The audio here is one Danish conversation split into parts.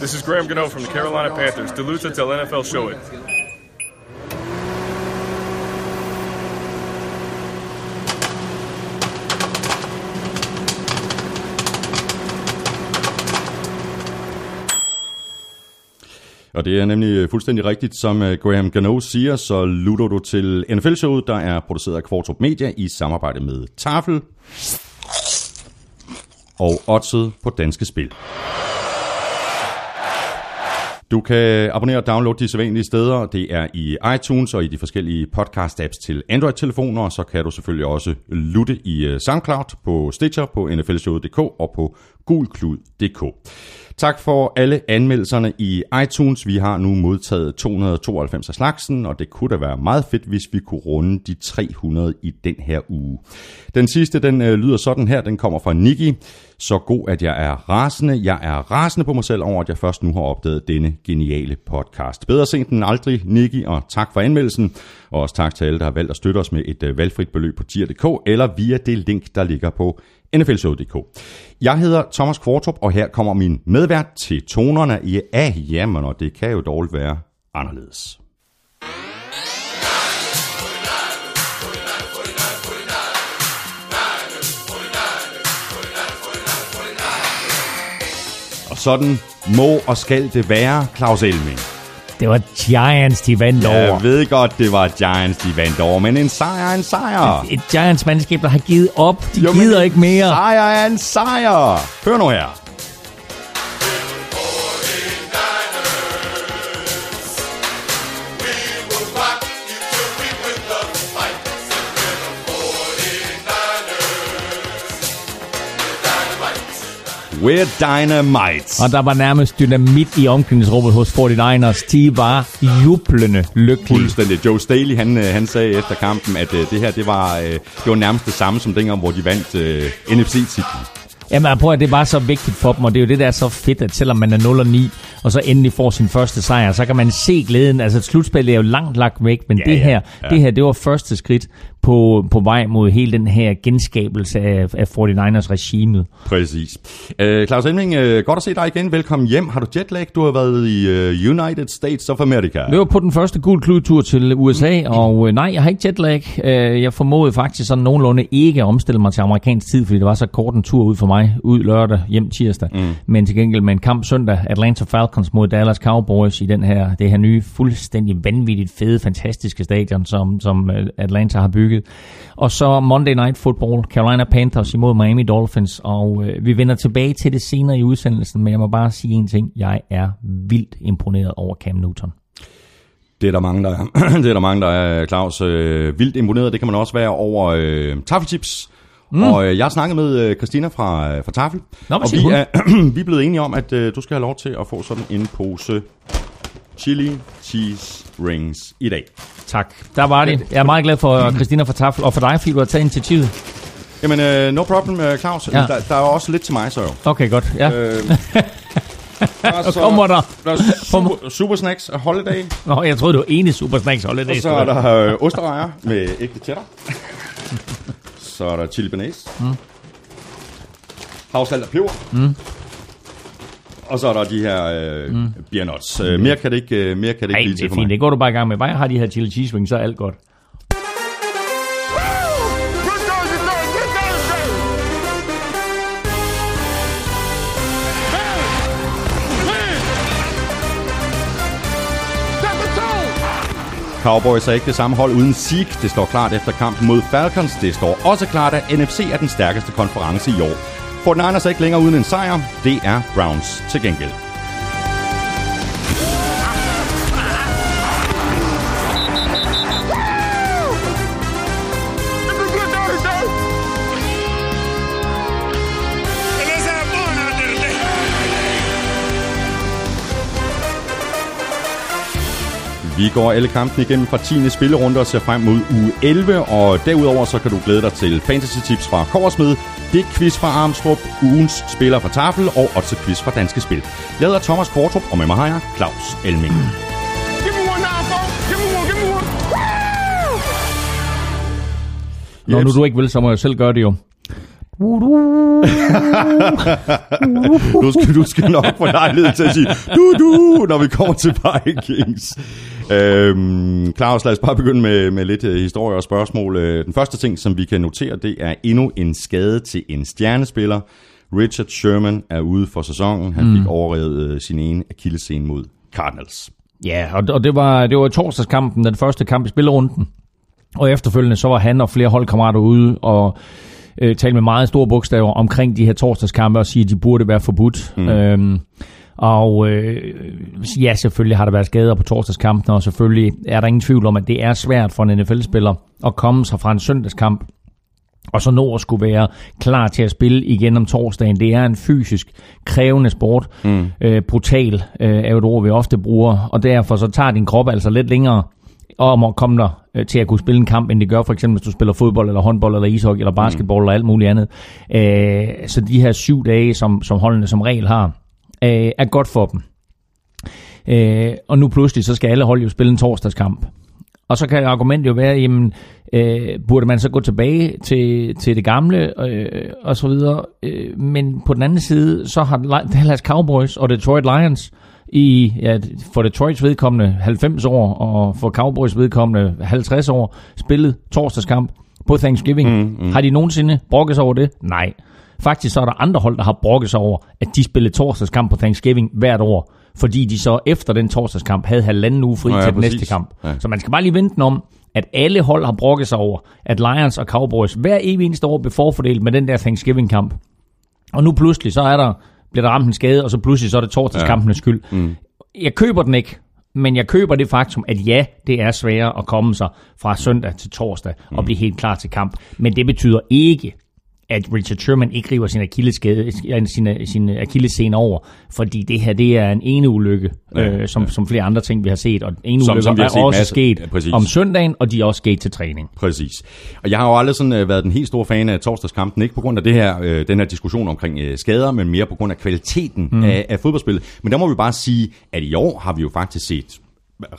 This is Graham Gano from the Carolina Panthers. Duluth until NFL show it. Og det er nemlig fuldstændig rigtigt, som øh, Graham Gano siger, så lutter du til NFL-showet, der er produceret af Kvartrup Media i samarbejde med Tafel og Otset på Danske Spil. Du kan abonnere og downloade de sædvanlige steder. Det er i iTunes og i de forskellige podcast-apps til Android-telefoner. Så kan du selvfølgelig også lytte i øh, SoundCloud, på Stitcher, på nflshowet.dk og på gulklud.dk. Tak for alle anmeldelserne i iTunes. Vi har nu modtaget 292 af slagsen, og det kunne da være meget fedt, hvis vi kunne runde de 300 i den her uge. Den sidste, den øh, lyder sådan her. Den kommer fra Nikki. Så god, at jeg er rasende. Jeg er rasende på mig selv over, at jeg først nu har opdaget denne geniale podcast. Bedre sent end aldrig, Nikki, og tak for anmeldelsen. Og også tak til alle, der har valgt at støtte os med et øh, valgfrit beløb på tier.dk eller via det link, der ligger på nflshow.dk. Jeg hedder Thomas Kvartrup, og her kommer min medvært til tonerne i A. jamen, og det kan jo dårligt være anderledes. Og sådan må og skal det være, Claus Elming. Det var Giants, de vandt over. Jeg ved godt, det var Giants, de vandt over, men en sejr er en sejr. Et Giants-mandskab, der har givet op. De Jo, gider ikke mere. Sejr er en sejr. Hør nu her. We're Dynamite. Og der var nærmest dynamit i omklædningsrummet hos 49ers. De var jublende lykkelige. Fuldstændig. Joe Staley, han, øh, han sagde efter kampen, at øh, det her, det var, øh, det var nærmest det samme som dengang, hvor de vandt øh, NFC-titlen. Jamen, jeg prøver, det var så vigtigt for dem, og det er jo det, der er så fedt, at selvom man er 0 og 9, og så endelig får sin første sejr, så kan man se glæden. Altså, slutspillet er jo langt lagt væk, men Ja, det, her, ja. det her, det var første skridt på, på vej mod hele den her genskabelse af, af 49ers regimet. Præcis. Øh, Claus Elming, øh, godt at se dig igen. Velkommen hjem. Har du jetlag? Du har været i øh, United States of America. Vi var på den første gul kludtur til USA, og øh, nej, jeg har ikke jetlag. Øh, jeg formåede faktisk sådan nogenlunde ikke at omstille mig til amerikansk tid, fordi det var så kort en tur ud for mig, ud lørdag, hjem tirsdag. Mm. Men til gengæld med en kamp søndag, Atlanta Falcons mod Dallas Cowboys i den her, det her nye, fuldstændig vanvittigt fede, fantastiske stadion, som, som øh, Atlanta har bygget. Og så Monday Night Football, Carolina Panthers imod Miami Dolphins, og øh, vi vender tilbage til det senere i udsendelsen, men jeg må bare sige en ting. Jeg er vildt imponeret over Cam Newton. Det er der mange, der er. det er der mange, der er, Claus. Øh, vildt imponeret. Det kan man også være over øh, taffelchips. Mm. Og øh, jeg har snakket med øh, Christina fra, øh, fra Tafel. Nå, og vi er, vi er blevet enige om, at øh, du skal have lov til at få sådan en pose chili cheese rings i dag. Tak. Der var det. Jeg er meget glad for Christina for Tafel, og for dig, fordi du har taget initiativet. Jamen, øh, no problem, øh, Claus. Ja. Der, der er også lidt til mig, så jo. Okay, godt. Ja. Øh, og Så kommer der. Der er super, super snacks og holiday. Nå, jeg troede, det var ene Super Snacks holiday. Og så er der øh, osterejer med ægte cheddar. så er der chili bearnaise. Mm. Havsalt og peber. Mm. Og så er der de her øh, mm. beer nuts. Øh, mere kan det ikke, øh, mere kan det ikke blive det til er for fint. mig. Det går du bare i gang med. Bare jeg har de her chili cheese wings, så er alt godt. Cowboys er ikke det samme hold uden Zeke. Det står klart efter kampen mod Falcons. Det står også klart, at NFC er den stærkeste konference i år. 49ers er ikke længere uden en sejr. Det er Browns til gengæld. Vi går alle kampene igennem fra 10. spillerunde og ser frem mod uge 11, og derudover så kan du glæde dig til fantasy tips fra Korsmed, det quiz fra Armstrong, ugens spiller fra Tafel og også quiz fra Danske Spil. Jeg hedder Thomas Kortrup, og med mig har jeg Claus Elming. Når nu du ikke vil, så må jeg selv gøre det jo. du, skal, du skal nok få lejlighed til at sige du, du, når vi kommer til Vikings. Øhm, Claus, lad os bare begynde med, med lidt uh, historie og spørgsmål. Uh, den første ting, som vi kan notere, det er endnu en skade til en stjernespiller. Richard Sherman er ude for sæsonen. Han mm. fik overrevet uh, sin ene akillescene mod Cardinals. Ja, og, og det var, det var torsdagskampen, den første kamp i spillerunden. Og efterfølgende så var han og flere holdkammerater ude og øh, tale med meget store bogstaver omkring de her torsdagskampe og sige, at de burde være forbudt. Mm. Øhm, og øh, ja, selvfølgelig har der været skader på torsdagskampen, og selvfølgelig er der ingen tvivl om, at det er svært for en NFL-spiller at komme sig fra en søndagskamp og så nå at skulle være klar til at spille igen om torsdagen. Det er en fysisk krævende sport. Mm. Øh, brutal øh, er jo et ord, vi ofte bruger, og derfor så tager din krop altså lidt længere om at komme der øh, til at kunne spille en kamp, end det gør for eksempel, hvis du spiller fodbold, eller håndbold, eller ishockey, eller basketball, mm. eller alt muligt andet. Øh, så de her syv dage, som, som holdene som regel har, øh, er godt for dem. Øh, og nu pludselig, så skal alle hold jo spille en torsdagskamp. Og så kan argumentet jo være, jamen, øh, burde man så gå tilbage til, til det gamle, øh, og så videre. Øh, men på den anden side, så har Dallas Cowboys og Detroit Lions i, ja, for Detroits vedkommende 90 år, og for Cowboys vedkommende 50 år, spillet torsdagskamp på Thanksgiving. Mm, mm. Har de nogensinde brokket sig over det? Nej. Faktisk så er der andre hold, der har brokket sig over, at de spillede torsdagskamp på Thanksgiving hvert år, fordi de så efter den torsdagskamp havde halvanden uge fri ja, til den næste kamp. Ja. Så man skal bare lige vente om, at alle hold har brokket sig over, at Lions og Cowboys hver evig eneste år blev forfordelt med den der Thanksgiving-kamp. Og nu pludselig, så er der, bliver der ramt en skade, og så pludselig så er det torsdagskampenes ja. skyld. Mm. Jeg køber den ikke, men jeg køber det faktum, at ja, det er sværere at komme sig fra søndag til torsdag og mm. blive helt klar til kamp. Men det betyder ikke, at Richard Sherman ikke river sin akillescene sin, sin akillescene over, fordi det her det er en ene ulykke, ja, øh, som, ja. som flere andre ting, vi har set, og en som, ulykke som er også masse. sket ja, om søndagen, og de er også sket til træning. Præcis. Og jeg har jo aldrig sådan, uh, været den helt store fan af torsdagskampen, ikke på grund af det her, uh, den her diskussion omkring uh, skader, men mere på grund af kvaliteten mm. af, af fodboldspillet. Men der må vi bare sige, at i år har vi jo faktisk set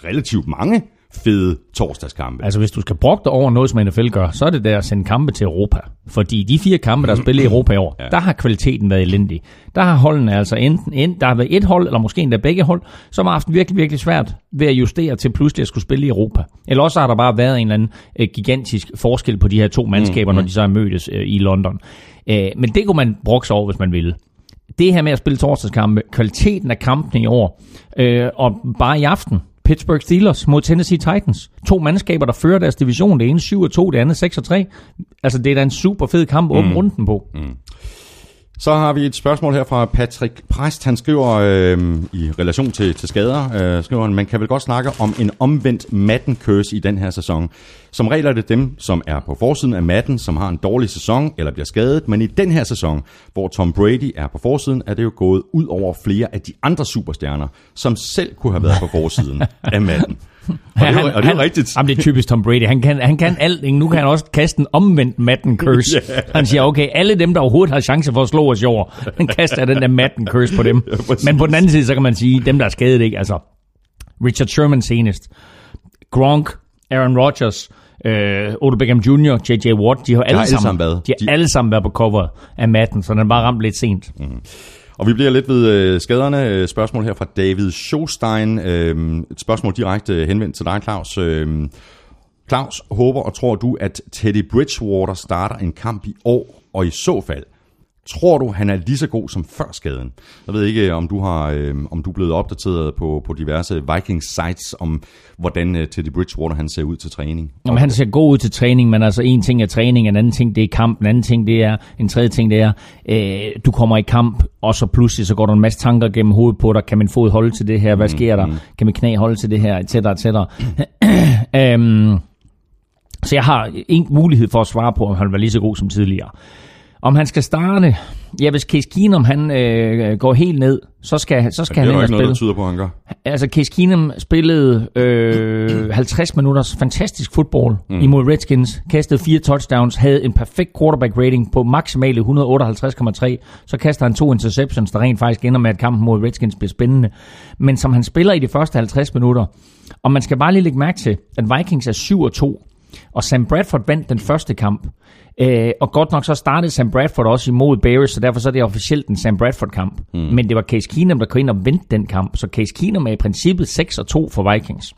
relativt mange fede torsdagskampe. Altså hvis du skal brokke dig over noget, som NFL gør, så er det der at sende kampe til Europa. Fordi de fire kampe, der er spillet i Europa i år, ja. der har kvaliteten været elendig. Der har holdene altså enten, enten der har været et hold, eller måske endda begge hold, som har haft virkelig, virkelig svært ved at justere til pludselig at skulle spille i Europa. Eller også har der bare været en eller anden øh, gigantisk forskel på de her to mandskaber, mm, mm. når de så er mødtes øh, i London. Øh, men det kunne man brokke sig over, hvis man ville det her med at spille torsdagskampe, kvaliteten af kampen i år, øh, og bare i aften, Pittsburgh Steelers mod Tennessee Titans. To mandskaber, der fører deres division. Det ene 7 og 2, det andet 6 og 3. Altså, det er da en super fed kamp at åbne mm. runden på. Mm. Så har vi et spørgsmål her fra Patrick Præst. Han skriver øh, i relation til, til skader, øh, skriver han, man kan vel godt snakke om en omvendt Madden curse i den her sæson. Som regel er det dem, som er på forsiden af Madden, som har en dårlig sæson eller bliver skadet. Men i den her sæson, hvor Tom Brady er på forsiden, er det jo gået ud over flere af de andre superstjerner, som selv kunne have været på forsiden af Madden. Og det, han, og det er han, rigtigt. Jamen, det er typisk Tom Brady. Han kan, han kan alt. Nu kan han også kaste en omvendt Madden curse. yeah. Han siger, okay, alle dem, der overhovedet har chance for at slå os i år, han kaster den der Madden curse på dem. Ja, Men på den anden side, så kan man sige, dem, der er skadet, ikke? Altså, Richard Sherman senest. Gronk, Aaron Rodgers, øh, Odell Beckham Jr., J.J. Watt, de har alle, alle sammen, sammen været. De har de... alle sammen været på cover af Madden, så den er bare ramt lidt sent. Mm. Og vi bliver lidt ved øh, skaderne. Øh, spørgsmål her fra David Schostein. Øh, et spørgsmål direkte øh, henvendt til dig, Claus. Øh, Claus, håber og tror du, at Teddy Bridgewater starter en kamp i år, og i så fald, Tror du, han er lige så god som før skaden? Jeg ved ikke, om du har øh, om du er blevet opdateret på, på diverse Vikings sites om, hvordan øh, Teddy Bridgewater han ser ud til træning. Jamen, han ser god ud til træning, men altså en ting er træning, en anden ting det er kamp, en anden ting det er, en tredje ting det er, øh, du kommer i kamp, og så pludselig så går der en masse tanker gennem hovedet på dig. Kan min fod holde til det her? Hvad mm, sker der? Mm. Kan min knæ holde til det her? Etc. etc. um, så jeg har ingen mulighed for at svare på, om han var lige så god som tidligere. Om han skal starte... Ja, hvis Case Keenum han øh, går helt ned, så skal, så skal ja, han ind og spille. Det er noget, der tyder på, han gør. Altså, Case Keenum spillede øh, 50 minutters fantastisk fodbold mm. imod Redskins, kastede fire touchdowns, havde en perfekt quarterback rating på maksimale 158,3, så kaster han to interceptions, der rent faktisk ender med, at kampen mod Redskins bliver spændende. Men som han spiller i de første 50 minutter, og man skal bare lige lægge mærke til, at Vikings er 7 og 2, Og Sam Bradford vandt den første kamp. Øh, og godt nok så startede Sam Bradford også imod Bears, så derfor så er det officielt en Sam Bradford-kamp. Mm. Men det var Case Keenum, der kom ind og vendte den kamp. Så Case Keenum er i princippet 6 og 2 for Vikings.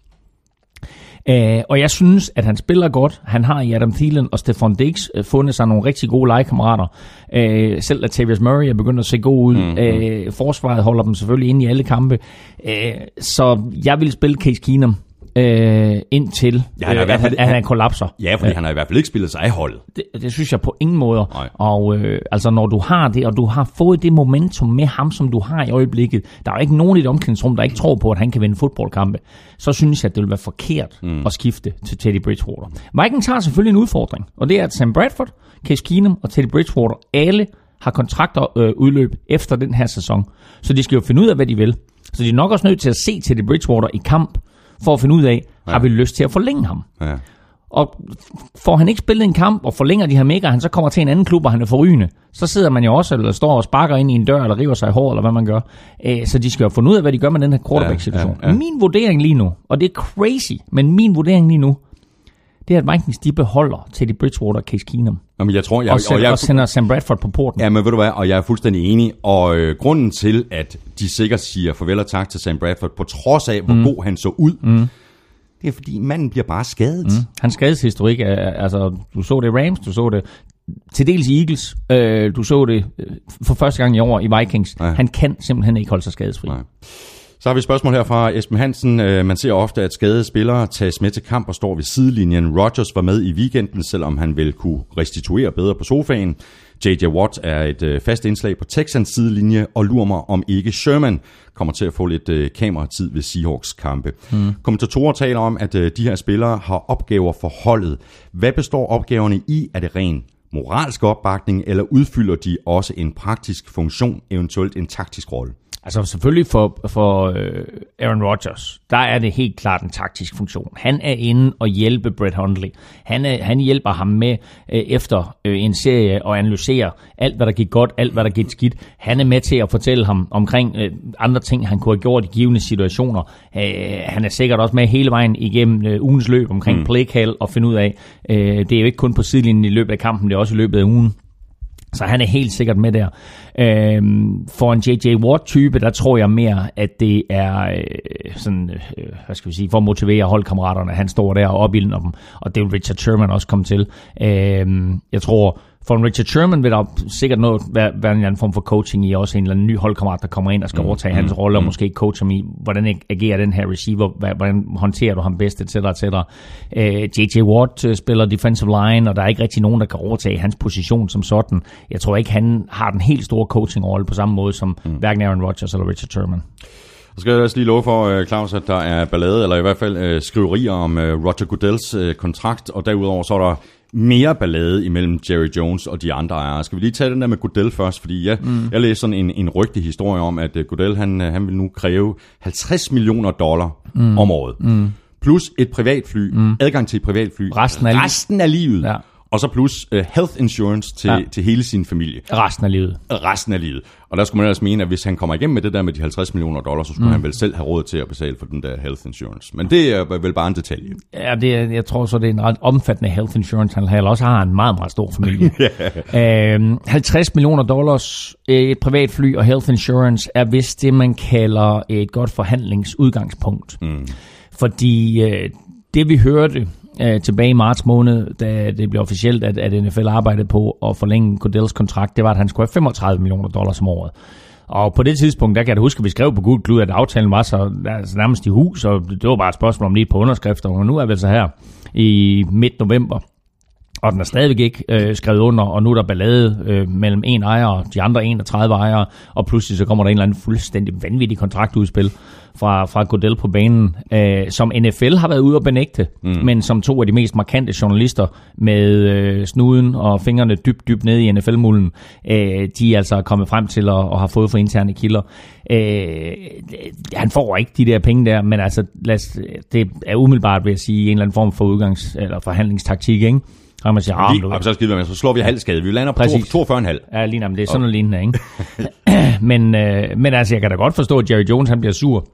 Uh, og jeg synes, at han spiller godt. Han har i Adam Thielen og Stefan Diggs uh, fundet sig nogle rigtig gode legekammerater. Uh, selv Latavius Murray er begyndt at se god ud. Mm-hmm. Uh, forsvaret holder dem selvfølgelig inde i alle kampe. Uh, så jeg vil spille Case Keenum øh, indtil Ja, han øh, at, han, fald- at han kollapser. Ja, fordi han har i hvert fald ikke spillet sig af holdet. Det, det synes jeg på ingen måde. Nej. Og øh, altså når du har det, og du har fået det momentum med ham, som du har i øjeblikket, der er jo ikke nogen i det omklædningsrum, der ikke tror på, at han kan vinde fodboldkampe, så synes jeg, at det vil være forkert mm. at skifte til Teddy Bridgewater. Vikings har selvfølgelig en udfordring, og det er, at Sam Bradford, Case Keenum og Teddy Bridgewater, alle har kontrakter øh, udløb efter den her sæson. Så de skal jo finde ud af, hvad de vil. Så de er nok også nødt til at se Teddy Bridgewater i kamp, for at finde ud af, har vi lyst til at forlænge ham? Ja. Og får han ikke spillet en kamp, og forlænger de her mega, han så kommer til en anden klub, og han er forrygende, så sidder man jo også, eller står og sparker ind i en dør, eller river sig i hår, eller hvad man gør. Æ, så de skal jo finde ud af, hvad de gør med den her quarterback-situation. Ja, ja, ja. Min vurdering lige nu, og det er crazy, men min vurdering lige nu, det er, at Vikings de beholder Teddy Bridgewater og Case Keenum, Jamen, jeg tror, jeg, og, sender, jeg, og sender Sam Bradford på porten. Ja, men ved du hvad, og jeg er fuldstændig enig, og øh, grunden til, at de sikkert siger farvel og tak til Sam Bradford, på trods af, hvor mm. god han så ud, mm. det er fordi, manden bliver bare skadet. Mm. Hans skadeshistorik, er, altså du så det i Rams, du så det til dels i Eagles, øh, du så det øh, for første gang i år i Vikings. Ja. Han kan simpelthen ikke holde sig skadesfri. Nej. Så har vi et spørgsmål her fra Esben Hansen. Øh, Man ser ofte, at skadede spillere tages med til kamp og står ved sidelinjen. Rodgers var med i weekenden, selvom han vil kunne restituere bedre på sofaen. J.J. Watt er et øh, fast indslag på Texans sidelinje, og lurer mig, om ikke Sherman kommer til at få lidt øh, kameratid ved Seahawks kampe. Mm. Kommentatorer taler om, at de her spillere har opgaver for holdet. Hvad består opgaverne i? Er det ren moralsk opbakning, eller udfylder de også en praktisk funktion, eventuelt en taktisk rolle? Altså selvfølgelig for, for øh, Aaron Rodgers, der er det helt klart en taktisk funktion. Han er inde og hjælpe Brett Hundley. Han, er, han hjælper ham med øh, efter øh, en serie og analysere alt, hvad der gik godt, alt, hvad der gik skidt. Han er med til at fortælle ham omkring øh, andre ting, han kunne have gjort i givende situationer. Øh, han er sikkert også med hele vejen igennem øh, ugens løb omkring mm. play call og finde ud af, øh, det er jo ikke kun på sidelinjen i løbet af kampen, det er også i løbet af ugen. Så han er helt sikkert med der. Øhm, for en J.J. Watt-type, der tror jeg mere, at det er øh, sådan, øh, hvad skal vi sige, for at motivere holdkammeraterne. Han står der og opildner dem, og det vil Richard Sherman også komme til. Øhm, jeg tror, for en Richard Sherman vil der sikkert noget, være, være en eller anden form for coaching i, også en eller anden ny holdkammerat, der kommer ind og skal mm, overtage mm, hans rolle, og måske coach ham i, hvordan agerer den her receiver, hvordan håndterer du ham bedst, etc. etc. Øh, J.J. Watt øh, spiller defensive line, og der er ikke rigtig nogen, der kan overtage hans position som sådan. Jeg tror ikke, han har den helt store coaching-rolle på samme måde som mm. hverken Aaron Rodgers eller Richard Sherman. Så skal jeg også lige love for, øh, Claus, at der er ballade, eller i hvert fald øh, skriverier om øh, Roger Goodells øh, kontrakt, og derudover så er der mere ballade imellem Jerry Jones og de andre ejere. Skal vi lige tage den der med Goodell først? Fordi jeg, mm. jeg læste sådan en, en rygtig historie om, at øh, Goodell han, øh, han vil nu kræve 50 millioner dollar mm. om året. Mm. Plus et privatfly, mm. adgang til et privatfly. Resten af livet. resten af livet. Ja. Og så plus uh, health insurance til, Ja. til hele sin familie Resten af livet. resten af livet. Og der skulle man ellers mene, at hvis han kommer igennem med det der med de 50 millioner dollars, så skulle mm. han vel selv have råd til at betale for den der health insurance. Men det er vel bare en detalje. Ja, det, er- jeg tror så, det er en ret omfattende health insurance. Han har også har en meget, meget stor familie. øhm, 50 millioner dollars, øh, et privat fly og health insurance er vist det, man kalder et godt forhandlingsudgangspunkt. Mm. Fordi øh, det vi hørte øh, tilbage i marts måned, da det blev officielt, at, at NFL arbejdede på at forlænge Codells kontrakt, det var, at han skulle have 35 millioner dollars om året. Og på det tidspunkt, der kan jeg da huske, at vi skrev på Gud Klud, at aftalen var så altså, nærmest i hus, og det var bare et spørgsmål om lige på underskrifter, og nu er vi så her i midt november, og den er stadigvæk ikke øh, skrevet under, og nu er der ballade øh, mellem en ejer og de andre 31 ejere, og pludselig så kommer der en eller anden fuldstændig vanvittig kontraktudspil fra, fra Godel på banen, øh, som NFL har været ude og benægte, mm. men som to af de mest markante journalister med øh, snuden og fingrene dybt, dybt nede i NFL-mulden, øh, de er altså kommet frem til at, og har fået fra interne kilder. Øh, han får ikke de der penge der, men altså, lad os, det er umiddelbart, vil jeg sige, en eller anden form for udgangs- eller forhandlingstaktik, ikke? Så kan man sige, ah, Lige, du, så, skider man, så slår vi halvskade. Vi lander på Præcis. 42,5. Ja, lige men det er sådan noget lignende, ikke? men, øh, men altså, jeg kan da godt forstå, at Jerry Jones han bliver sur.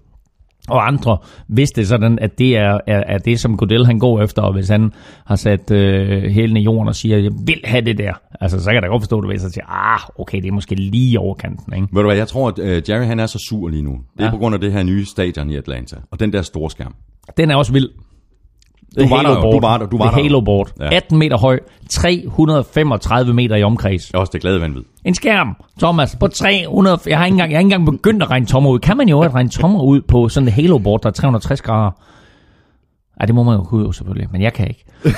og andre, hvis det er sådan, at det er, er, er det, som Godel han går efter, og hvis han har sat øh, hælen i jorden og siger, jeg vil have det der, altså så kan jeg da godt forstå, at du vil sige, ah, okay, det er måske lige overkanten, ikke? Ved du hvad, jeg tror, at uh, Jerry han er så sur lige nu. Det er Ja. på grund af det her nye stadion i Atlanta, og den der store skærm. Den er også vild. Du var der jo, du var der, du var der. Halo board. Ja. Ja. 18 meter høj, 335 meter i omkreds. Jeg er også det glade vanvid. En skærm, Thomas, på 300... Jeg har ikke engang, jeg har ikke engang begyndt at regne tommer ud. Kan man jo at regne tommer ud på sådan et Halo-board, der er 360 grader? Ej, det må man jo kunne selvfølgelig, men jeg kan ikke.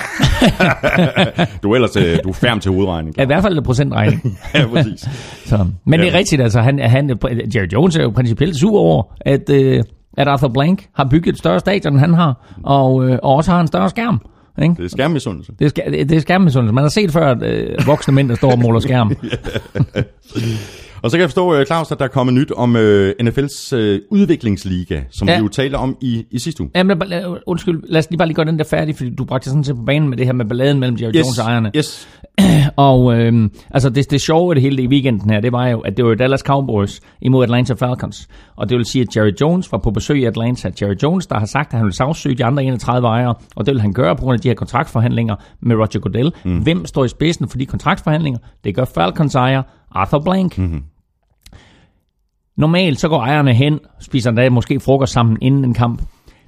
Du er ellers øh, du er færm til hovedregning. Ja, I hvert fald en procentregning. ja, præcis. Så. Men det Ja. er rigtigt, altså. Han, han, Jerry Jones er jo principielt sur over, at, øh, at Arthur Blank har bygget et større stadion, end han har, og, øh, og også har en større skærm. Ikke? Det er skærmmisundelse. Det er, ska- det er skærmmesundelse. Man har set før, at øh, voksne mænd, der står og måler skærm. Og så kan jeg forstå, øh, Claus, at der er kommet nyt om øh, NFL's øh, udviklingsliga, som ja. Ja. vi jo talte om i, i sidste uge. Lad- lad- undskyld, lad os lige bare lige gøre den der færdig, fordi du bragte sådan set på banen med det her med balladen mellem Jerry Jones og ejerne. yes. Og øh, altså det, det sjove af det hele i weekenden her, det var jo, at det var Dallas Cowboys imod Atlanta Falcons. Og det vil sige, at Jerry Jones var på besøg i Atlanta. Jerry Jones, der har sagt, at han vil sagsøge de andre 31 ejere, og det vil han gøre på grund af de her kontraktforhandlinger med Roger Goodell. Mm. Hvem står i spidsen for de kontraktforhandlinger? Det gør Falcons ejer Arthur Blank. Mm-hmm. Normalt så går ejerne hen, spiser endda måske frokost sammen inden en kamp.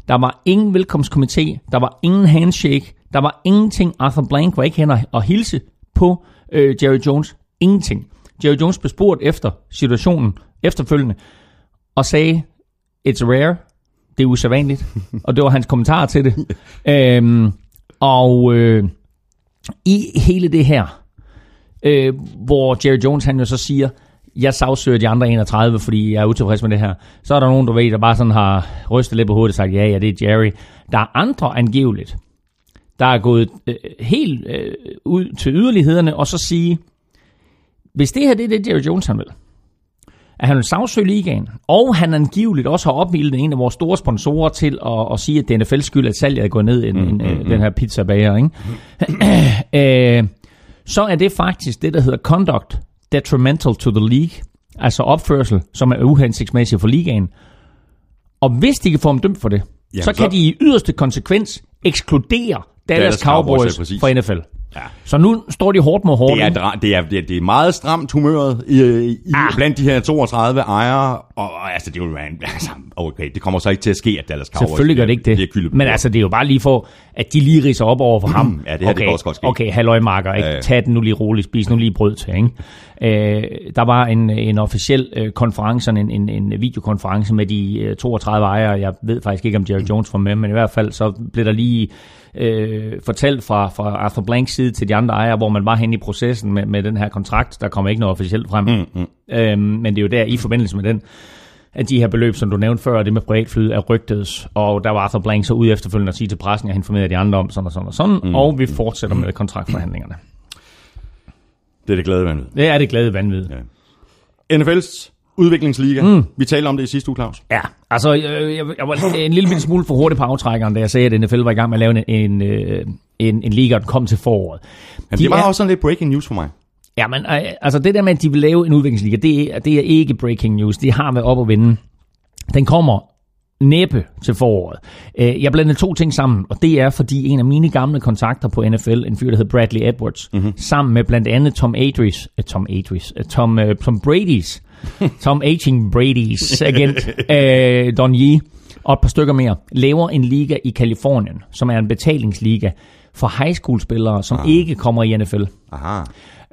Der var ingen velkomstkomité, der var ingen handshake, der var ingenting. Arthur Blank var ikke hen og, og hilse på øh, Jerry Jones. Ingenting. Jerry Jones blev spurgt efter situationen efterfølgende, og sagde, it's rare, det er usædvanligt, og det var hans kommentar til det. øhm, og øh, i hele det her, øh, hvor Jerry Jones han jo så siger, jeg sagsøger de andre 31, fordi jeg er utilfreds med det her. Så er der nogen, du ved, der bare sådan har rystet lidt på hovedet og sagt, ja, ja, det er Jerry. Der er andre angiveligt, der er gået øh, helt øh, ud til yderlighederne, og så sige, hvis det her det er det, Jerry Jones han vil, at han vil sagsøge ligaen, og han angiveligt også har opvildet en af vores store sponsorer til at, at sige, at det er NFL's skyld, at salget er gået ned i mm, en, mm, den her pizzabager, ikke? øh, så er det faktisk det, der hedder conduct detrimental to the league, altså opførsel, som er uhensigtsmæssig for ligaen. Og hvis de kan få ham dømt for det, Ja, så kan så- de i yderste konsekvens ekskludere Dallas, Dallas Cowboys, Cowboys, fra NFL. Ja. Så nu står de hårdt mod hårdt. Det er, det, er, det, er, det er meget stramt humøret i, i, ah. blandt de her 32 ejere, og, og altså, det er jo altså, okay, det kommer så ikke til at ske, at Dallas Cowboys Selvfølgelig gør det ikke det. bliver kyldet på Men altså, det er jo bare lige for, at de lige riser op over for ham. Ja, det her, det okay, kan også godt ske. Okay, halløj marker, ikke? Ja, ja. Tag den nu lige roligt, spis nu lige brød til, ikke? Øh, der var en, en officiel øh, konference, en, en, en videokonference med de øh, 32 ejere. Jeg ved faktisk ikke, om Jerry Jones var med, men i hvert fald så blev der lige øh, fortalt fra, fra Arthur Blanks side til de andre ejere, hvor man var hen i processen med, med den her kontrakt. Der kom ikke noget officielt frem. Mm, mm. Øhm, men det er jo der i forbindelse med den, at de her beløb, som du nævnte før, det med privatflyet, er rygtedes. Og der var Arthur Blank så ude efterfølgende at sige til pressen, jeg informerede de andre om sådan og sådan og sådan. Mm. Og vi fortsætter med kontraktforhandlingerne. Det er det glade vanvid. Det er det glade vanvid. Ja. NFL's udviklingsliga. Mm. Vi talte om det i sidste uge, Claus. Ja, altså jeg, jeg, jeg var en lille smule for hurtig på aftrækkeren, da jeg sagde, at NFL var i gang med at lave en, en, øh, en, en liga, der kom til foråret. Men det var også sådan lidt breaking news for mig. Ja, men øh, altså det der med, at de vil lave en udviklingsliga, det er, det er ikke breaking news. Det har været op at vinde. Den kommer næppe til foråret. Øh, Jeg blandede to ting sammen, og det er, fordi en af mine gamle kontakter på NFL, en fyr, der hed Bradley Edwards, mm-hmm. sammen med blandt andet Tom Adris, uh, Tom Adris, uh, Tom, Tom Brady's, Tom Aging Brady's agent, uh, Don Yee, og et par stykker mere, laver en liga i Kalifornien, som er en betalingsliga for high school spillere, som ah. ikke kommer i NFL. Aha.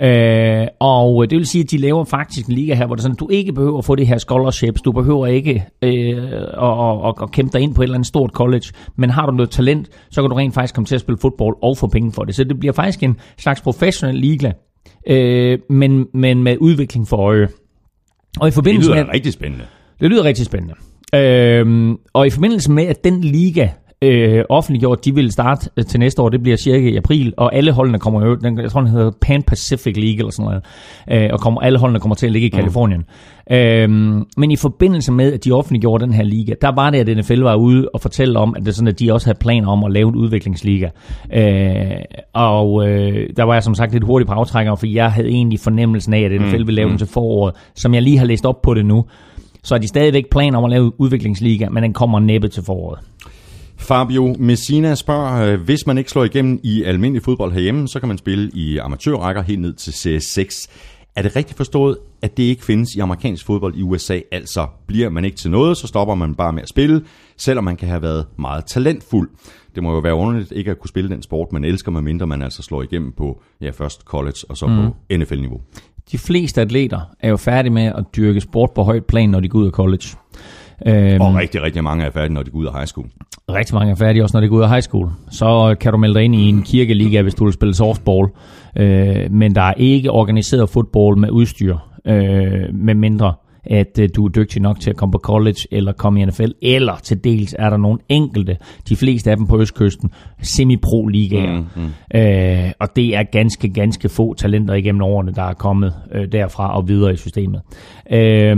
Øh, og det vil sige, at de laver faktisk en liga her, hvor det sådan, du ikke behøver at få det her scholarships, du behøver ikke øh, at, at, at, at kæmpe dig ind på et eller andet stort college, men har du noget talent, så kan du rent faktisk komme til at spille fodbold og få penge for det. Så det bliver faktisk en slags professionel liga, øh, men, men med udvikling for øje. Og i Det forbindelse lyder med, rigtig spændende. det lyder rigtig spændende. Øhm, og i forbindelse med, at den liga øh, offentliggjort, de vil starte øh, til næste år, det bliver cirka i april, og alle holdene kommer jo, den, jeg tror den hedder Pan Pacific League eller sådan noget, øh, og kommer, alle holdene kommer til at ligge i Kalifornien. Mm. Øhm, men i forbindelse med, at de offentliggjorde den her liga, der var det, at NFL var ude og fortælle om, at det sådan, at de også havde planer om at lave en udviklingsliga. Øh, og øh, der var jeg som sagt lidt hurtigt på aftrækker, for jeg havde egentlig fornemmelsen af, at NFL ville lave den til foråret, som jeg lige har læst op på det nu så er de stadigvæk planer om at lave udviklingsliga, men den kommer næppe til foråret. Fabio Messina spørger, øh, hvis man ikke slår igennem i almindelig fodbold herhjemme, så kan man spille i amatørrækker helt ned til CS6. Er det rigtigt forstået, at det ikke findes i amerikansk fodbold i USA? Altså, bliver man ikke til noget, så stopper man bare med at spille, selvom man kan have været meget talentfuld. Det må jo være underligt ikke at kunne spille den sport, man elsker, medmindre man altså slår igennem på ja, først college og så mm. på NFL-niveau. De fleste atleter er jo færdige med at dyrke sport på højt plan, når de går ud af college. Øhm, og rigtig, rigtig mange er færdige, når de går ud af high school. Rigtig mange er færdige også, når de går ud af high school. Så kan du melde dig ind i en kirkeliga, hvis du vil spille softball. Øh, men der er ikke organiseret fodbold med udstyr, øh, med mindre at øh, du er dygtig nok til at komme på college eller komme i NFL, eller til dels er der nogle enkelte, de fleste af dem på Østkysten, semi-pro-ligaer. Mm, mm. Øh, og det er ganske, ganske få talenter igennem årene, der er kommet øh, derfra og videre i systemet. Øh,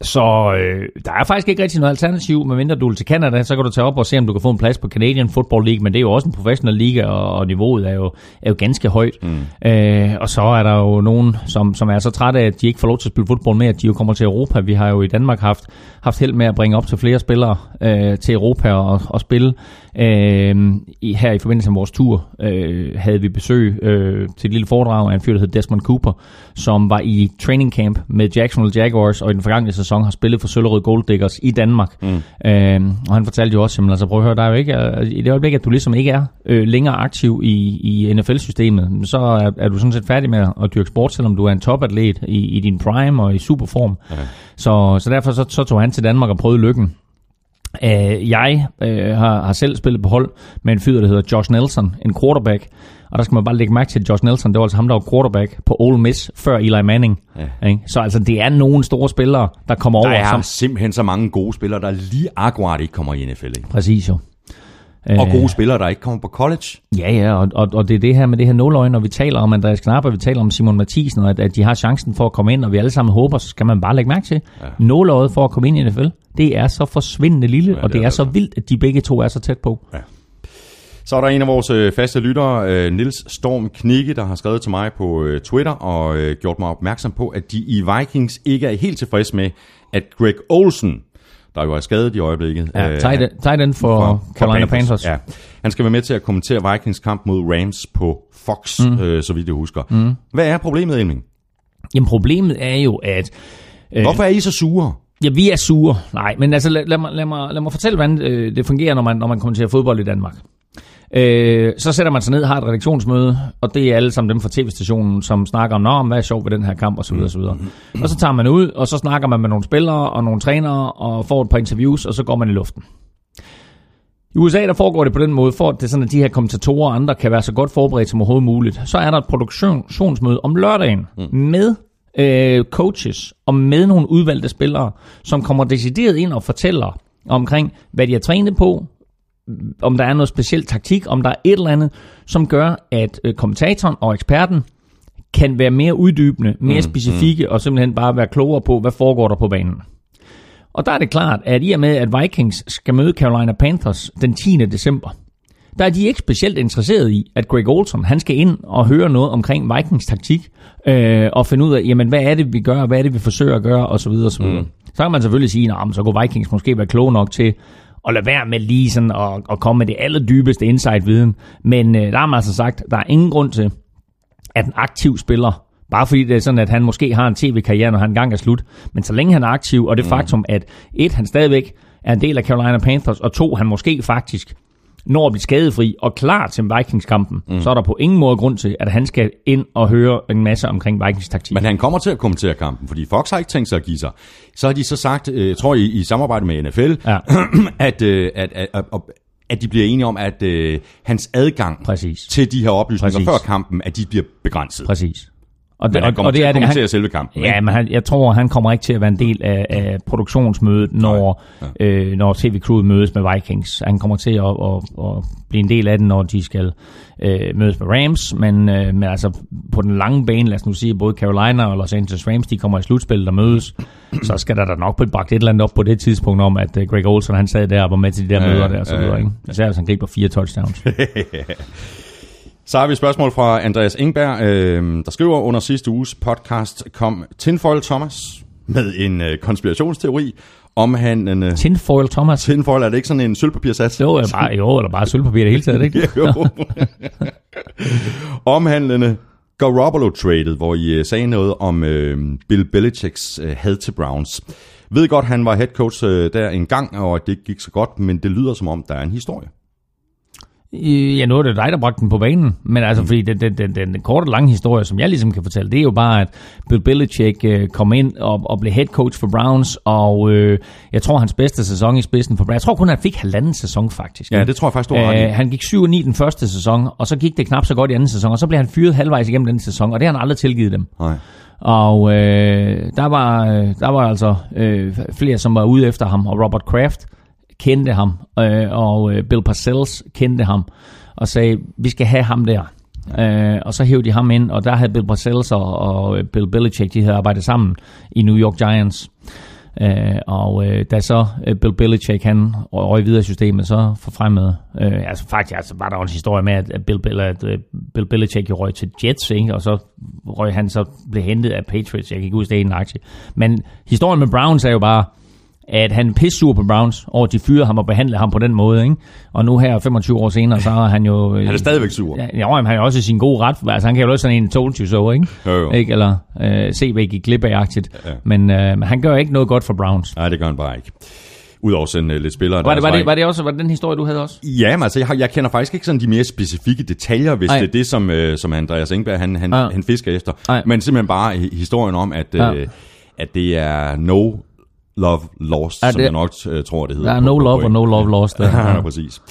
så øh, der er faktisk ikke rigtig noget alternativ, medmindre du vil til Canada, så kan du tage op og se, om du kan få en plads på Canadian Football League, men det er jo også en professionel liga, og, og niveauet er jo, er jo ganske højt. Mm. Øh, og så er der jo nogen, som, som er så trætte af, at de ikke får lov til at spille fodbold med, at de jo kommer til Europa. Vi har jo i Danmark haft, haft held med at bringe op til flere spillere øh, til Europa og, og spille. Øh, her i forbindelse med vores tur øh, havde vi besøg øh, til et lille foredrag af en fyr, der hed Desmond Cooper, som var i training camp med Jacksonville Jaguars, og i den forgangne sæson har spillet for Søllerød Gold Diggers i Danmark. Mm. Øh, og han fortalte jo også, at altså prøv at høre, der er jo ikke, øh, i det øjeblik, at du ligesom ikke er øh, længere aktiv i, i NFL-systemet, så er, er du sådan set færdig med at dyrke sport, selvom du er en topatlet i, i din prime og i superform. Okay. Så, så derfor så, så tog han til Danmark og prøvede lykken. Uh, jeg uh, har, har selv spillet på hold med en fyr, der hedder Josh Nelson, en quarterback. Og der skal man bare lægge mærke til, at Josh Nelson, det var altså ham, der var quarterback på Ole Miss før Eli Manning. Ja. Ikke? Så altså, det er nogle store spillere, der kommer der over. Der er som... simpelthen så mange gode spillere, der lige akkurat ikke kommer i NFL. Ikke? Præcis jo. Og gode øh, spillere, der ikke kommer på college. Ja, ja, og, og, og det er det her med det her nåløje, når vi taler om Andreas Knap, og vi taler om Simon Mathisen, og at, at de har chancen for at komme ind, og vi alle sammen håber, så skal man bare lægge mærke til. Ja. Nåløjet for at komme ind i NFL, det er så forsvindende lille, ja, og det, det er, er så vildt, at de begge to er så tæt på. Ja. Så er der en af vores øh, faste lyttere, øh, Nils Storm Knikke, der har skrevet til mig på Twitter og gjort mig opmærksom på, at de i Vikings ikke er helt tilfredse med, at Greg Olsen, der jo er skadet i øjeblikket. Ja, tight end for, for Carolina Panthers. Panthers. Ja. Han skal være med til at kommentere Vikings kamp mod Rams på Fox, mm. øh, så vidt jeg husker. Mm. Hvad er problemet, Elming? Jamen problemet er jo, at... Øh, Hvorfor er I så sure? Ja, vi er sure. Nej, men altså lad, lad, mig, lad, mig, lad mig fortælle, hvordan øh, det fungerer, når man, når man kommenterer fodbold i Danmark. Øh, så sætter man sig ned, har et redaktionsmøde, og det er alle sammen dem fra tv-stationen, som snakker om, om hvad er sjovt ved den her kamp, osv. osv. Og så tager man ud, og så snakker man med nogle spillere og nogle trænere, og får et par interviews, og så går man i luften. I USA der foregår det på den måde, for at det sådan, at de her kommentatorer og andre kan være så godt forberedt som overhovedet muligt. Så er der et produktionsmøde om lørdagen mm. med øh, coaches og med nogle udvalgte spillere, som kommer decideret ind og fortæller omkring, hvad de har trænet på, om der er noget specielt taktik, om der er et eller andet, som gør, at øh, kommentatoren og eksperten kan være mere uddybende, mere mm, specifikke mm. og simpelthen bare være klogere på, hvad foregår der på banen. Og der er det klart, at i og med, at Vikings skal møde Carolina Panthers den 10. december, der er de ikke specielt interesseret i, at Greg Olson han skal ind og høre noget omkring Vikings taktik, øh, og finde ud af, jamen, hvad er det, vi gør, hvad er det, vi forsøger at gøre, osv. osv. Mm. Så kan man selvfølgelig sige, at så kunne Vikings måske være klog nok til og lade være med lige sådan at, at komme med det allerdybeste insight-viden. Men øh, der har man altså sagt, der er ingen grund til, at en aktiv spiller, bare fordi det er sådan, at han måske har en tv-karriere, når han engang er slut, men så længe han er aktiv, og det mm. faktum, at et, han stadigvæk er en del af Carolina Panthers, og to, han måske faktisk når at blive skadefri og klar til Vikings-kampen, mm. så er der på ingen måde grund til, at han skal ind og høre en masse omkring Vikings taktik. Men han kommer til at kommentere kampen, fordi Fox har ikke tænkt sig at give sig. Så har de så sagt, øh, jeg tror i, i samarbejde med NFL, ja. at, øh, at, at, at, at at de bliver enige om, at øh, hans adgang Præcis. til de her oplysninger Præcis. før kampen, at de bliver begrænset. Præcis. Og det, men han kommer og det til at kommentere han, selve kampen. Ja, ikke? men han, jeg tror, han kommer ikke til at være en del af, af produktionsmødet, når, ja. øh, når TV-crewet mødes med Vikings. Han kommer til at, at, at blive en del af det, når de skal øh, mødes med Rams. Men, øh, men altså på den lange bane, lad os nu sige, både Carolina og Los Angeles Rams, de kommer i slutspillet og mødes. Så skal der da nok blive bragt et eller andet op på det tidspunkt om, at uh, Greg Olsen han sad der og var med til de der ja, møder der. Så ja, videre, ikke? Især hvis han griber fire touchdowns. Så har vi et spørgsmål fra Andreas Ingberg, øh, der skriver under sidste uges podcast, kom Tinfoil Thomas med en øh, konspirationsteori om han... En, øh, Tinfoil Thomas. Tinfoil, er det ikke sådan en sølvpapirsats? Jo, eller bare, jo, eller bare sølvpapir det hele taget, ikke? jo. Omhandlende Garoppolo-tradet, hvor I øh, sagde noget om øh, Bill Belichicks øh, had til Browns. Ved godt, han var head coach øh, der en gang, og det gik så godt, men det lyder som om, der er en historie. Ja, nu er det dig, der bragte den på banen, men altså, fordi den, den, den, den korte og lange historie, som jeg ligesom kan fortælle, det er jo bare, at Bill Belichick øh, kom ind og, og blev head coach for Browns, og øh, jeg tror, hans bedste sæson i spidsen for Browns, jeg tror kun, han fik halvanden sæson faktisk. Ja, det tror jeg faktisk, du har. Øh, han gik 7 9 den første sæson, og så gik det knap så godt i anden sæson, og så blev han fyret halvvejs igennem den sæson, og det har han aldrig tilgivet dem. Nej. Og øh, der, var, øh, der var altså øh, flere, som var ude efter ham, og Robert Kraft kendte ham, øh, og øh, Bill Parcells kendte ham, og sagde, vi skal have ham der. Øh, og så hævde de ham ind, og der havde Bill Parcells og, og øh, Bill Belichick, de havde arbejdet sammen i New York Giants. Øh, og øh, da så øh, Bill Belichick han røg videre i systemet, så forfremmede, øh, altså faktisk altså, var der også en historie med, at Bill, Bill, at, øh, Bill Belichick jo røg til Jets, ikke? og så røg han så blev hentet af Patriots, jeg kan ikke huske det en aktie. Men historien med Browns er jo bare, at han er pissur på Browns, og de fyrer ham og behandler ham på den måde. Ikke? Og nu her, 25 år senere, så er han jo... Han er stadigvæk sur. Ja, jo, han er også i sin gode ret. Altså, han kan jo også sådan en told you so, ikke? Jo, jo. ikke? Eller øh, CV gik glip af aktiet. Ja. Men øh, han gør ikke noget godt for Browns. Nej, det gør han bare ikke. Udover at sende uh, lidt spillere. Var det, var, det, var det også var det den historie, du havde også? Ja, men altså, jeg, har, jeg kender faktisk ikke sådan de mere specifikke detaljer, hvis Nej. det er det, som, øh, som Andreas Engberg han, han, han fisker efter. Nej. Men simpelthen bare hi- historien om, at, øh, at det er no love lost, Ja, som det- jeg nok øh, tror, det hedder. Der er no love og no love lost. Der. Ja, præcis.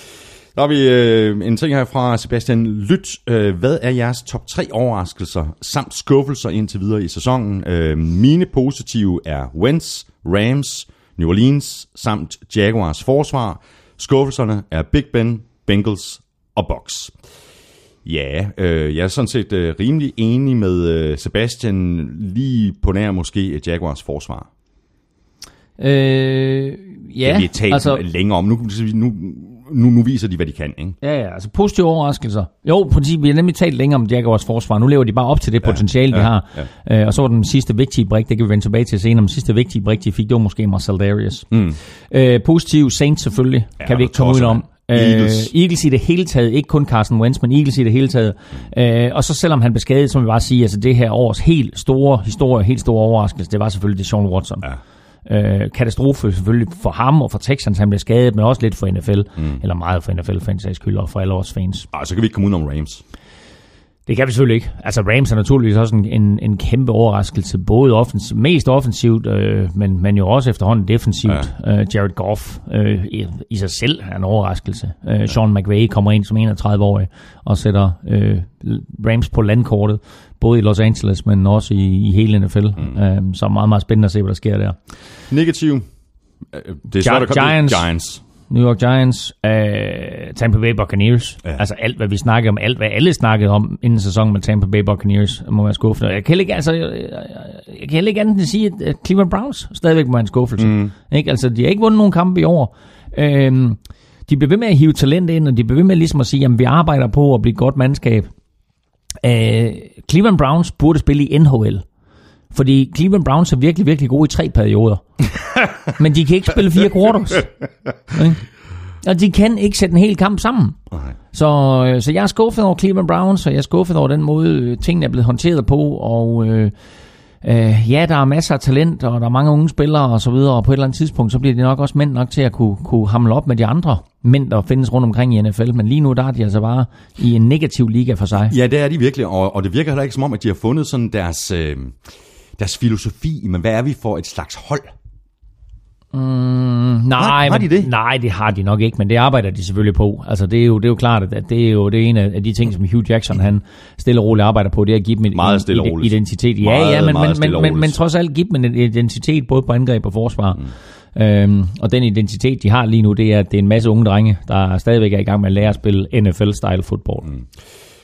Der har vi øh, en ting her fra Sebastian Lyt. Øh, hvad er jeres top 3 overraskelser samt skuffelser indtil videre i sæsonen? Øh, mine positive er Wentz, Rams, New Orleans samt Jaguars forsvar. Skuffelserne er Big Ben, Bengals og Bucks. Ja, øh, jeg er sådan set øh, rimelig enig med øh, Sebastian lige på nær måske Jaguars forsvar. Øh, ja, det vi talt altså, længere om. Nu, nu, nu, nu viser de, hvad de kan. Ikke? Ja, ja, altså positive overraskelser. Jo, fordi vi har nemlig talt længere om Jaguars forsvar. Nu lever de bare op til det potentiale, de ja, har. Øh, og så var den sidste vigtige brik, det kan vi vende tilbage til senere, men den sidste vigtige brik, de fik, det var måske Marcel Darius. Mm. Øh, positiv Saints selvfølgelig, Ja, kan vi ikke komme ud om. Øh, Eagles. Eagles i det hele taget, ikke kun Carson Wentz, men Eagles i det hele taget. Øh, og så selvom han blev skadet, så vil jeg bare sige, altså det her års helt store historie, helt store overraskelse, det var selvfølgelig Deshaun Watson. Ja. Øh, katastrofe selvfølgelig for ham og for Texans, han blev skadet, men også lidt for NFL, mm. eller meget for NFL, for alle vores fans. Ah, så kan vi ikke komme ud om Rams. Det kan vi selvfølgelig ikke. Altså Rams er naturligvis også en, en, en kæmpe overraskelse, både offensiv, mest offensivt, øh, men, men jo også efterhånden defensivt. Ja. Øh, Jared Goff øh, i, i sig selv er en overraskelse. Øh, Sean McVay kommer ind som 31-årig og sætter øh, Rams på landkortet, både i Los Angeles, men også i, i hele NFL. Mm. Øh, så meget, meget spændende at se, hvad der sker der. Negativ. Øh, Det er svært at komme Giants. Giants. New York Giants, øh, Tampa Bay Buccaneers. Ja. Altså alt, hvad vi snakkede om, alt, hvad alle snakkede om inden sæsonen med Tampa Bay Buccaneers, må være skuffende. Jeg kan ikke, altså, jeg, jeg, kan heller ikke andet end at sige, at Cleveland Browns stadigvæk må være en skuffelse. Mm. Ikke? Altså, de har ikke vundet nogen kampe i år. Øhm, de bliver ved med at hive talent ind, og de bliver ved med ligesom at sige, at vi arbejder på at blive et godt mandskab. Øh, Cleveland Browns burde spille i NHL. Fordi Cleveland Browns er virkelig, virkelig gode i tre perioder. Men de kan ikke spille fire quarters. Ikke? Og de kan ikke sætte en hel kamp sammen. Okay. Så, øh, så jeg er skuffet over Cleveland Browns, og jeg er skuffet over den måde, øh, tingene er blevet håndteret på. Og øh, øh, ja, der er masser af talent, og der er mange unge spillere og så videre. Og på et eller andet tidspunkt, så bliver de nok også mænd nok til at kunne, kunne hamle op med de andre mænd, der findes rundt omkring i NFL. Men lige nu, der er de altså bare i en negativ liga for sig. Ja, det er de virkelig, og, og det virker heller ikke som om, at de har fundet sådan deres, øh, deres filosofi, men hvad er vi for et slags hold? Mm, nej, Har- har men, de det? nej, det har de nok ikke, men det arbejder de selvfølgelig på. Altså, det er jo, det er jo klart, at det er jo det er en af de ting, som Hugh Jackson han stille og roligt arbejder på, det er at give dem en, Meget en stille roligt. identitet. Ja, Meget, ja, men, meget men, men, men, men trods alt give dem en identitet både på angreb og forsvar. Mm. Øhm, og den identitet, de har lige nu, det er, at det er en masse unge drenge, der stadigvæk er i gang med at lære at spille NFL-style fodbold. Mm.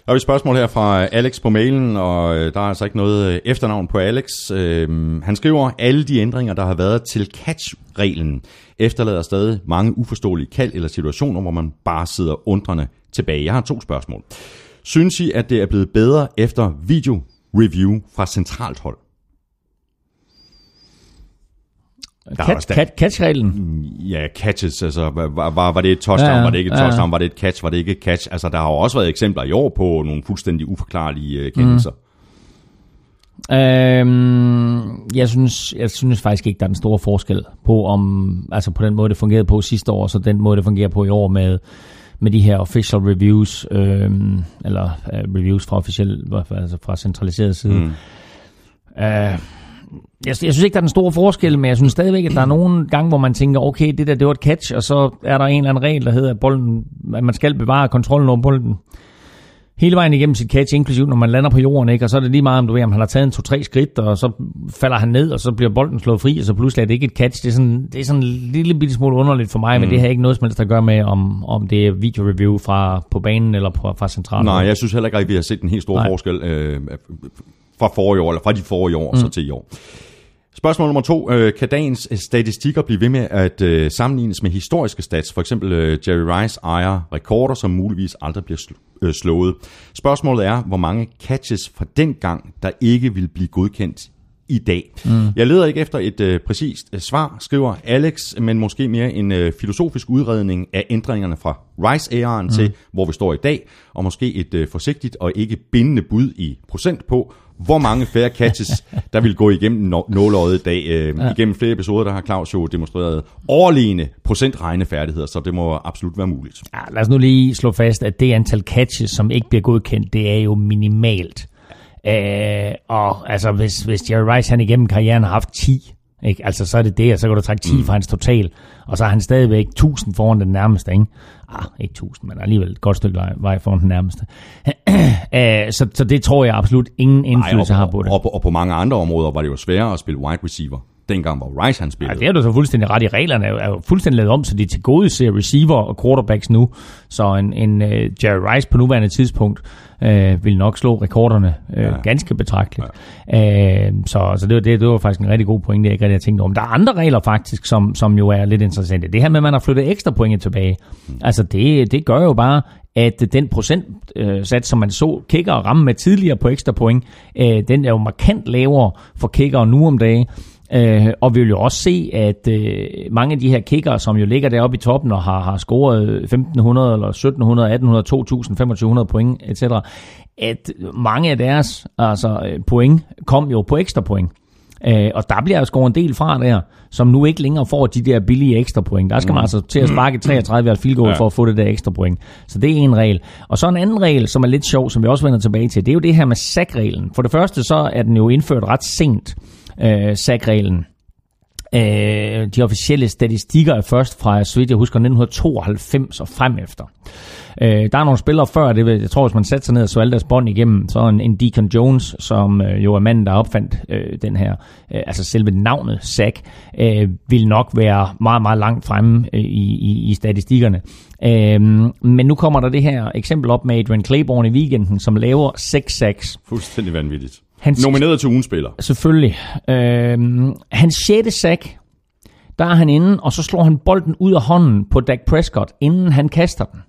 Der har vi et spørgsmål her fra øh, Alex på mailen, og øh, der er altså ikke noget øh, efternavn på Alex. Øhm, han skriver, alle de ændringer, der har været til catch-reglen, efterlader stadig mange uforståelige kald eller situationer, hvor man bare sidder undrende tilbage. Jeg har to spørgsmål. Synes I, at det er blevet bedre efter video-review fra centralt hold? Der er Catch, der- catch-reglen. Ja, catches, altså var, var, var det et touchdown, Ja, ja, ja. var det ikke et Ja, ja. touchdown, var det et catch, var det ikke et catch? Altså der har jo også været eksempler i år på nogle fuldstændig uforklarlige øh, kendelser. Mm. Øhm, jeg, synes, jeg synes faktisk ikke, der er den store forskel på, om, altså på den måde, det fungerede på sidste år, så den måde, det fungerer på i år med, med de her official reviews, øhm, eller øh, reviews fra officiel, altså fra centraliseret side. Mm. Øh, jeg, jeg synes ikke, der er den store forskel, men jeg synes stadigvæk, at der er nogle gange, hvor man tænker, okay, det der, det var et catch, og så er der en eller anden regel, der hedder, at, bolden, at man skal bevare kontrollen over bolden hele vejen igennem sit catch, inklusiv når man lander på jorden, ikke? og så er det lige meget, om du ved, om han har taget en to-tre skridt, og så falder han ned, og så bliver bolden slået fri, og så pludselig er det ikke et catch. Det er sådan, det er sådan en lille bitte smule underligt for mig, mm. men det har ikke noget som helst at gøre med, om, om det er video-review fra, på banen eller på, fra centralen. Nej, jeg synes heller ikke, at vi har set en helt stor Nej. Nej. forskel øh, fra forrige år, eller fra de forrige år, mm. så til i år. Spørgsmål nummer to. Øh, kan dagens øh, statistikker blive ved med at øh, sammenlignes med historiske stats? For eksempel øh, Jerry Rice ejer rekorder, som muligvis aldrig bliver sl- øh, slået. Spørgsmålet er, hvor mange catches fra den gang, der ikke vil blive godkendt i dag. Mm. Jeg leder ikke efter et øh, præcist øh, svar, skriver Alex, men måske mere en øh, filosofisk udredning af ændringerne fra Rice-æraen mm. til, hvor vi står i dag, og måske et øh, forsigtigt og ikke bindende bud i procent på, hvor mange færre catches, der vil gå igennem nå- nåløjet i dag. Øh, ja. Igennem flere episoder, der har Claus jo demonstreret overlegne procentregnefærdigheder, så det må absolut være muligt. Ja, lad os nu lige slå fast, at det antal catches, som ikke bliver godkendt, det er jo minimalt. Øh, og altså, hvis, hvis Jerry Rice han igennem karrieren har haft 10, ikke? Altså, så er det det, og så kan du trække 10 mm. fra hans total, og så er han stadigvæk 1000 foran den nærmeste, ikke? Ah, ikke 1000, men alligevel et godt stykke vej- foran den nærmeste. så, så det tror jeg absolut ingen indflydelse og, har på det. Og, og, og på mange andre områder var det jo sværere at spille wide receiver. Dengang var Rice han Ja, spillede. det er du så fuldstændig ret i. Reglerne er jo, er fuldstændig lavet om, så de til gode ser receiver og quarterbacks nu. Så en, en uh, Jerry Rice på nuværende tidspunkt uh, vil nok slå rekorderne uh, ja. Ja. ganske betragteligt. Ja. Uh, så så det, var, det, det var faktisk en rigtig god point, det jeg ikke rigtig tænkt over. Men der er andre regler faktisk, som, som jo er lidt interessante. Det her med, at man har flyttet ekstra point tilbage. Mm. Altså det, det gør jo bare, at den procentsats, som man så kicker ramme med tidligere på ekstra point, den er jo markant lavere for kicker nu om dagen. Øh, og vi vil jo også se, at øh, mange af de her kickere, som jo ligger deroppe i toppen og har, har scoret 1500 eller 1700, 1800, 2000, 2500 point, etc., at mange af deres altså, øh, point kom jo på ekstra point. Øh, og der bliver jo scoret en del fra der, som nu ikke længere får de der billige ekstra point. Der skal man altså til at sparke 33 af field goal Ja. for at få det der ekstra point. Så det er en regel. Og så en anden regel, som er lidt sjov, som vi også vender tilbage til, det er jo det her med sackreglen. For det første så er den jo indført ret sent, øh, sagreglen. Øh, de officielle statistikker er først fra, så vidt jeg husker, 1992 og frem efter. Øh, der er nogle spillere før, det, vil- jeg tror, hvis man satte sig ned og så alle deres bånd igennem, så en, en Deacon Jones, som øh, jo er manden, der opfandt øh, den her, øh, altså selve navnet Sack, øh, vil nok være meget, meget langt fremme øh, i, i, i statistikkerne. Øh, men nu kommer der det her eksempel op med Adrian Claiborne i weekenden, som laver 6 sacks. Fuldstændig vanvittigt. Han, Nomineret til spiller. Selvfølgelig. Øhm, hans sjette sack, der er han inde, og så slår han bolden ud af hånden på Dak Prescott, inden han kaster den.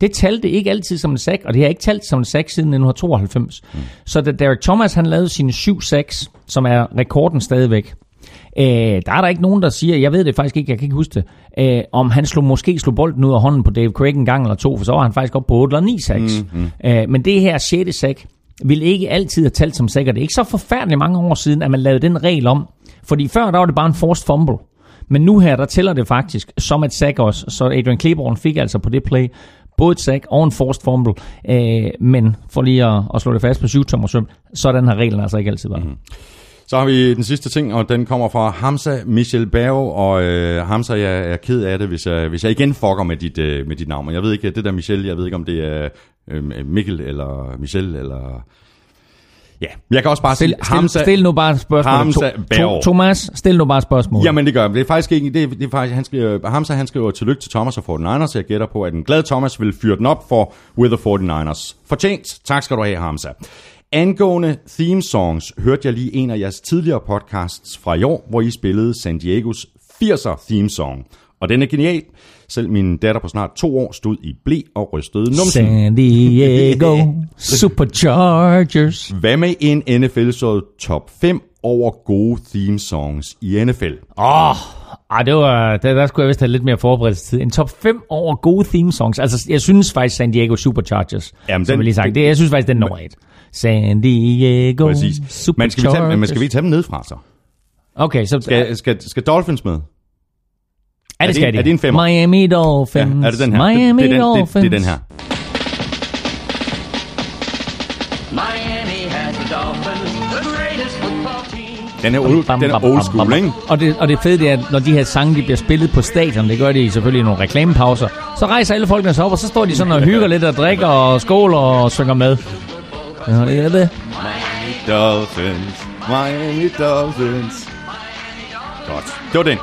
Det talte ikke altid som en sack, og det har ikke talt som en sack siden 1992. Mm. Så da Derek Thomas han lavede sine syv sacks, som er rekorden stadigvæk, øh, der er der ikke nogen, der siger, jeg ved det faktisk ikke, jeg kan ikke huske det, øh, om han slog, måske slog bolden ud af hånden på Dave Craig en gang eller to, for så var han faktisk op på 8 eller 9 sacks. Mm, mm. Øh, men det her sjette sack, vil ikke altid have talt som sack, det er ikke så forfærdeligt mange år siden, at man lavede den regel om. Fordi før, der var det bare en forced fumble. Men nu her, der tæller det faktisk som et sack også. Så Adrian Claiborne fik altså på det play både et sack og en forced fumble. Øh, men for lige at, at slå det fast på 7 tommer søm, sådan har reglen altså ikke altid været. Mm. Så har vi den sidste ting, og den kommer fra Hamza Michel Berg, og øh, Hamza, jeg er ked af det, hvis jeg, hvis jeg igen fucker med dit, øh, med dit navn. Jeg ved ikke, det der Michel, jeg ved ikke, om det er øh, Mikkel eller Michel, eller... Ja, jeg kan også bare Stil, sige, stil, Hamza... stil nu bare et spørgsmål. Hamza Berg. Thomas, stil nu bare et spørgsmål. Jamen det gør. Det er faktisk ikke, det er, det er faktisk, han skriver, Hamza han skriver tillykke til Thomas og 49ers. Jeg gætter på, at en glad Thomas vil fyre den op for With the 49ers. Fortjent. Tak skal du have, Hamza. Angående theme songs, hørte jeg lige en af jeres tidligere podcasts fra i år, hvor I spillede San Diegos 80'er theme song. Og den er genial. Selv min datter på snart to år stod i blæ og rystede numsen. San Diego Superchargers. Hvad med en NFL så top 5 over gode theme songs i NFL. Åh, oh, ej, det var, der, der skulle jeg vist have lidt mere forberedelsestid. En top 5 over gode theme songs. Altså, jeg synes faktisk San Diego Superchargers, Jamen, som den- jeg lige sagt. Det, jeg synes faktisk, den er nummer 1. San Diego Præcis. Superchargers. Men skal vi tage, men skal vi tage dem nedfra så? Okay, så... Skal, skal, skal Dolphins med? ja, er det det skal de. er det en femmer? Miami Dolphins. Ja, er det den her? Miami det, det, er den, det, Dolphins. det er den her. Miami has the Dolphins, the greatest football team. Den er, old, den er old school, ikke? Og det, og det fede det er, at når de her sange de bliver spillet på stadion, det gør de selvfølgelig i nogle reklamepauser, så rejser alle folkene sig op, og så står de sådan og hygger lidt og drikker og skåler og synger med. Ja, det er det. Dolphins, Miami Dolphins. Godt. Det var den.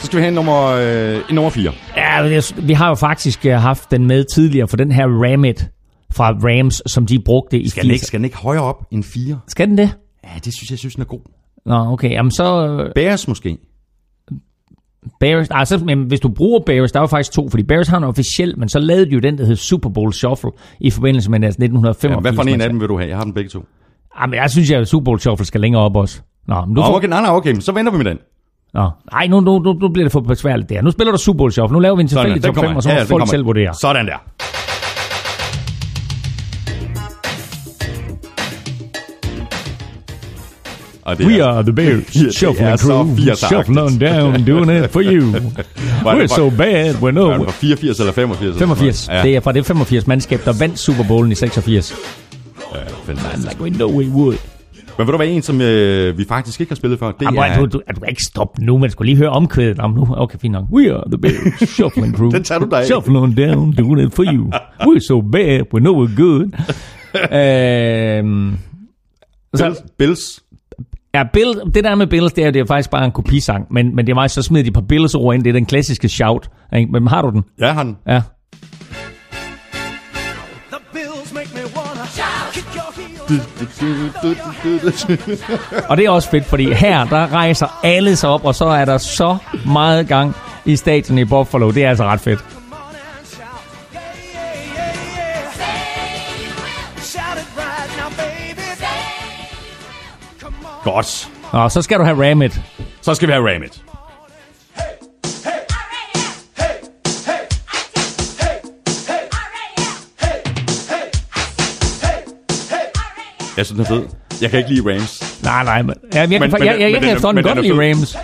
Så skal vi have en nummer, øh, en nummer 4. Ja, vi har jo faktisk øh, haft den med tidligere, for den her Ramit fra Rams, som de brugte i Skal den, ikke, 80'erne. skal den ikke højere op end 4? Skal den det? Ja, det synes jeg, synes den er god. Nå, okay. Jamen så... øh, Bears måske. Bears, altså, men hvis du bruger Bears, der er jo faktisk to, fordi Bears har en officiel, men så lavede de jo den, der hed Super Bowl Shuffle i forbindelse med deres 1985. Ja, hvad for en af dem vil du have? Jeg har dem begge to. Jamen, jeg synes, at Super Bowl Shuffle skal længere op også. Nå, men du Nå, får... okay, nej, nej, okay, men så venter vi med den. Nå, nej, nu, nu, nu, nu bliver det for besværligt der. Nu spiller du Super Bowl Shuffle. Nu laver vi en tilfældig top kommer 5, her. og så Ja, må ja, den folk selv vurdere. Sådan der. Og det We er- are the Bears, Ja, det shuffling er så crew, 80'er-agtigt. shuffling on down, doing it for you. Var det We're so bad, we're Var no... det fra 84 eller 85? 85. Ja, Det er fra det 85 mandskab, der vandt Super Bowlen i 86. fantastisk. Like we know we would. Men ved du hvad, en som øh, vi faktisk ikke har spillet før, det Jamen, er... du, du, du kan ikke stoppe nu, man skulle lige høre omkvædet. Jamen, nu, okay, fint nok. We are the Bears, shuffling crew. Den tager du dig on down, doing it for you. We're so bad, we know we're good. øhm, så, Bills, Bills. Ja, Bill, det der med Bills, det er, det er faktisk bare en kopisang, men, men det er meget, så smider de et par Bills ord ind, det er den klassiske shout. Ikke? Men har du den? Ja, han. Ja. Og det er også fedt, fordi her, der rejser alle sig op, og så er der så meget gang i stadion i Buffalo. Det er altså ret fedt. Godt. Og så skal du have Ramit. Så skal vi have Ramit. Jeg synes, den er fed. Jeg kan ikke lide Rams. Nej, nej, men, ja, jeg, Men- kan, men- jeg, jeg, jeg, men jeg den kan er- efterhånden men godt den er lide fed. Rams.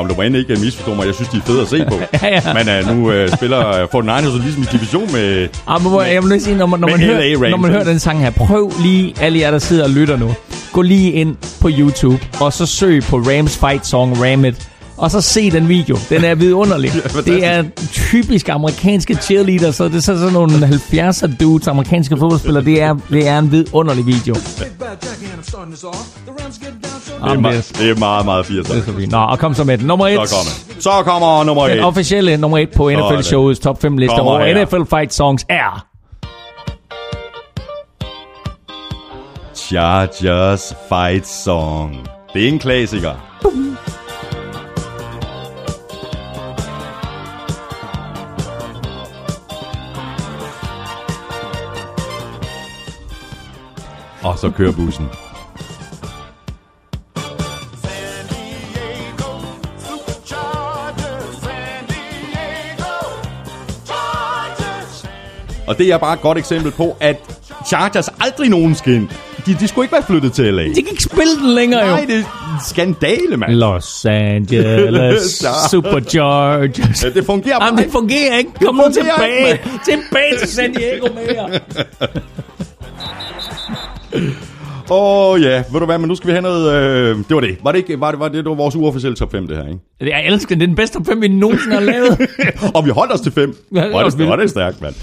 Og om du må endelig ikke misforstå mig, jeg synes, de er fede at se på. Ja, ja. Men uh, nu uh, spiller uh, Fortnite så ligesom i division med... Ah, men, hvor- jeg må lige sige, når man, når, man hører, når man hører den sang her, prøv lige, alle jer, der sidder og lytter nu, gå lige ind på YouTube, og så søg på Rams Fight Song Ramit, og så se den video. Den er vidunderlig. fantastisk. det er typisk amerikanske cheerleaders, så det er så sådan nogle 70'er dudes, amerikanske fodboldspillere. Det er, det er en vidunderlig video. Det er, meget, det det er meget, meget 80'er. Det er så fint. Nå, og kom så med den. Nummer et. Så kommer. Så kommer nummer Den 1. officielle nummer et på Sådan. NFL-showets top 5 liste over her. NFL Fight Songs er... Chargers Fight Song. Det er en klassiker. Og så kører bussen. Og det er bare et godt eksempel på, at Chargers aldrig nogensinde... De, de skulle ikke være flyttet til LA. De kan ikke spille den længere, jo. Nej, det er skandale, mand. Los Angeles Superchargers. Ja, det fungerer bare Jamen, det fungerer ikke. Kom nu tilbage. ikke, tilbage til San Diego med jer. Åh oh, ja, ved du hvad, men nu skal vi have noget... Øh, det var det. Var det ikke var det, var det, det var vores uofficielle top 5, det her, ikke? Jeg elsker det. Det er den bedste top 5, vi nogensinde har lavet. Og vi holdt os til 5. Ja, det også det, vildt. det stærkt, mand.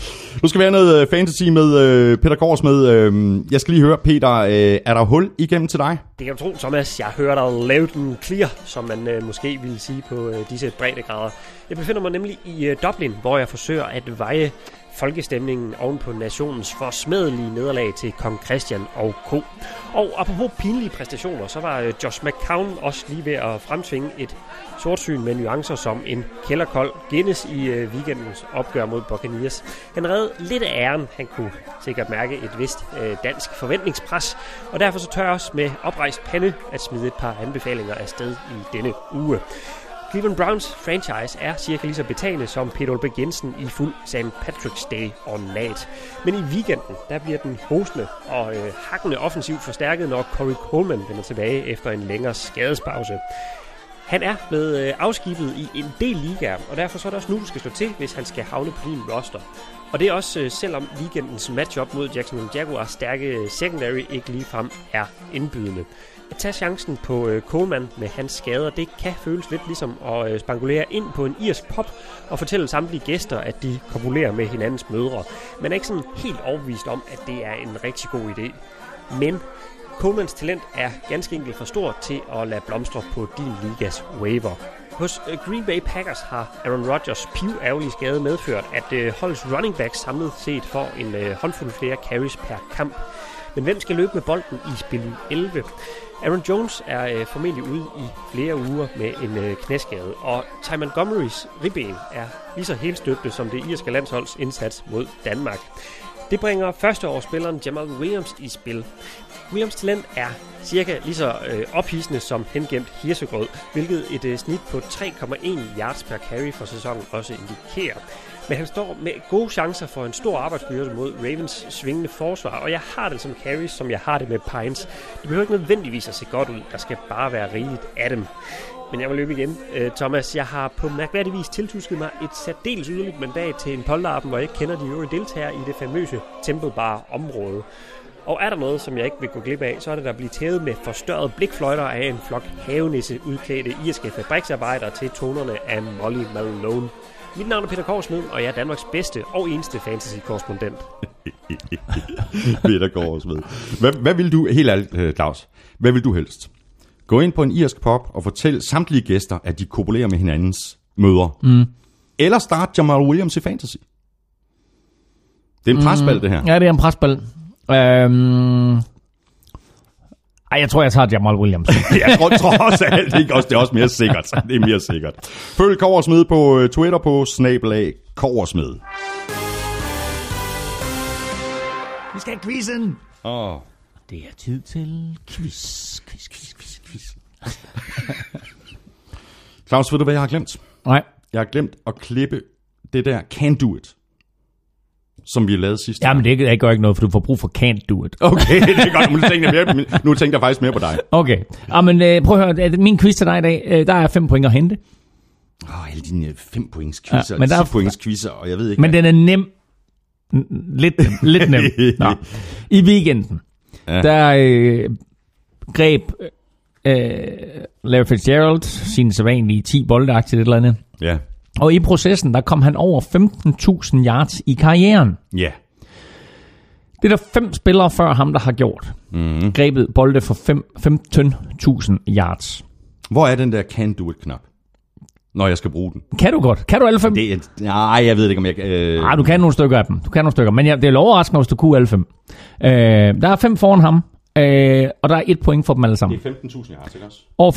Nu skal vi have noget øh, fantasy med øh, Peter Kors med. Øh, jeg skal lige høre, Peter, øh, er der hul igennem til dig? Det kan du tro, Thomas. Jeg hører dig loud and clear, som man øh, måske ville sige på øh, disse breddegrader. Jeg befinder mig nemlig i øh, Dublin, hvor jeg forsøger at veje folkestemningen oven på nationens forsmedelige nederlag til kong Christian og K. Og apropos pinlige præstationer, så var øh, Josh McCown også lige ved at fremtvinge et sortsyn med nuancer som en kælderkold Guinness i øh, weekendens opgør mod Buccaneers. Han redde lidt af æren. Han kunne sikkert mærke et vist øh, dansk forventningspres, og derfor så tør jeg også med oprejst pande at smide et par anbefalinger afsted i denne uge. Cleveland Browns franchise er cirka lige så betagende som Peter Olbæk Jensen i fuld St. Patrick's Day ornat. Men i weekenden, der bliver den hostende og øh, hakkende offensivt forstærket, når Corey Coleman vender tilbage efter en længere skadespause. Han er blevet øh, afskibet i en del ligaer, og derfor så er det også nu, du skal slå til, hvis han skal havne på din roster. Og det er også, øh, selvom weekendens matchup mod Jacksonville Jaguars stærke secondary ikke ligefrem er indbydende. At tage chancen på øh, Coleman med hans skader, det kan føles lidt ligesom at øh, spangulere ind på en irsk pop og fortælle samtlige gæster, at de kopulerer med hinandens mødre. Man er ikke sådan helt overbevist om, at det er en rigtig god idé. Men Colemans talent er ganske enkelt for stort til at lade blomstre på din ligas waiver. Hos øh, Green Bay Packers har Aaron Rodgers piværgerlige skade medført, at øh, holdets running backs samlet set får en øh, håndfuld flere carries per kamp. Men hvem skal løbe med bolden i spil 11? Aaron Jones er øh, formentlig ude i flere uger med en øh, knæskade, og Ty Montgomerys ribben er lige så helt støbte som det irske landsholds indsats mod Danmark. Det bringer førsteårsspilleren Jamal Williams i spil. Williams talent er cirka lige så øh, ophidsende som hengemt hirsegrød, hvilket et øh, snit på 3,1 yards per carry for sæsonen også indikerer. Men han står med gode chancer for en stor arbejdsbyrde mod Ravens svingende forsvar, og jeg har det som carry, som jeg har det med Pines. Det behøver ikke nødvendigvis at se godt ud, der skal bare være rigeligt af dem. Men jeg vil løbe igen. Øh, Thomas, jeg har på mærkværdig vis tiltusket mig et særdeles yderligt mandat til en polterappen, hvor jeg ikke kender de øvrige deltagere i det famøse tempelbare område. Og er der noget, som jeg ikke vil gå glip af, så er det der at blive tævet med forstørret blikfløjter af en flok havenisse udklædte irske fabriksarbejdere til tonerne af Molly Malone. Mit navn er Peter Korsmed, og jeg er Danmarks bedste og eneste fantasy-korrespondent. Peter går også med. Hvad, hvad vil du, helt ærligt, øh, Claus, hvad vil du helst? Gå ind på en irsk pop og fortæl samtlige gæster, at de kopulerer med hinandens møder. Mm. Eller start Jamal Williams i fantasy. Det er en presbal, det her. Ja, det er en presbal. Øhm... Ej, jeg tror, jeg tager Jamal Williams. jeg tror, at det er også, det er også mere sikkert. Det er mere sikkert. Følg Koversmed på øh, Twitter på snabelag Koversmed. Vi skal have quizzen. Åh, oh, Det er tid til quiz, quiz, quiz, quiz, quiz. Claus, ved du, hvad jeg har glemt? Nej, Jeg har glemt at klippe det der Can Do It, som vi lavede sidst. jamen det, det gør ikke noget, for du får brug for can't do it. Okay, det er godt. Nu tænker jeg, mere, nu tænker jeg faktisk mere på dig. Okay, jamen, øh, prøv at høre, øh, min quiz til dig i dag, øh, der er fem point at hente, Åh, oh, alle dine 5 points quizzer, Ja, men der er- 10 points quizzer, og jeg ved ikke, men hvad. den er nem. Lidt. Lidt nem. Nå. I weekenden, Ja. der øh, greb øh, Larry Fitzgerald sine sædvanlige 10 boldagtigt et eller andet. Ja, Og i processen, der kom han over 15.000 yards i karrieren. ja. Det er der fem spillere før ham, der har gjort. Mm. Grebet bolde for fem- 15.000 yards. Hvor er den der Can Do It-knap? Når jeg skal bruge den. Kan du godt? Kan du alle fem? Det er, nej, jeg ved ikke, om jeg... Øh, Nej, du kan nogle stykker af dem. Du kan nogle stykker. Men ja, det er overraskende, hvis du kunne alle fem. Øh, der er fem foran ham. Øh, og der er et point for dem alle sammen. det er 15.000 yards, ikke også? Over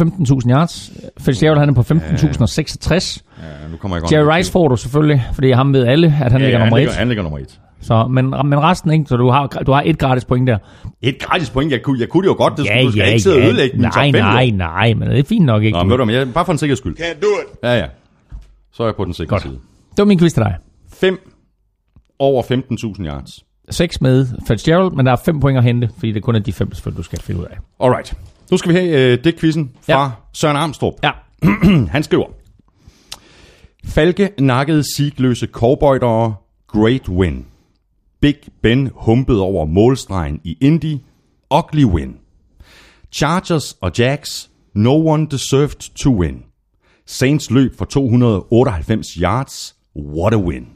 15.000 yards. Fitzgerald han er på 15.066. Ja, nu kommer jeg godt. Jerry Rice får du selvfølgelig, fordi ham ved alle, at han ja, ligger han nummer ligger, et. han ligger nummer et. Så, men, men resten ikke, så du har, du har et gratis point der. Et gratis point, jeg kunne, jeg kunne det jo godt. Det, du skal ikke sidde og ødelægge min top Nej, 5. nej, nej, men det er fint nok ikke. Nå, men du, men jeg, bare for en sikkerheds skyld. Can't do it. Ja, ja. Så er jeg på den sikre Godt. side. Det var min quiz til dig. 5 over 15.000 yards. 6 med Fitzgerald, men der er 5 point at hente, fordi det kun er de 5, selvfølgelig, du skal finde ud af. Alright. Nu skal vi have øh, det quizzen fra Ja. Søren Armstrong. Ja. Han skriver. Falke nakkede sigløse cowboydere. Great win. Big Ben humpede over målstregen i Indy. Ugly win. Chargers og Jacks. No one deserved to win. Saints løb for 298 yards. What a win.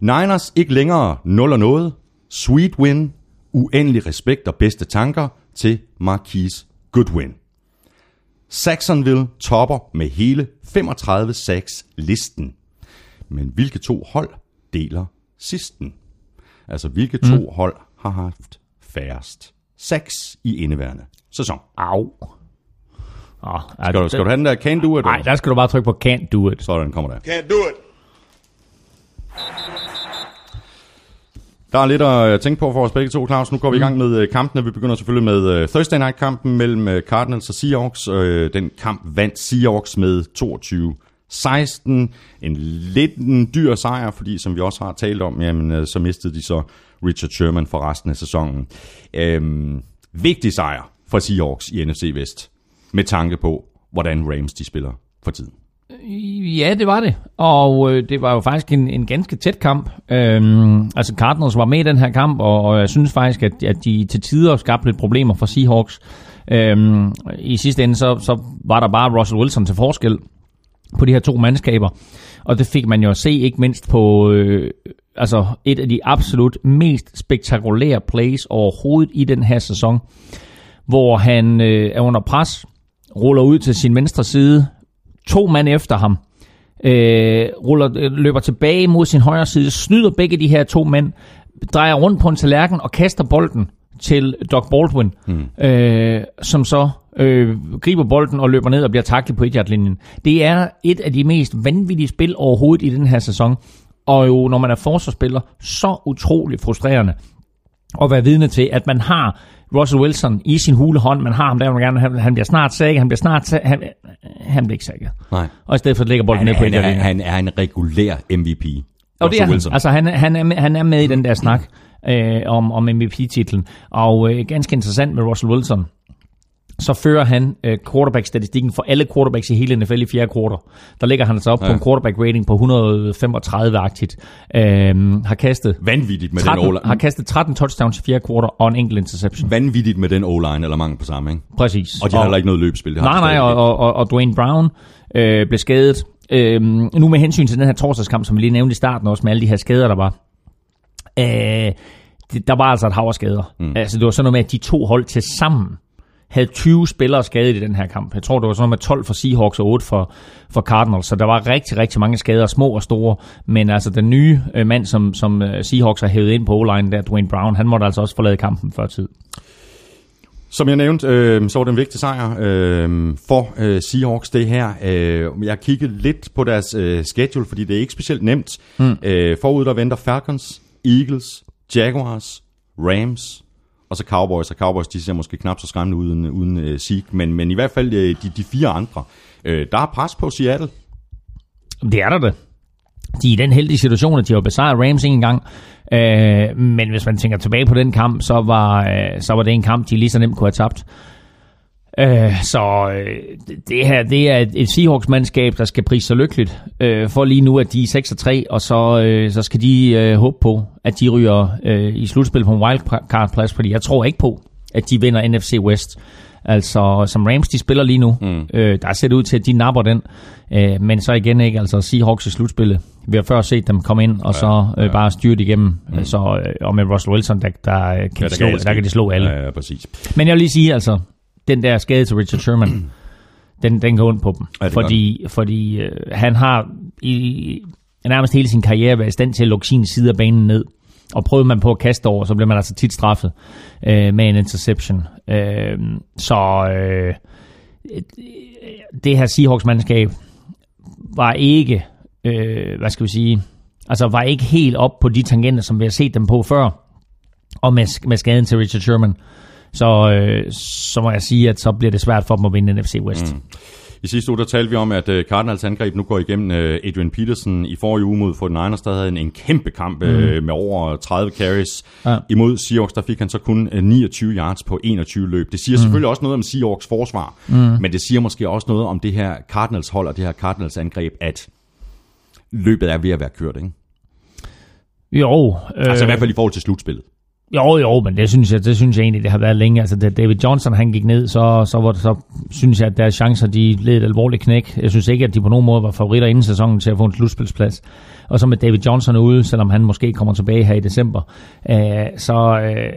Niners ikke længere 0 og noget. Sweet win. Uendelig respekt og bedste tanker til Marquise Goodwin. Saxonville topper med hele 35 sacks listen. Men hvilke to hold deler sidsten? Altså, hvilke to mm. hold har haft færrest sacks i indeværende sæson? Au. Oh, Skal du, skal du have den der can do it? Nej, der skal du bare trykke på can't do it. Sådan kommer der. Can't do it. Der er lidt at øh, tænke på for os begge to, Claus. Nu går vi i gang med øh, kampene. Vi begynder selvfølgelig med øh, Thursday Night-kampen mellem Cardinals og Seahawks. Den kamp vandt Seahawks med 22-16. En lidt en dyr sejr, fordi som vi også har talt om, jamen, så mistede de så Richard Sherman for resten af sæsonen. Øhm, vigtig sejr for Seahawks i NFC Vest, med tanke på, hvordan Rams de spiller for tiden. Øh, ja, det var det. Og øh, det var jo faktisk en, en ganske tæt kamp. Øhm, altså Cardinals var med i den her kamp, og, og jeg synes faktisk, at, at de til tider skabte lidt problemer for Seahawks. Øhm, I sidste ende, så, så var der bare Russell Wilson til forskel på de her to mandskaber. Og det fik man jo at se, ikke mindst på øh, altså et af de absolut mest spektakulære plays overhovedet i den her sæson, hvor han øh, er under pres, ruller ud til sin venstre side, to mand efter ham, øh, ruller, øh, løber tilbage mod sin højre side, snyder begge de her to mænd, drejer rundt på en tallerken og kaster bolden til Doc Baldwin, hmm. øh, som så øh, griber bolden og løber ned og bliver taklet på 1 linjen Det er et af de mest vanvittige spil overhovedet i den her sæson, og jo når man er forsvarsspiller, så utrolig frustrerende at være vidne til, at man har Russell Wilson i sin hule hånd, man har ham der, man gerne, han, han bliver snart sækket, han bliver snart sækket, han, han bliver ikke sækket. Nej. Og i stedet for ligger bolden Han, ned på han, er, han er en regulær MVP. Og det er han. Wilson. Altså, han, han, er med, han er med i den der snak øh, om, om MVP-titlen. Og øh, ganske interessant med Russell Wilson. Så fører han øh, quarterback-statistikken for alle quarterbacks i hele NFL i fjerde kvartal. Der ligger han altså op ja. på en quarterback-rating på 135-agtigt. Øh, har kastet Vanvittigt med den 13, O-line. har kastet 13 touchdowns i fjerde kvartal og en enkelt interception. Vanvittigt med den O-line, eller mangel på samme, ikke? Præcis. Og de har heller ikke noget løbespil. Det har Nej, nej, og, og, og, og Dwayne Brown øh, blev skadet. Øh, nu med hensyn til den her torsdagskamp, som vi lige nævnte i starten også, med alle de her skader, der var. Øh, det, der var altså et hav skader. Mm. Altså, det var sådan noget med, at de to hold til sammen havde 20 spillere skadet i den her kamp. Jeg tror, det var sådan noget med 12 for Seahawks og 8 for, for Cardinals, så der var rigtig, rigtig mange skader, små og store. Men altså, den nye øh, mand, som, som øh, Seahawks har hævet ind på O-line, der Dwayne Brown, han måtte altså også forlade kampen før tid. Som jeg nævnte, øh, så var det en vigtig sejr øh, for øh, Seahawks det her. Øh, jeg kigget lidt på deres øh, schedule, fordi det er ikke specielt nemt. Mm. Øh, forud der venter Falcons, Eagles, Jaguars, Rams og så Cowboys. Og Cowboys de ser måske knap så skræmmende ud uden, uden øh, Zeke, men, men i hvert fald øh, de, de fire andre. Øh, der er pres på Seattle. Det er der det. De er i den heldige situation, at de har besejret Rams en gang. Øh, men hvis man tænker tilbage på den kamp, så var, øh, så var det en kamp, de lige så nemt kunne have tabt. Øh, så øh, det her, det er et, et Seahawks-mandskab, der skal prise sig lykkeligt. Øh, for lige nu, at de er 6 og 3, og så, øh, så skal de øh, håbe på, at de ryger øh, i slutspil på en wildcard-plads, fordi jeg tror ikke på, at de vinder NFC West. Altså, som Rams, de spiller lige nu. Mm. Øh, der ser det ud til, at de napper den. Øh, men så igen ikke, altså Seahawks i slutspillet. Vi har før set dem komme ind, og så øh, bare styre det igennem. Mm. Så, øh, og med Russell Wilson, der, der, kan, Ja, de slå, alt der kan de slå alle. Ja, ja, præcis. Men jeg vil lige sige, altså, den der skade til Richard Sherman, den, den går ondt på dem. Ja, fordi fordi øh, han har i, nærmest hele sin karriere været i stand til at lukke sin side af banen ned. Og prøvede man på at kaste over, så bliver man altså tit straffet øh, med en interception. Øh, så øh, det her Seahawks-mandskab var ikke, øh, hvad skal vi sige, altså var ikke helt op på de tangenter, som vi har set dem på før. Og med, med skaden til Richard Sherman så, øh, så må jeg sige, at så bliver det svært for dem at vinde NFC West. Mm. I sidste uge der talte vi om, at uh, Cardinals angreb nu går igennem uh, Adrian Peterson i forrige uge mod 49ers, der havde en, en kæmpe kamp mm. uh, med over 30 carries. Ja. Imod Seahawks, der fik han så kun uh, 29 yards på 21 løb. Det siger mm. selvfølgelig også noget om Seahawks forsvar, mm. men det siger måske også noget om det her Cardinals hold og det her Cardinals angreb, at løbet er ved at være kørt, ikke? Jo. Øh, Altså i hvert fald i forhold til slutspillet. Jo, jo, men det synes jeg, det synes jeg egentlig, det har været længe. Altså, da David Johnson han gik ned, så, så, var det, så synes jeg, at deres chancer, de led et alvorligt knæk. Jeg synes ikke, at de på nogen måde var favoritter inden sæsonen til at få en slutspilsplads. Og så med David Johnson ude, selvom han måske kommer tilbage her i december, øh, så, øh,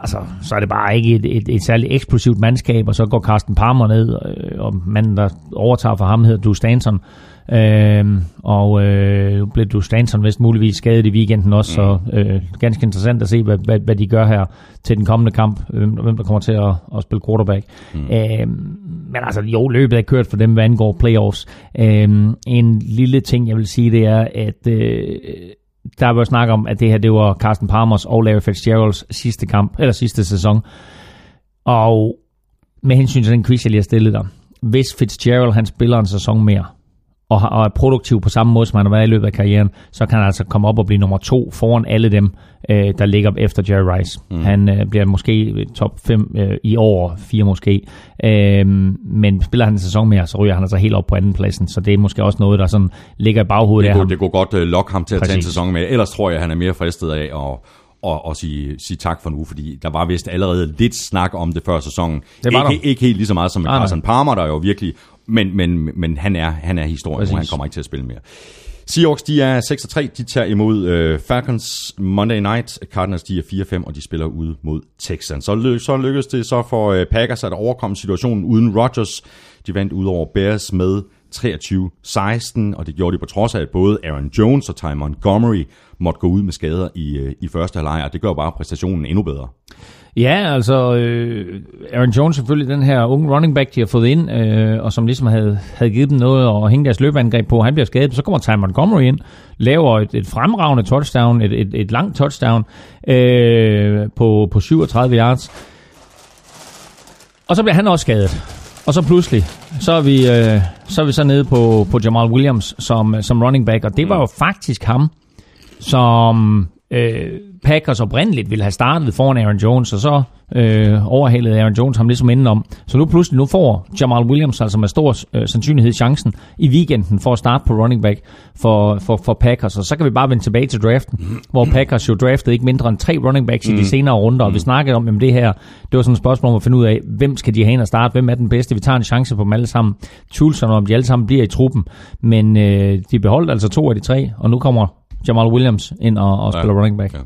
altså, så er det bare ikke et, et, et særligt eksplosivt mandskab, og så går Carsten Palmer ned, øh, og manden, der overtager for ham, hedder Du Stanton. Øh, og øh, blev du Stanton vist muligvis skadet i weekenden også, så øh, ganske interessant at se, hvad, hvad, hvad de gør her til den kommende kamp, hvem, hvem der kommer til at, at spille quarterback. Mm. Øh, men altså, jo, løbet er kørt for dem, hvad angår playoffs. Øh, en lille ting, jeg vil sige, det er, at øh, der var snak om, at det her, det var Carsten Palmers og Larry Fitzgeralds sidste kamp, eller sidste sæson. Og med hensyn til den quiz, jeg lige har stillet dig. Hvis Fitzgerald, han spiller en sæson mere, og, og er produktiv på samme måde, som han har været i løbet af karrieren, så kan han altså komme op og blive nummer to foran alle dem, øh, der ligger efter Jerry Rice. Mm. Han øh, bliver måske top 5 øh, i år, fire måske. Øh, men spiller han en sæson mere, så ryger han altså helt op på anden pladsen. Så det er måske også noget, der sådan ligger i baghovedet Det af kunne, ham. det kunne godt uh, lokke ham til at tage en Præcis. sæson med. Ellers tror jeg, han er mere fristet af at, at, at sige, sige tak for nu, fordi der var vist allerede lidt snak om det før sæsonen. Det var ikke, ikke helt lige så meget som med. Carson Palmer, der jo virkelig... Men, men, men han er, han er historien Præcis. han kommer ikke til at spille mere. Seahawks, de er 6-3, de tager imod øh, Falcons Monday Night. Cardinals, de er 4-5, og de spiller ude mod Texans. Så, ly- så lykkedes det så for øh, Packers at overkomme situationen uden Rodgers. De vandt ud over Bears med 23-16, og det gjorde de på trods af, at både Aaron Jones og Ty Montgomery måtte gå ud med skader i, øh, i første halvleg, og det gør bare præstationen endnu bedre. Ja, altså øh, Aaron Jones selvfølgelig den her unge running back, de har fået ind, øh, og som ligesom havde, havde givet dem noget at hænge deres løbeangreb på. Han bliver skadet, så kommer Ty Montgomery ind, laver et, et fremragende touchdown, et, et, et langt touchdown øh, på, på 37 yards. Og så bliver han også skadet. Og så pludselig, så er vi, øh, så, er vi så nede på, på Jamal Williams som, som running back, og det var jo faktisk ham, som øh, Packers oprindeligt ville have startet foran Aaron Jones, og så øh, overhalede Aaron Jones ham ligesom indenom. Så nu pludselig, nu får Jamal Williams altså med stor øh, sandsynlighed chancen i weekenden for at starte på running back for, for, for Packers, og så kan vi bare vende tilbage til draften, hvor Packers jo draftede ikke mindre end tre running backs i de senere runder, og vi snakkede om, at det her, det var sådan et spørgsmål om at finde ud af, hvem skal de have ind og starte, hvem er den bedste, vi tager en chance på dem alle sammen. Tvivlsomt om de alle sammen bliver i truppen, men øh, de beholdt altså to af de tre, og nu kommer Jamal Williams ind og, og spiller running back. Ja.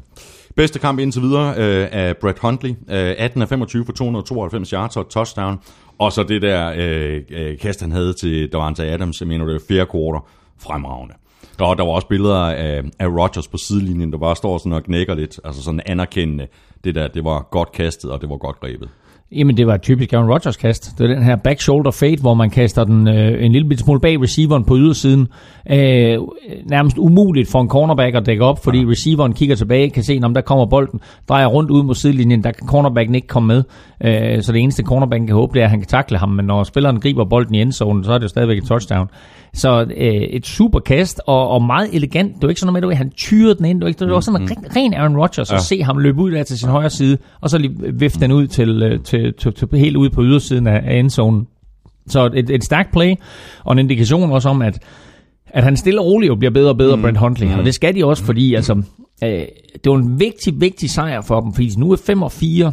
Bedste kamp indtil videre øh, af Brett Hundley. Øh, 18 af 25 for 292 yards og touchdown. Og så det der øh, øh, kast, han havde til Davante Adams, jeg mener det var fjerde quarter, fremragende. Der, der var også billeder af, af Rodgers på sidelinjen, der bare står sådan og knækker lidt, altså sådan anerkendende. Det der, det var godt kastet, og det var godt grebet. Jamen, det var et typisk Aaron Rodgers kast. Det er den her back shoulder fade, hvor man kaster den øh, en lille smule bag receiveren på ydersiden. Øh, nærmest umuligt for en cornerback at dække op, fordi receiveren kigger tilbage, kan se, om der kommer bolden, drejer rundt ud mod sidelinjen, der kan cornerbacken ikke komme med. Øh, så det eneste cornerbacken kan håbe, det er, at han kan takle ham, men når spilleren griber bolden i endzone, så er det jo stadigvæk et touchdown. Så øh, et super kast, og, og meget elegant. Det var ikke sådan noget med, at han tyrede den ind. Det var, ikke, det var sådan en ren, ren Aaron Rodgers at se ham løbe ud der til sin højre side, og så lige vifte den ud til, øh, til, til, til, til helt ude på ydersiden af, af endzonen. Så et, et stærkt play, og en indikation også om, at, at han stille og roligt jo bliver bedre og bedre, mm. Brent Huntley. Og det skal de også, fordi altså, øh, det var en vigtig, vigtig sejr for dem, fordi nu er 5 og 4,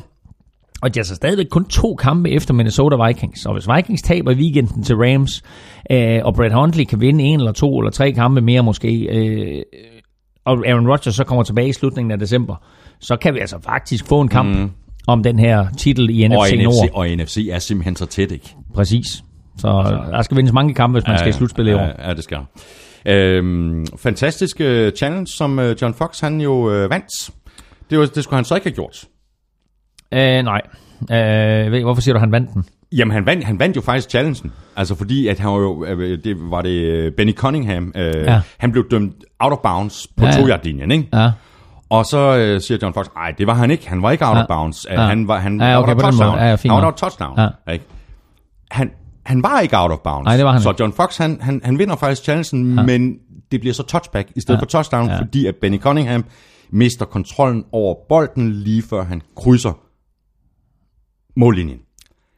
og de har så stadigvæk kun to kampe efter Minnesota Vikings. Og hvis Vikings taber i weekenden til Rams, øh, og Brett Huntley kan vinde en eller to eller tre kampe mere måske, øh, og Aaron Rodgers så kommer tilbage i slutningen af december, så kan vi altså faktisk få en kamp mm. om den her titel i NFC, Og NFC, Nord. og NFC er simpelthen så tæt, ikke? Præcis. Så der skal vindes mange kampe, hvis man skal i slutspillet i år. Ja, ja, det skal. Øhm, fantastisk øh, challenge, som øh, John Fox han jo øh, vandt. Det, var, det skulle han så ikke have gjort. Øh, nej. Øh, hvorfor siger du, han vandt den? Jamen, han vandt, han vandt jo faktisk challengen. Altså, fordi at han var jo, øh, det var det øh, Benny Cunningham, øh, Ja. han blev dømt out of bounds på Ja, ja. ja. to linjen ikke? Ja. Og så øh, siger John Fox, nej, det var han ikke. Han var ikke out Ja. of bounds. Ja. Han var, han, Ja, okay, var der touchdown. Ja, der var der touchdown. Ja. Ikke? Han, han var ikke out of bounds. Nej, det var han så ikke. John Fox, han, han, han vinder faktisk challengen, Ja. men det bliver så touchback i stedet Ja. for touchdown, Ja. fordi at Benny Cunningham mister kontrollen over bolden lige før han krydser mållinjen.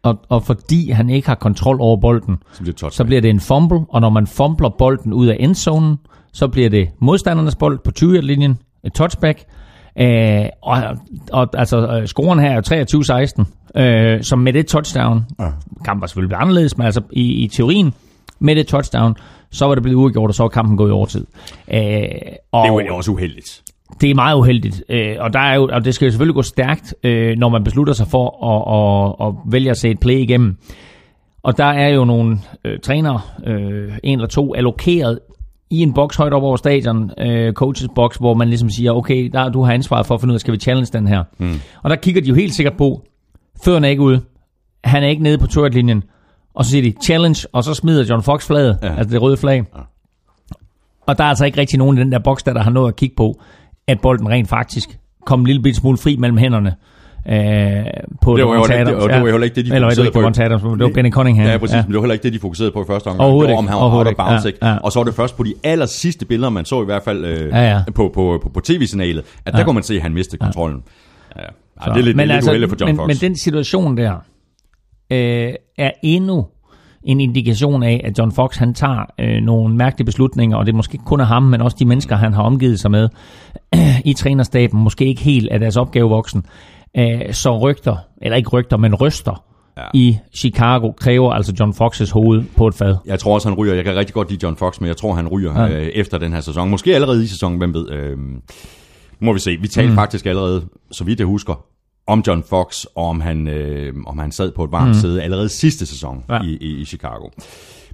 Og, og fordi han ikke har kontrol over bolden, Så bliver touchback. så bliver det en fumble, og når man fumbler bolden ud af endzonen, så bliver det modstandernes bold på 20-linjen, et touchback, øh, og, og altså øh, scoren her er 23-16, øh, som med det touchdown, ja. kampen var selvfølgelig anderledes, men altså i, i teorien, med det touchdown, så var det blevet uafgjort, og så var kampen gået i overtid. Øh, og Det er jo også uheldigt. Det er meget uheldigt, øh, og, der er jo, og det skal jo selvfølgelig gå stærkt, øh, når man beslutter sig for at, at, at vælge at se et play igennem. Og der er jo nogle øh, trænere, øh, en eller to, allokeret i en boks højt op over stadion, øh, coaches box, hvor man ligesom siger, okay, der, du har ansvaret for at finde ud af, skal vi challenge den her? Mm. Og der kigger de jo helt sikkert på, fødderne er ikke ude, han er ikke nede på turretlinjen, og så siger de, challenge, og så smider John Fox flaget, ja. altså det røde flag. Ja. Og der er altså ikke rigtig nogen i den der boks, der, der har noget at kigge på, at bolden rent faktisk kom en lille bit smule fri mellem hænderne. Øh, på Det var, ikke, Adams, og det var heller ikke det, de Eller det var fokuserede ikke på. Adams, det var Benny Cunningham. Ja, præcis, ja. men det var heller ikke det, de fokuserede på i første omgang. Overhovedet det var, om han var out of bounds, ikke. ikke? Ja, ja. Og så var det først på de aller sidste billeder, man så i hvert fald øh, Ja, ja. på, på, på, på tv-signalet, at der Ja. kunne man se, at han mistede kontrollen. Ja. Ja, det er lidt, men det er lidt uheldigt for John men, Fox. Men den situation der øh, er endnu en indikation af, at John Fox han tager øh, nogle mærkelige beslutninger, og det er måske ikke kun af ham, men også de mennesker, han har omgivet sig med i trænerstaben, måske ikke helt af deres opgave voksen. Øh, så rygter, eller ikke rygter, men ryster ja. i Chicago kræver altså John Foxes hoved på et fad. Jeg tror også, han ryger. Jeg kan rigtig godt lide John Fox, men jeg tror, han ryger Ja. øh, efter den her sæson. Måske allerede i sæsonen, hvem ved. Øh, må vi se. Vi talte mm. faktisk allerede, så vidt jeg husker, om John Fox, og om han, øh, om han sad på et varmt mm. sæde allerede sidste sæson Ja. i, i, i Chicago.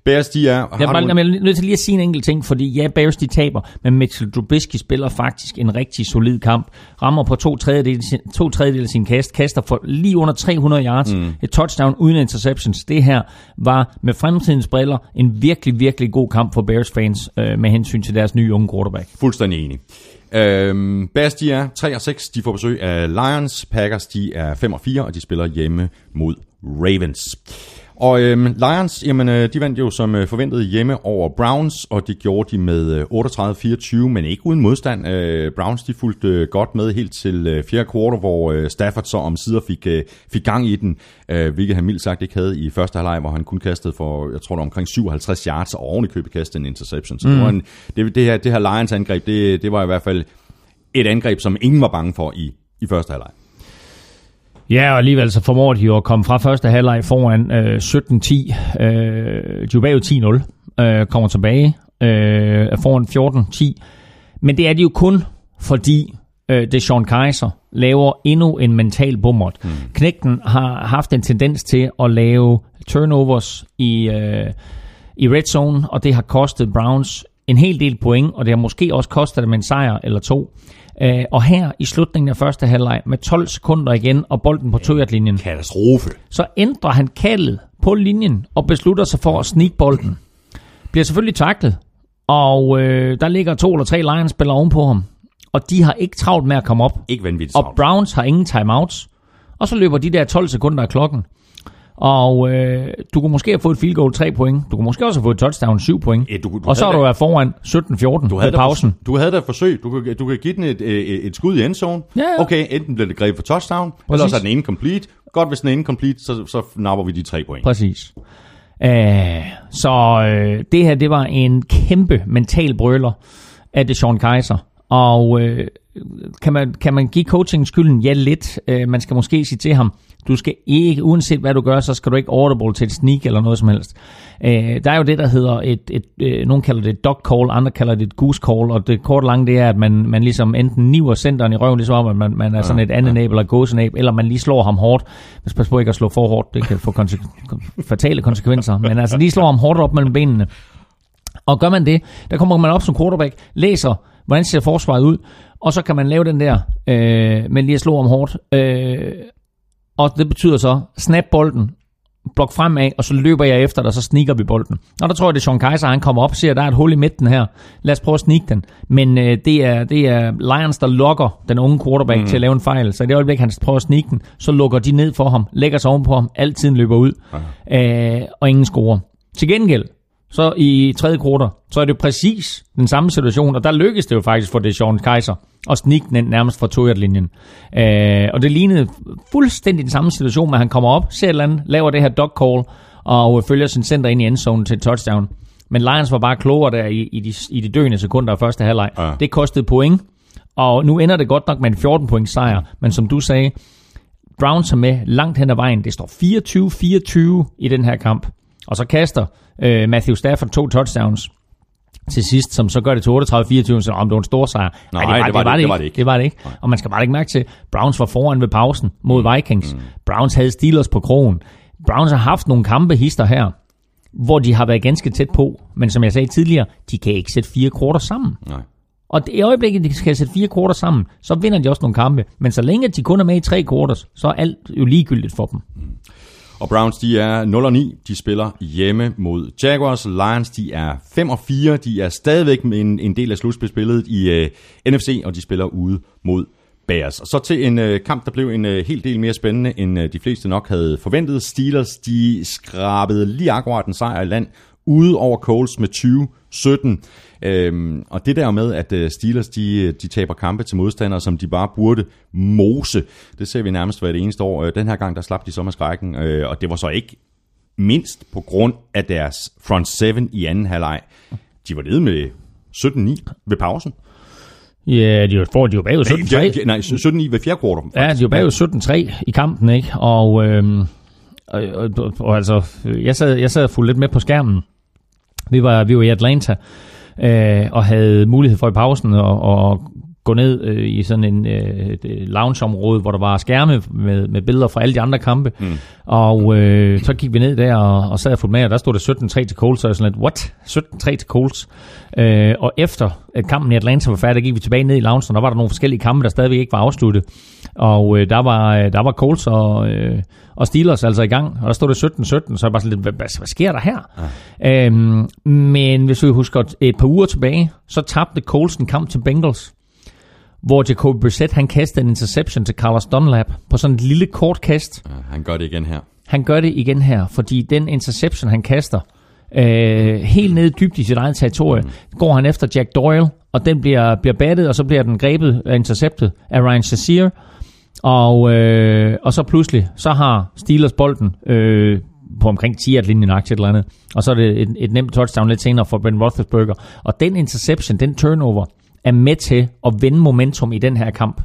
Bears, de er... Jeg er, bare, jeg er nødt til lige at sige en enkelt ting, fordi ja, Bears de taber, men Mitchell Trubisky spiller faktisk en rigtig solid kamp. Rammer på to tredjedel, to tredjedel af sin kast, kaster for lige under 300 yards, mm. et touchdown uden interceptions. Det her var med fremtidens briller en virkelig, virkelig god kamp for Bears fans øh, med hensyn til deres nye unge quarterback. Fuldstændig enig. Øhm, Bears, de er 3 og 6. De får besøg af Lions. Packers, de er 5 og 4, og de spiller hjemme mod Ravens. Og øhm, Lions, jamen, øh, de vandt jo som øh, forventet hjemme over Browns, og det gjorde de med øh, 38-24, men ikke uden modstand. Øh, Browns, de fulgte øh, godt med helt til øh, fjerde kvartal, hvor øh, Stafford så om sider fik, øh, fik gang i den, øh, hvilket han mildt sagt ikke havde i første halvleg, hvor han kun kastede for, jeg tror, det var omkring 57 yards, og oven i købet kastede en interception. Så mm. det, var en, det, det, her, det her Lions angreb, det, det var i hvert fald et angreb, som ingen var bange for i, i første halvleg. Ja, og alligevel så formår de jo at komme fra første halvleg foran øh, 17-10. Øh, de er jo bagud 10-0. Øh, kommer tilbage øh, foran 14-10. Men det er de jo kun, fordi øh, det Sean Kaiser laver endnu en mental bummert. Mm. Knægten har haft en tendens til at lave turnovers i, øh, i red zone, og det har kostet Browns en hel del point, og det har måske også kostet dem en sejr eller to. Øh, og her i slutningen af første halvleg med 12 sekunder igen og bolden på linjen Katastrofe. så ændrer han kaldet på linjen og beslutter sig for at snige bolden. Bliver selvfølgelig taklet, og øh, der ligger to eller tre Lions-spillere ovenpå ham. Og de har ikke travlt med at komme op. Ikke vanvittigt Og. Browns har ingen timeouts. Og så løber de der 12 sekunder af klokken. Og øh, du kunne måske have fået et field goal 3 point. Du kunne måske også have fået et touchdown 7 point. Ja, du- du og så har du været foran 17-14 Du havde, pausen. Da, du havde da et forsøg. Du kan, du kan give den et, et, et skud i endzone. Ja, ja. Okay, enten bliver det grebet for touchdown, Præcis. eller så er den incomplete. Godt, hvis den er incomplete, så, så napper vi de tre point. Præcis. Æh, så øh, det her, det var en kæmpe mental brøler af det Sean Kaiser. Og øh, kan, man, kan man give coaching skylden? Ja, lidt. Øh, man skal måske sige til ham, du skal ikke, uanset hvad du gør, så skal du ikke audible til et sneak eller noget som helst. Øh, der er jo det, der hedder et, et øh, nogen kalder det et dog call, andre kalder det et goose call, og det kort lange, det er, at man, man ligesom enten niver centeren i røven, ligesom om, at man, man er sådan et andet næb eller gåsenæb, eller man lige slår ham hårdt. Men pas på ikke at slå for hårdt, det kan få konse- fatale konsekvenser. Men altså lige slår ham hårdt op mellem benene. Og gør man det, der kommer man op som quarterback, læser, hvordan ser forsvaret ud, og så kan man lave den der øh, med lige at slå om hårdt. Øh, og det betyder så, snap bolden, blok fremad, og så løber jeg efter dig, og så sniker vi bolden. Og der tror jeg, det er Sean Kaiser, han kommer op og siger, der er et hul i midten her. Lad os prøve at snike den. Men øh, det, er, det er Lions, der lokker den unge quarterback mm. til at lave en fejl. Så i det øjeblik, han prøver at snike den, så lukker de ned for ham, lægger sig ovenpå ham, altid løber ud, øh, og ingen scorer. Til gengæld, så i tredje kvartal, så er det jo præcis den samme situation, og der lykkedes det jo faktisk for det Sean Kaiser at snige den nærmest fra toyert-linjen. Øh, og det lignede fuldstændig den samme situation, at han kommer op, ser et eller andet, laver det her dog call, og følger sin center ind i endzone til touchdown. Men Lions var bare klogere der i, i, de, i de døende sekunder af første halvleg. Ja. Det kostede point, og nu ender det godt nok med en 14 point sejr, men som du sagde, Browns er med langt hen ad vejen. Det står 24-24 i den her kamp. Og så kaster øh, Matthew Stafford to touchdowns til sidst, som så gør det til 38-24, så om det var en stor sejr. Nej, det var det- det var det ikke. Det var det ikke. Og man skal bare ikke mærke til, Browns var foran ved pausen mod Vikings. Browns havde Steelers på krogen. Browns har haft nogle kampe hister her. hvor de har været ganske tæt på. Men som jeg sagde tidligere, de kan ikke sætte fire korter sammen. Nej. Og det- i øjeblikket, de skal sætte fire korter sammen, så vinder de også nogle kampe. Men så længe de kun er med i tre korter, så er alt jo ligegyldigt for dem. Og Browns, de er 0 og 9. De spiller hjemme mod Jaguars. Lions, de er 5 og 4. De er stadigvæk med en, en del af slutspilsbilledet i øh, uh, NFC, og de spiller ude mod Bears. Og så til en uh, kamp, der blev en uh, hel del mere spændende, end uh, de fleste nok havde forventet. Steelers, de skrabede lige akkurat en sejr i land ude over Coles med 20-17. Øhm, og det der med, at uh, Steelers de, de taber kampe til modstandere, som de bare burde mose, det ser vi nærmest hver det eneste år. Øh, Den her gang, der slap de så med skrækken, øh, og det var så ikke mindst på grund af deres front seven i anden halvleg. De var nede med 17-9 ved pausen. Ja, de får de jo bagud Nej, 17-3. de- de- nej 17-9 ved fjerde kvartal. Ja, de jo bagud 17-3 i kampen, ikke? Og, øhm, og, og, og, og altså, jeg sad, jeg sad og fulgte lidt med på skærmen. Vi var, vi var i Atlanta, øh, og havde mulighed for i pausen at, at gå ned øh, i sådan en øh, loungeområde, hvor der var skærme med, med billeder fra alle de andre kampe. Mm. Og øh, så gik vi ned der og, og sad og fulgte med, og der stod det 17-3 til Colts, så jeg sådan lidt, what? 17-3 til Colts? Øh, og efter at kampen i Atlanta var færdig, gik vi tilbage ned i loungen, og der var der nogle forskellige kampe, der stadigvæk ikke var afsluttet. Og øh, der, var, øh, der var Colts og, øh, og Steelers altså i gang, og der stod det 17-17, så er jeg bare sådan lidt, hvad, hvad, hvad sker der her? Ja. Øhm, men hvis vi husker et par uger tilbage, så tabte Colts en kamp til Bengals, hvor Jacoby Brissett han kastede en interception til Carlos Dunlap på sådan et lille kort kast. Ja, han gør det igen her. Han gør det igen her, fordi den interception, han kaster, øh, helt ned dybt i sit eget territorie, mm. går han efter Jack Doyle, og den bliver, bliver battet, og så bliver den grebet og interceptet af Ryan Shazier. Og, øh, og så pludselig, så har Steelers bolden øh, på omkring 10 at linjen et eller andet. Og så er det et, et nemt touchdown lidt senere for Ben Roethlisberger. Og den interception, den turnover, er med til at vende momentum i den her kamp.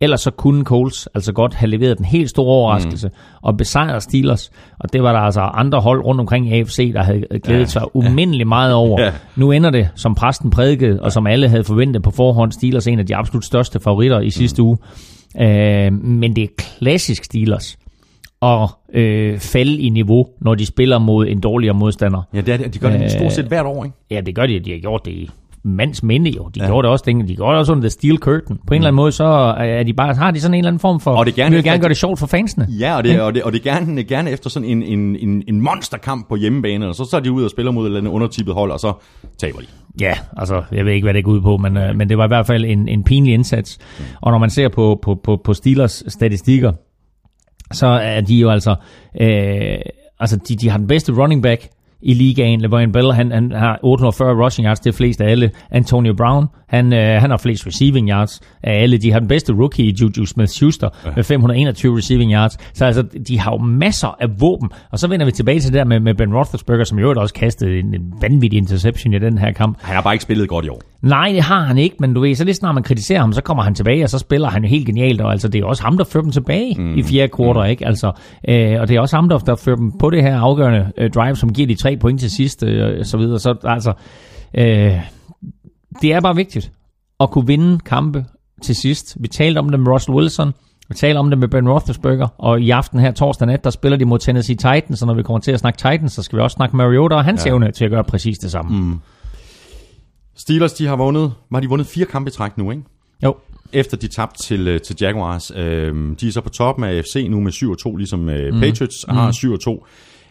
Ellers så kunne Coles altså godt have leveret den helt store overraskelse mm. og besejret Steelers. Og det var der altså andre hold rundt omkring i AFC, der havde glædet ja, sig umindeligt meget over. Ja. Nu ender det, som præsten prædikede, og som alle havde forventet på forhånd, Steelers en af de absolut største favoritter i sidste uge. Øh, men det er klassisk Steelers at øh, falde i niveau, når de spiller mod en dårligere modstander. Ja, det er det. De gør det Øh, stort set hvert år, ikke? Ja, det gør de. De har gjort det i mands minde jo. De ja. gjorde det også, dengang. de gjorde det også under The Steel Curtain. På en eller anden måde, så er de bare, har de sådan en eller anden form for... Mm. Og det er gerne vi vil gerne gøre det sjovt for fansene. Ja, og det, og det, og det er gerne, gerne efter sådan en, en, en, en monsterkamp på hjemmebane, og så, så er de ud og spiller mod et eller andet undertippet hold, og så taber de. Ja, altså, jeg ved ikke, hvad det går ud på, men, øh, men det var i hvert fald en, en pinlig indsats. Og når man ser på, på, på, på Steelers statistikker, så er de jo altså... Øh, altså, de, de har den bedste running back i ligaen. LeVon Bell, han, han har 840 rushing yards, det er flest af alle. Antonio Brown, han, øh, han har flest receiving yards af alle. De har den bedste rookie i Juju Smith-Schuster ja. med 521 receiving yards. Så altså, de har jo masser af våben. Og så vender vi tilbage til det der med, med Ben Roethlisberger, som jo også kastede en, en vanvittig interception i den her kamp. Han har bare ikke spillet godt i år. Nej, det har han ikke, men du ved, så lige snart man kritiserer ham, så kommer han tilbage, og så spiller han jo helt genialt, og altså, det er også ham, der fører dem tilbage mm. i fjerde kvartal, mm. ikke? Altså, øh, og det er også ham, der, der fører dem på det her afgørende øh, drive, som giver de tre point til sidst, øh, og så videre. Så altså, øh, det er bare vigtigt at kunne vinde kampe til sidst. Vi talte om det med Russell Wilson, vi taler om det med Ben Roethlisberger, og i aften her torsdag nat, der spiller de mod Tennessee Titans, og når vi kommer til at snakke Titans, så skal vi også snakke Mariota og hans ja. evne til at gøre præcis det samme. Mm. Steelers, de har vundet, har de vundet fire kampe i træk nu, ikke? Jo. Efter de tabte til, øh, til Jaguars. Øhm, de er så på toppen af AFC nu med 7-2, ligesom øh, Patriots har 7-2.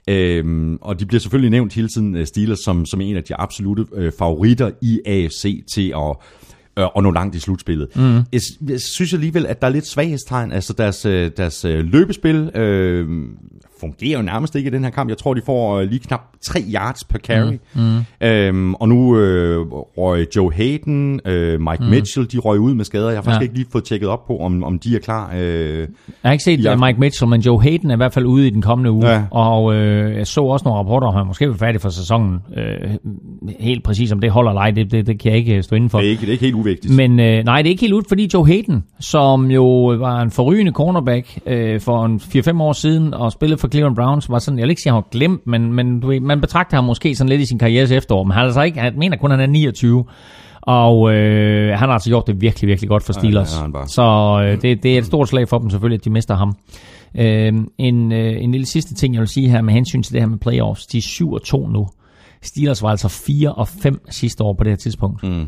Øhm, og de bliver selvfølgelig nævnt hele tiden, øh, Steelers, som, som en af de absolute øh, favoritter i AFC til at, øh, at nå langt i slutspillet. Mm. Jeg, jeg synes alligevel, at der er lidt svaghedstegn. Altså deres, øh, deres øh, løbespil øh, fungerer jo nærmest ikke i den her kamp. Jeg tror, de får øh, lige knap 3 yards per carry. Mm. Mm. Øhm, og nu øh, røg Joe Hayden, øh, Mike mm. Mitchell, de røg ud med skader. Jeg har faktisk Ja. ikke lige fået tjekket op på, om, om de er klar. Øh, Jeg har ikke set Ja. ja. Mike Mitchell, men Joe Hayden er i hvert fald ude i den kommende uge. Ja. Og øh, jeg så også nogle rapporter om, han måske vil færdig for sæsonen. Øh, helt præcis om det holder eller ej, det, det, det kan jeg ikke stå inden for. det, er ikke, det er ikke helt uvigtigt. Men øh, nej, det er ikke helt ud, fordi Joe Hayden, som jo var en forrygende cornerback øh, for en 4-5 år siden, og spillede for Cleveland Browns, var sådan, jeg vil ikke sige, at han var glemt, men, men du ved, man betragter ham måske sådan lidt i sin karrieres efterår, men han er altså ikke, han mener kun, at han er 29. Og øh, han har altså gjort det virkelig, virkelig godt for Steelers. han bare. så øh, det, det er et stort slag for dem selvfølgelig, at de mister ham. Øh, en, øh, en lille sidste ting, jeg vil sige her med hensyn til det her med playoffs. De er 7 og 2 nu. Steelers var altså 4 og 5 sidste år på det her tidspunkt. Mm.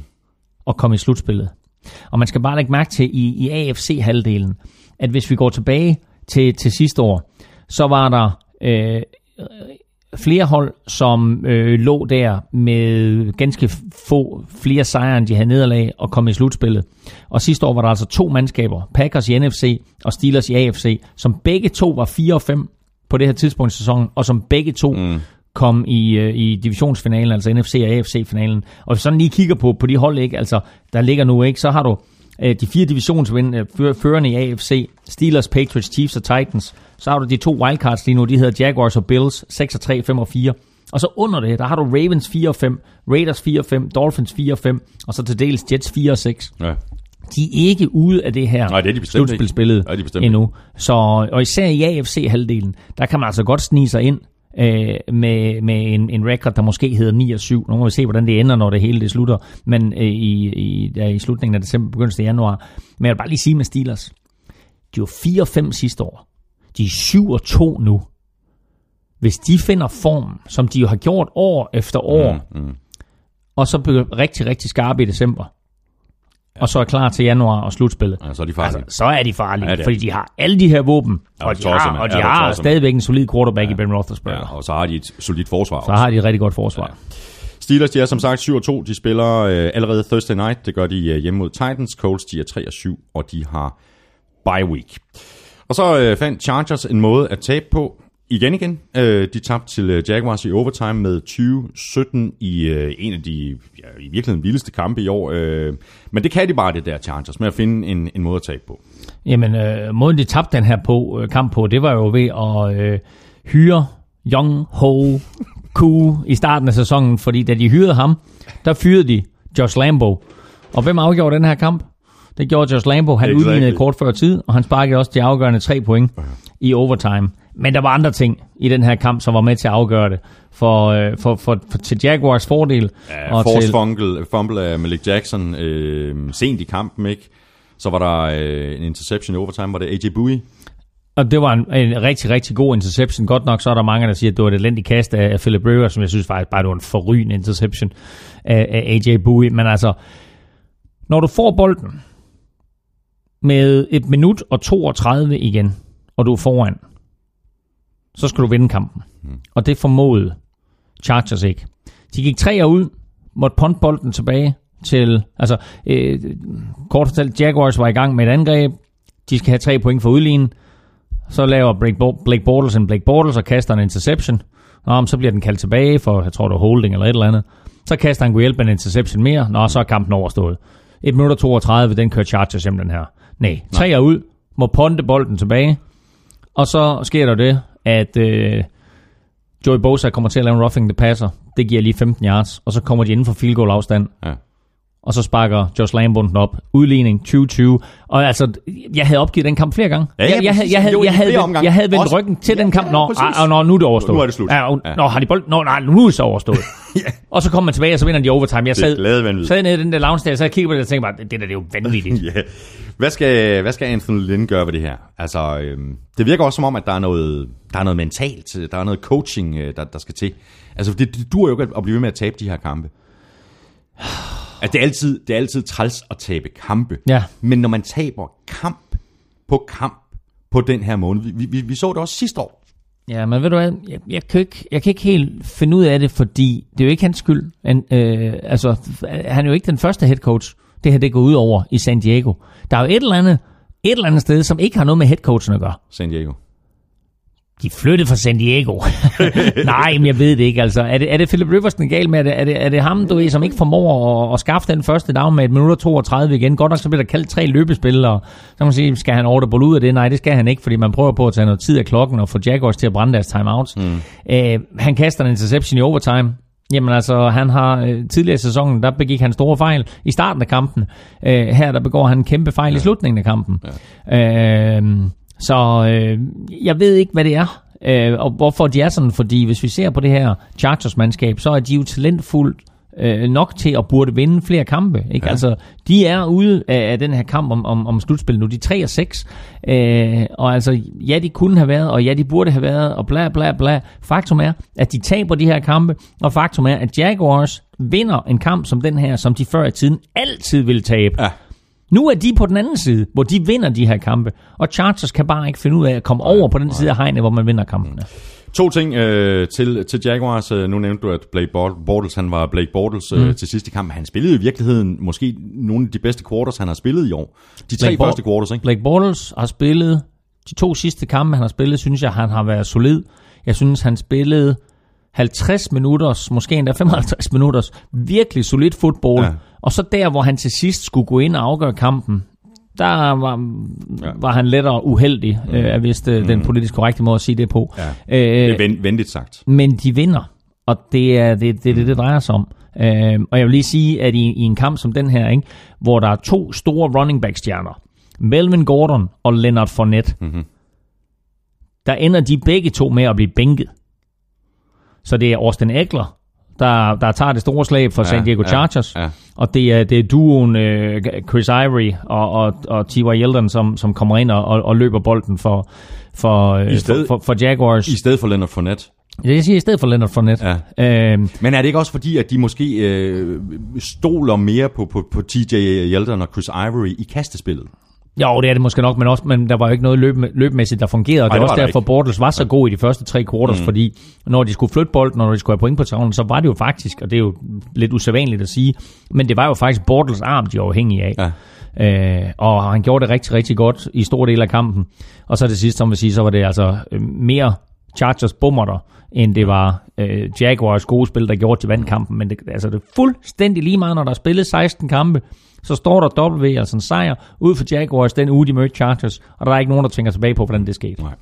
Og kom i slutspillet. Og man skal bare lægge mærke til i, i AFC-halvdelen, at hvis vi går tilbage til, til sidste år, så var der øh, flere hold, som øh, lå der med ganske få flere sejre, end de havde nederlag og kom i slutspillet. Og sidste år var der altså to mandskaber, Packers i NFC og Steelers i AFC, som begge to var 4 og 5 på det her tidspunkt i sæsonen, og som begge to mm. kom i, øh, i divisionsfinalen, altså NFC og AFC-finalen. Og hvis sådan lige kigger på, på de hold, ikke, altså, der ligger nu, ikke, så har du de fire divisionsvind, øh, før- førerne i AFC, Steelers, Patriots, Chiefs og Titans. Så har du de to wildcards lige nu, de hedder Jaguars og Bills, 6 og 3, 5 og 4. Og så under det, der har du Ravens 4 og 5, Raiders 4 og 5, Dolphins 4 og 5, og så til dels Jets 4 og 6. Ja. De er ikke ude af det her Nej, det er de slutspilsspillet Nej, det er bestemt endnu. Så, og især i AFC-halvdelen, der kan man altså godt snige sig ind øh, med, med en, en record, der måske hedder 9 og 7. Nu må vi se, hvordan det ender, når det hele det slutter. Men øh, i, i, ja, i slutningen af december, begyndelsen af januar. Men jeg vil bare lige sige med Steelers. De var 4 og 5 sidste år. De er 7 og 2 nu. Hvis de finder form, som de jo har gjort år efter år, Mm, mm. og så bliver rigtig, rigtig skarpe i december, og så er klar til januar og slutspillet, Ja, så er de farlige. Altså, så er de farlige, Ja, det fordi de har alle de her våben, Ja, og de har, og de Ja, har stadigvæk en solid quarterback ja. i Ben Roethlisberger. Ja, og så har de et solidt forsvar Så også. har de et rigtig godt forsvar. Ja. Steelers, de er som sagt 7-2. De spiller øh, allerede Thursday night. Det gør de øh, hjemme mod Titans. Colts, de er 3-7, og de har bye week. Og så øh, fandt Chargers en måde at tabe på. Igen igen. Øh, de tabte til øh, Jaguars i overtime med 20-17 i øh, en af de ja, i virkeligheden vildeste kampe i år. Øh, men det kan de bare, det der Chargers, med at finde en, en måde at tabe på. Jamen, øh, måden de tabte den her på, øh, kamp på, det var jo ved at øh, hyre Young Ho Koo i starten af sæsonen, fordi da de hyrede ham, der fyrede de Josh Lambo. Og hvem afgjorde den her kamp? Det gjorde Josh Lambo. Han Exactly. udlignede kort før tid, og han sparkede også de afgørende tre point i overtime. Men der var andre ting i den her kamp, som var med til at afgøre det. For, øh, for, for, for til Jaguars fordel. Ja, og force til, fumble, fumble af Malik Jackson øh, sent i kampen, ikke? Så var der øh, en interception i overtime, var det AJ Bowie? Og det var en, en rigtig, rigtig god interception. Godt nok så er der mange, der siger, at det var et elendigt kast af, af Philip Rivers, som jeg synes faktisk bare, det var en forrygende interception af, af AJ Bowie. Men altså, når du får bolden med et minut og 32 igen, og du er foran, så skal du vinde kampen. Og det formåede Chargers ikke. De gik tre ud, måtte punt bolden tilbage til, altså øh, kort fortalt, Jaguars var i gang med et angreb, de skal have tre point for udlignen, så laver Blake, Bo- Blake Bortles en Blake Bortles og kaster en interception. Nå, men så bliver den kaldt tilbage for, jeg tror det var holding eller et eller andet. Så kaster han kunne hjælpe en interception mere. Nå, så er kampen overstået. 1 minut og 32, den kører Chargers hjem den her. Nej, tre er ud, må ponte bolden tilbage. Og så sker der det, at øh, Joey Bosa kommer til at lave en roughing the passer. Det giver lige 15 yards, og så kommer de inden for field goal afstand. Ja. Og så sparker Josh Lambo den op. Udligning 2020. Og altså, jeg havde opgivet den kamp flere gange. Ja, ja, jeg, jeg, havde- jeg, havde, Jo, jeg, havde, vendt- jeg havde vendt Også- ryggen til Ja, den kamp. ja, Nå, ej, og nå, nu er det overstået. Nu er det slut. Ja, og, Ja. Nå, har de bold? Nå, nej, nu er det så overstået. Og så kommer man tilbage, og så vinder de overtime. Jeg sad, sad nede i den der lounge der, så jeg kiggede på det og tænkte bare, det der det er jo vanvittigt. Ja. Hvad skal, hvad skal Anthony Lynn gøre ved det her? Altså, øhm, det virker også som om, at der er noget, der er noget mentalt, der er noget coaching, øh, der, der skal til. Altså, det, det dur jo ikke at blive ved med at tabe de her kampe. At det, er altid, det er altid træls at tabe kampe. Ja. Men når man taber kamp på kamp på den her måde, vi, vi, vi så det også sidste år. Ja, men ved du hvad, jeg, jeg, kan ikke, jeg kan ikke helt finde ud af det, fordi det er jo ikke hans skyld. Han, øh, altså, han er jo ikke den første head coach, det her det går ud over i San Diego. Der er jo et eller andet, et eller andet sted, som ikke har noget med head coachen at gøre. San Diego. De flyttede fra San Diego. Nej, men jeg ved det ikke. Altså, er det, er det Philip Rivers, den er gal med? Er det, er det, er det ham, du ved, som ikke formår at, at skaffe den første down med et minut og 32 igen? Godt nok, så bliver der kaldt tre løbespil, og så kan man sige, skal han audible ud af det? Nej, det skal han ikke, fordi man prøver på at tage noget tid af klokken og få Jaguars til at brænde deres timeouts. Mm. Øh, han kaster en interception i overtime. Jamen altså, han har øh, tidligere i sæsonen, der begik han store fejl i starten af kampen. Øh, her der begår han en kæmpe fejl ja. i slutningen af kampen. Ja. Øh, så øh, jeg ved ikke, hvad det er, øh, og hvorfor de er sådan, fordi hvis vi ser på det her Chargers-mandskab, så er de jo talentfuldt øh, nok til at burde vinde flere kampe. Ikke? Ja. Altså, de er ude af, af den her kamp om, om, om slutspil nu. De er 3 og 6. Øh, og altså, ja, de kunne have været, og ja, de burde have været, og bla bla bla. Faktum er, at de taber de her kampe, og faktum er, at Jaguars vinder en kamp som den her, som de før i tiden altid ville tabe. Ja. Nu er de på den anden side, hvor de vinder de her kampe, og Chargers kan bare ikke finde ud af at komme over på den side af hegnet, hvor man vinder kampene. To ting øh, til, til Jaguars. Øh, Nu nævnte du, at Blake Bort- Bortles, han var Blake Bortles øh, Mm. til sidste kamp. Han spillede i virkeligheden måske nogle af de bedste quarters, han har spillet i år. De tre Blake første quarters, ikke? Blake Bortles har spillet, de to sidste kampe, han har spillet, synes jeg, han har været solid. Jeg synes, han spillede 50 minutters, måske endda 55 minutters, virkelig solid fodbold. Ja. Og så der, hvor han til sidst skulle gå ind og afgøre kampen, der var, Ja. var han lettere uheldig, mm. øh, er vist øh, den politisk korrekte måde at sige det på. Ja. Det er Øh, ven, venligt sagt. men de vinder, og det er det, det, det, det drejer sig om. Øh, og jeg vil lige sige, at i, i en kamp som den her, ikke, hvor der er to store running back stjerner, Melvin Gordon og Leonard Fournette, Mhm. der ender de begge to med at blive bænket. Så det er Austin Eckler, der, der tager det store slag for Ja, San Diego ja, Chargers, ja. og det er, det er duoen øh, Chris Ivory og, og, og T.Y. Yeldon, som, som kommer ind og, og, og løber bolden for, for, øh, I stedet- for, for, for Jaguars. I stedet for Leonard Fournette. Det jeg siger i stedet for Leonard Fournette. Ja. Øhm, Men er det ikke også fordi, at de måske øh, stoler mere på, på, på TJ Yeldon og Chris Ivory i kastespillet? Jo, det er det måske nok, men, også, men der var jo ikke noget løb, løbmæssigt, der fungerede. Ej, det det var også der derfor, ikke. Bortles var så god i de første tre quarters, mm. fordi når de skulle flytte bolden, og når de skulle have point på tavlen, så var det jo faktisk, og det er jo lidt usædvanligt at sige, men det var jo faktisk Bortles arm, de var afhængige af. Ja. Øh, og han gjorde det rigtig, rigtig godt i stor del af kampen. Og så det sidste, som vil sige, så var det altså øh, mere Chargers bummerter, end det var øh, Jaguars gode spil, der gjorde til vandkampen. Men det, altså, det er fuldstændig lige meget, når der er spillet 16 kampe, så står der W, altså en sejr, ud for Jaguars den uge, de mødte Chargers, og der er ikke nogen, der tænker tilbage på, hvordan det skete. Nej.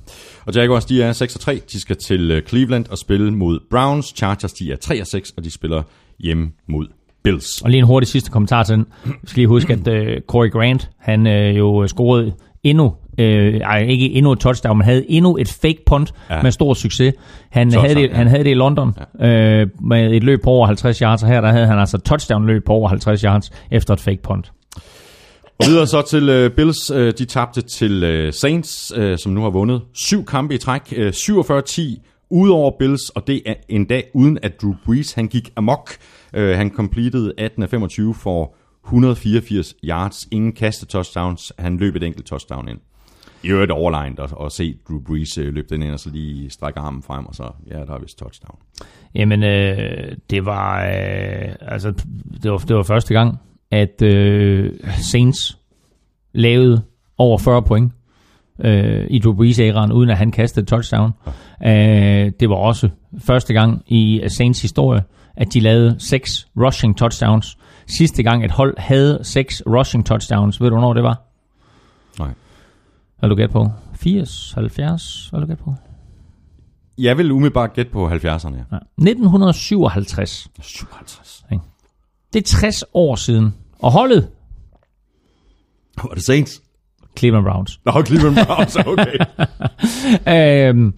Og Jaguars, de er 6 og 3. De skal til øh, Cleveland og spille mod Browns. Chargers, de er 3 og 6, og de spiller hjemme mod Bills. Og lige en hurtig sidste kommentar til den. Vi skal lige huske, at øh, Corey Grant, han øh, jo scorede endnu, øh, ej, ikke endnu et touchdown, men havde endnu et fake punt Ja. med stor succes. Han, Touchdown, havde det, ja. han havde det i London ja. øh, med et løb på over 50 yards, og her der havde han altså touchdown løb på over 50 yards efter et fake punt. Og videre så til øh, Bills. Øh, de tabte til øh, Saints, øh, som nu har vundet syv kampe i træk. Øh, 47-10 ud over Bills, og det er en dag uden at Drew Brees han gik amok. Øh, han completed 18 af 25 for 184 yards. Ingen kaste touchdowns. Han løb et enkelt touchdown ind. I øvrigt overlegnet at, at se Drew Brees øh, løbe den ind, og så lige strække armen frem, og så, ja, der er vist touchdown. Jamen, øh, det var øh, altså det var, det var første gang, at øh, Saints lavede over 40 point øh, i Drew Brees æraen, uden at han kastede touchdown. Øh, det var også første gang i Saints historie, at de lavede seks rushing touchdowns. Sidste gang et hold havde seks rushing touchdowns. Ved du, hvornår det var? Nej. Hvad du gætte på? 80, 70? Hvad vil du gætte på? Jeg vil umiddelbart gætte på 70'erne, ja. Ja. 1957. 57. Det er 60 år siden. Og holdet, Var det Saints? Cleveland Browns. Nå, Cleveland Browns, okay. øhm,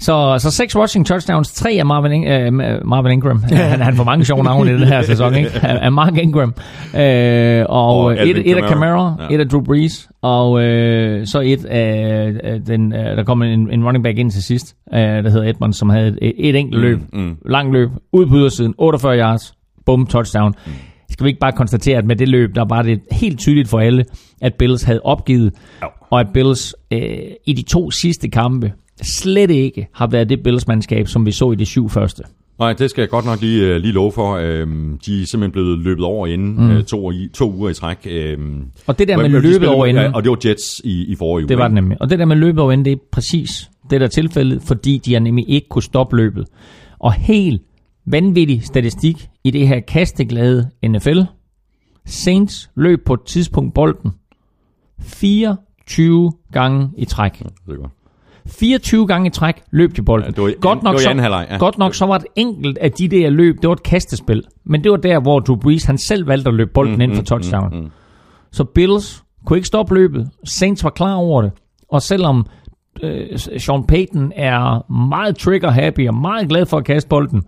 så, så seks rushing touchdowns, tre af Marvin, In- øh, Marvin Ingram. han, han får mange sjove navne i den her sæson, ikke? Af Mark Ingram. Øh, og Og et, et af. Camara, Ja. ja. et af Drew Brees, og øh, så et af af den, øh, der kom en, en running back ind til sidst, øh, der hedder Edmonds, som havde et, et enkelt løb, mm. lang løb, ud på ydersiden, 48 yards, bum, touchdown. Mm. Skal vi ikke bare konstatere, at med det løb, der var det helt tydeligt for alle, at Bills havde opgivet, Jo. og at Bills øh, i de to sidste kampe slet ikke har været det Bills-mandskab, som vi så i de syv første. Nej, det skal jeg godt nok lige, øh, lige love for. Øhm, de er simpelthen blevet løbet over inden mm. øh, to, i, to uger i træk. Øhm, Og det der med løbet over inden, Ja, og det var Jets i, i forrige uge. det var det nemlig. Og det der med løbet over inden, det er præcis det der er tilfældet, fordi de har nemlig ikke kunne stoppe løbet. Og helt vanvittig statistik i det her kasteglade NFL. Saints løb på et tidspunkt bolden 24 gange i træk. Det er godt. 24 gange i træk løb de bolden. Ja, det var godt nok, det så, halvleg, ja. godt nok så var et enkelt af de der løb, det var et kastespil. Men det var der, hvor Drew Brees han selv valgte at løbe bolden mm, ind for touchdown. Mm, mm. Så Bills kunne ikke stoppe løbet. Saints var klar over det. Og selvom øh, Sean Payton er meget trigger happy og meget glad for at kaste bolden,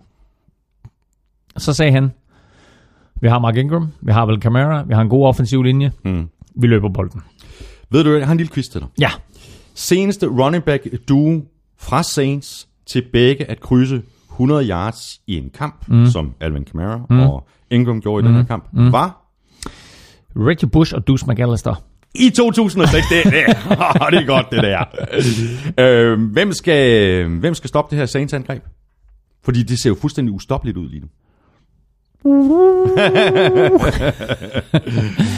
så sagde han, Vi har Mark Ingram, vi har vel Camara, vi har en god offensiv linje. Mm. Vi løber bolden. Ved du, jeg har en lille quiz til dig. Ja, Seneste running back duo fra Saints til begge at krydse 100 yards i en kamp, mm. som Alvin Kamara mm. og Ingram gjorde i den her kamp, mm. var Reggie Bush og Deuce McAllister. i 2006. Det, det, det er godt, det der. øh, hvem, skal, hvem skal stoppe det her Saints-angreb? Fordi det ser jo fuldstændig ustoppeligt ud lige nu.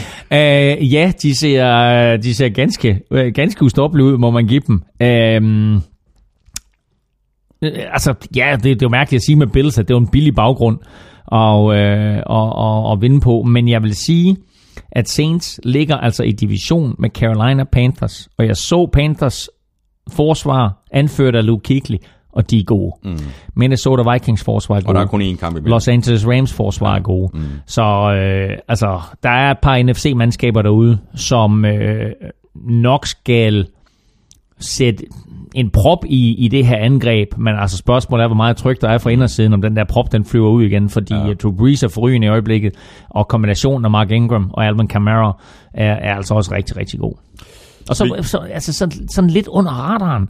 Uh, ja, de ser, de ser ganske, øh, ganske ustoppelige ud, må man give dem. Uh, altså, ja, det, det er jo mærkeligt at sige med Bills, at det var en billig baggrund at, øh, og, og, at vinde på. Men jeg vil sige, at Saints ligger altså i division med Carolina Panthers. Og jeg så Panthers forsvar, anført af Luke Kuechly, og de er gode. Mm. Minnesota Vikings forsvar er Og gode. der er kun én kamp imellem. Los Angeles Rams forsvar er gode. Mm. Så øh, altså, der er et par NFC-mandskaber derude, som øh, nok skal sætte en prop i, i det her angreb, men altså spørgsmålet er, hvor meget tryk der er fra indersiden, om den der prop, den flyver ud igen, fordi ja. Drew Brees er forrygende i øjeblikket, og kombinationen af Mark Ingram og Alvin Kamara er, er altså også rigtig, rigtig god. Og så, så altså sådan, sådan lidt under radaren,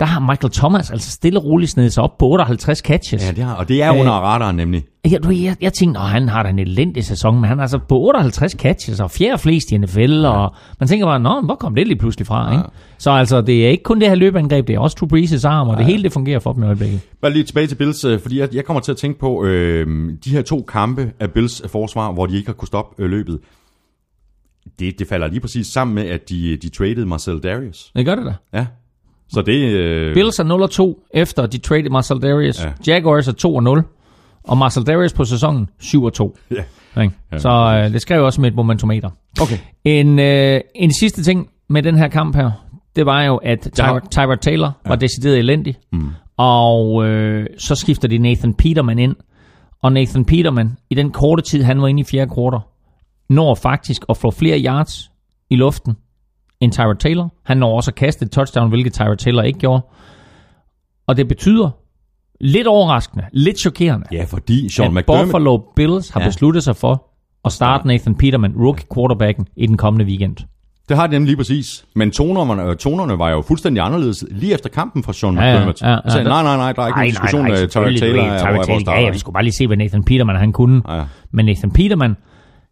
der har Michael Thomas altså stille og roligt snedet sig op på 58 catches. Ja, det har, og det er under radaren nemlig. Jeg, jeg, jeg tænkte, at han har da en elendig sæson, men han er altså på 58 catches og fjerde flest i NFL, ja. og man tænker bare, Nå, hvor kom det lige pludselig fra? Ja. Ikke? Så altså, det er ikke kun det her løbeangreb, det er også Drew Brees' arm, og ja. det hele det fungerer for dem i øjeblikket. Bare lige tilbage til Bills, øh, fordi jeg, jeg kommer til at tænke på øh, de her to kampe af Bills forsvar, hvor de ikke har kunne stoppe øh, løbet. Det, det falder lige præcis sammen med, at de, de traded Marcel Darius. Det gør det da. Ja. Så det... Øh, Bills er 0-2 efter de traded Marcel Darius. Ja. Ja. Jaguars er 2-0, og Marcel Darius på sæsonen 7-2. Ja. Ja. Så øh, det skrev også med et momentometer. Okay. En, øh, en sidste ting med den her kamp her, det var jo, at Tyra, Tyra Taylor var decideret elendig, mm. og øh, så skifter de Nathan Peterman ind, og Nathan Peterman, i den korte tid, han var inde i fjerde kvartal, når faktisk at få flere yards i luften end Tyra Taylor. Han når også at kaste et touchdown, hvilket Tyra Taylor ikke gjorde. Og det betyder, lidt overraskende, lidt chokerende, Ja, fordi Sean at McDermott... Buffalo Bills har Ja. ja. besluttet sig for at starte Nathan Peterman, rookie quarterbacken, i den kommende weekend. Det har de nemlig lige præcis. Men tonerne, øh, tonerne var jo fuldstændig anderledes lige efter kampen fra Sean Ja, ja, McDermott. ja, ja. Han sagde, nej, nej, nej, der er ikke en diskussion af Tyra selvfølgelig, Taylor. er vores Taylor, ja, ja, vi skulle bare lige se, hvad Nathan Peterman han kunne. Ja, ja. Men Nathan Peterman,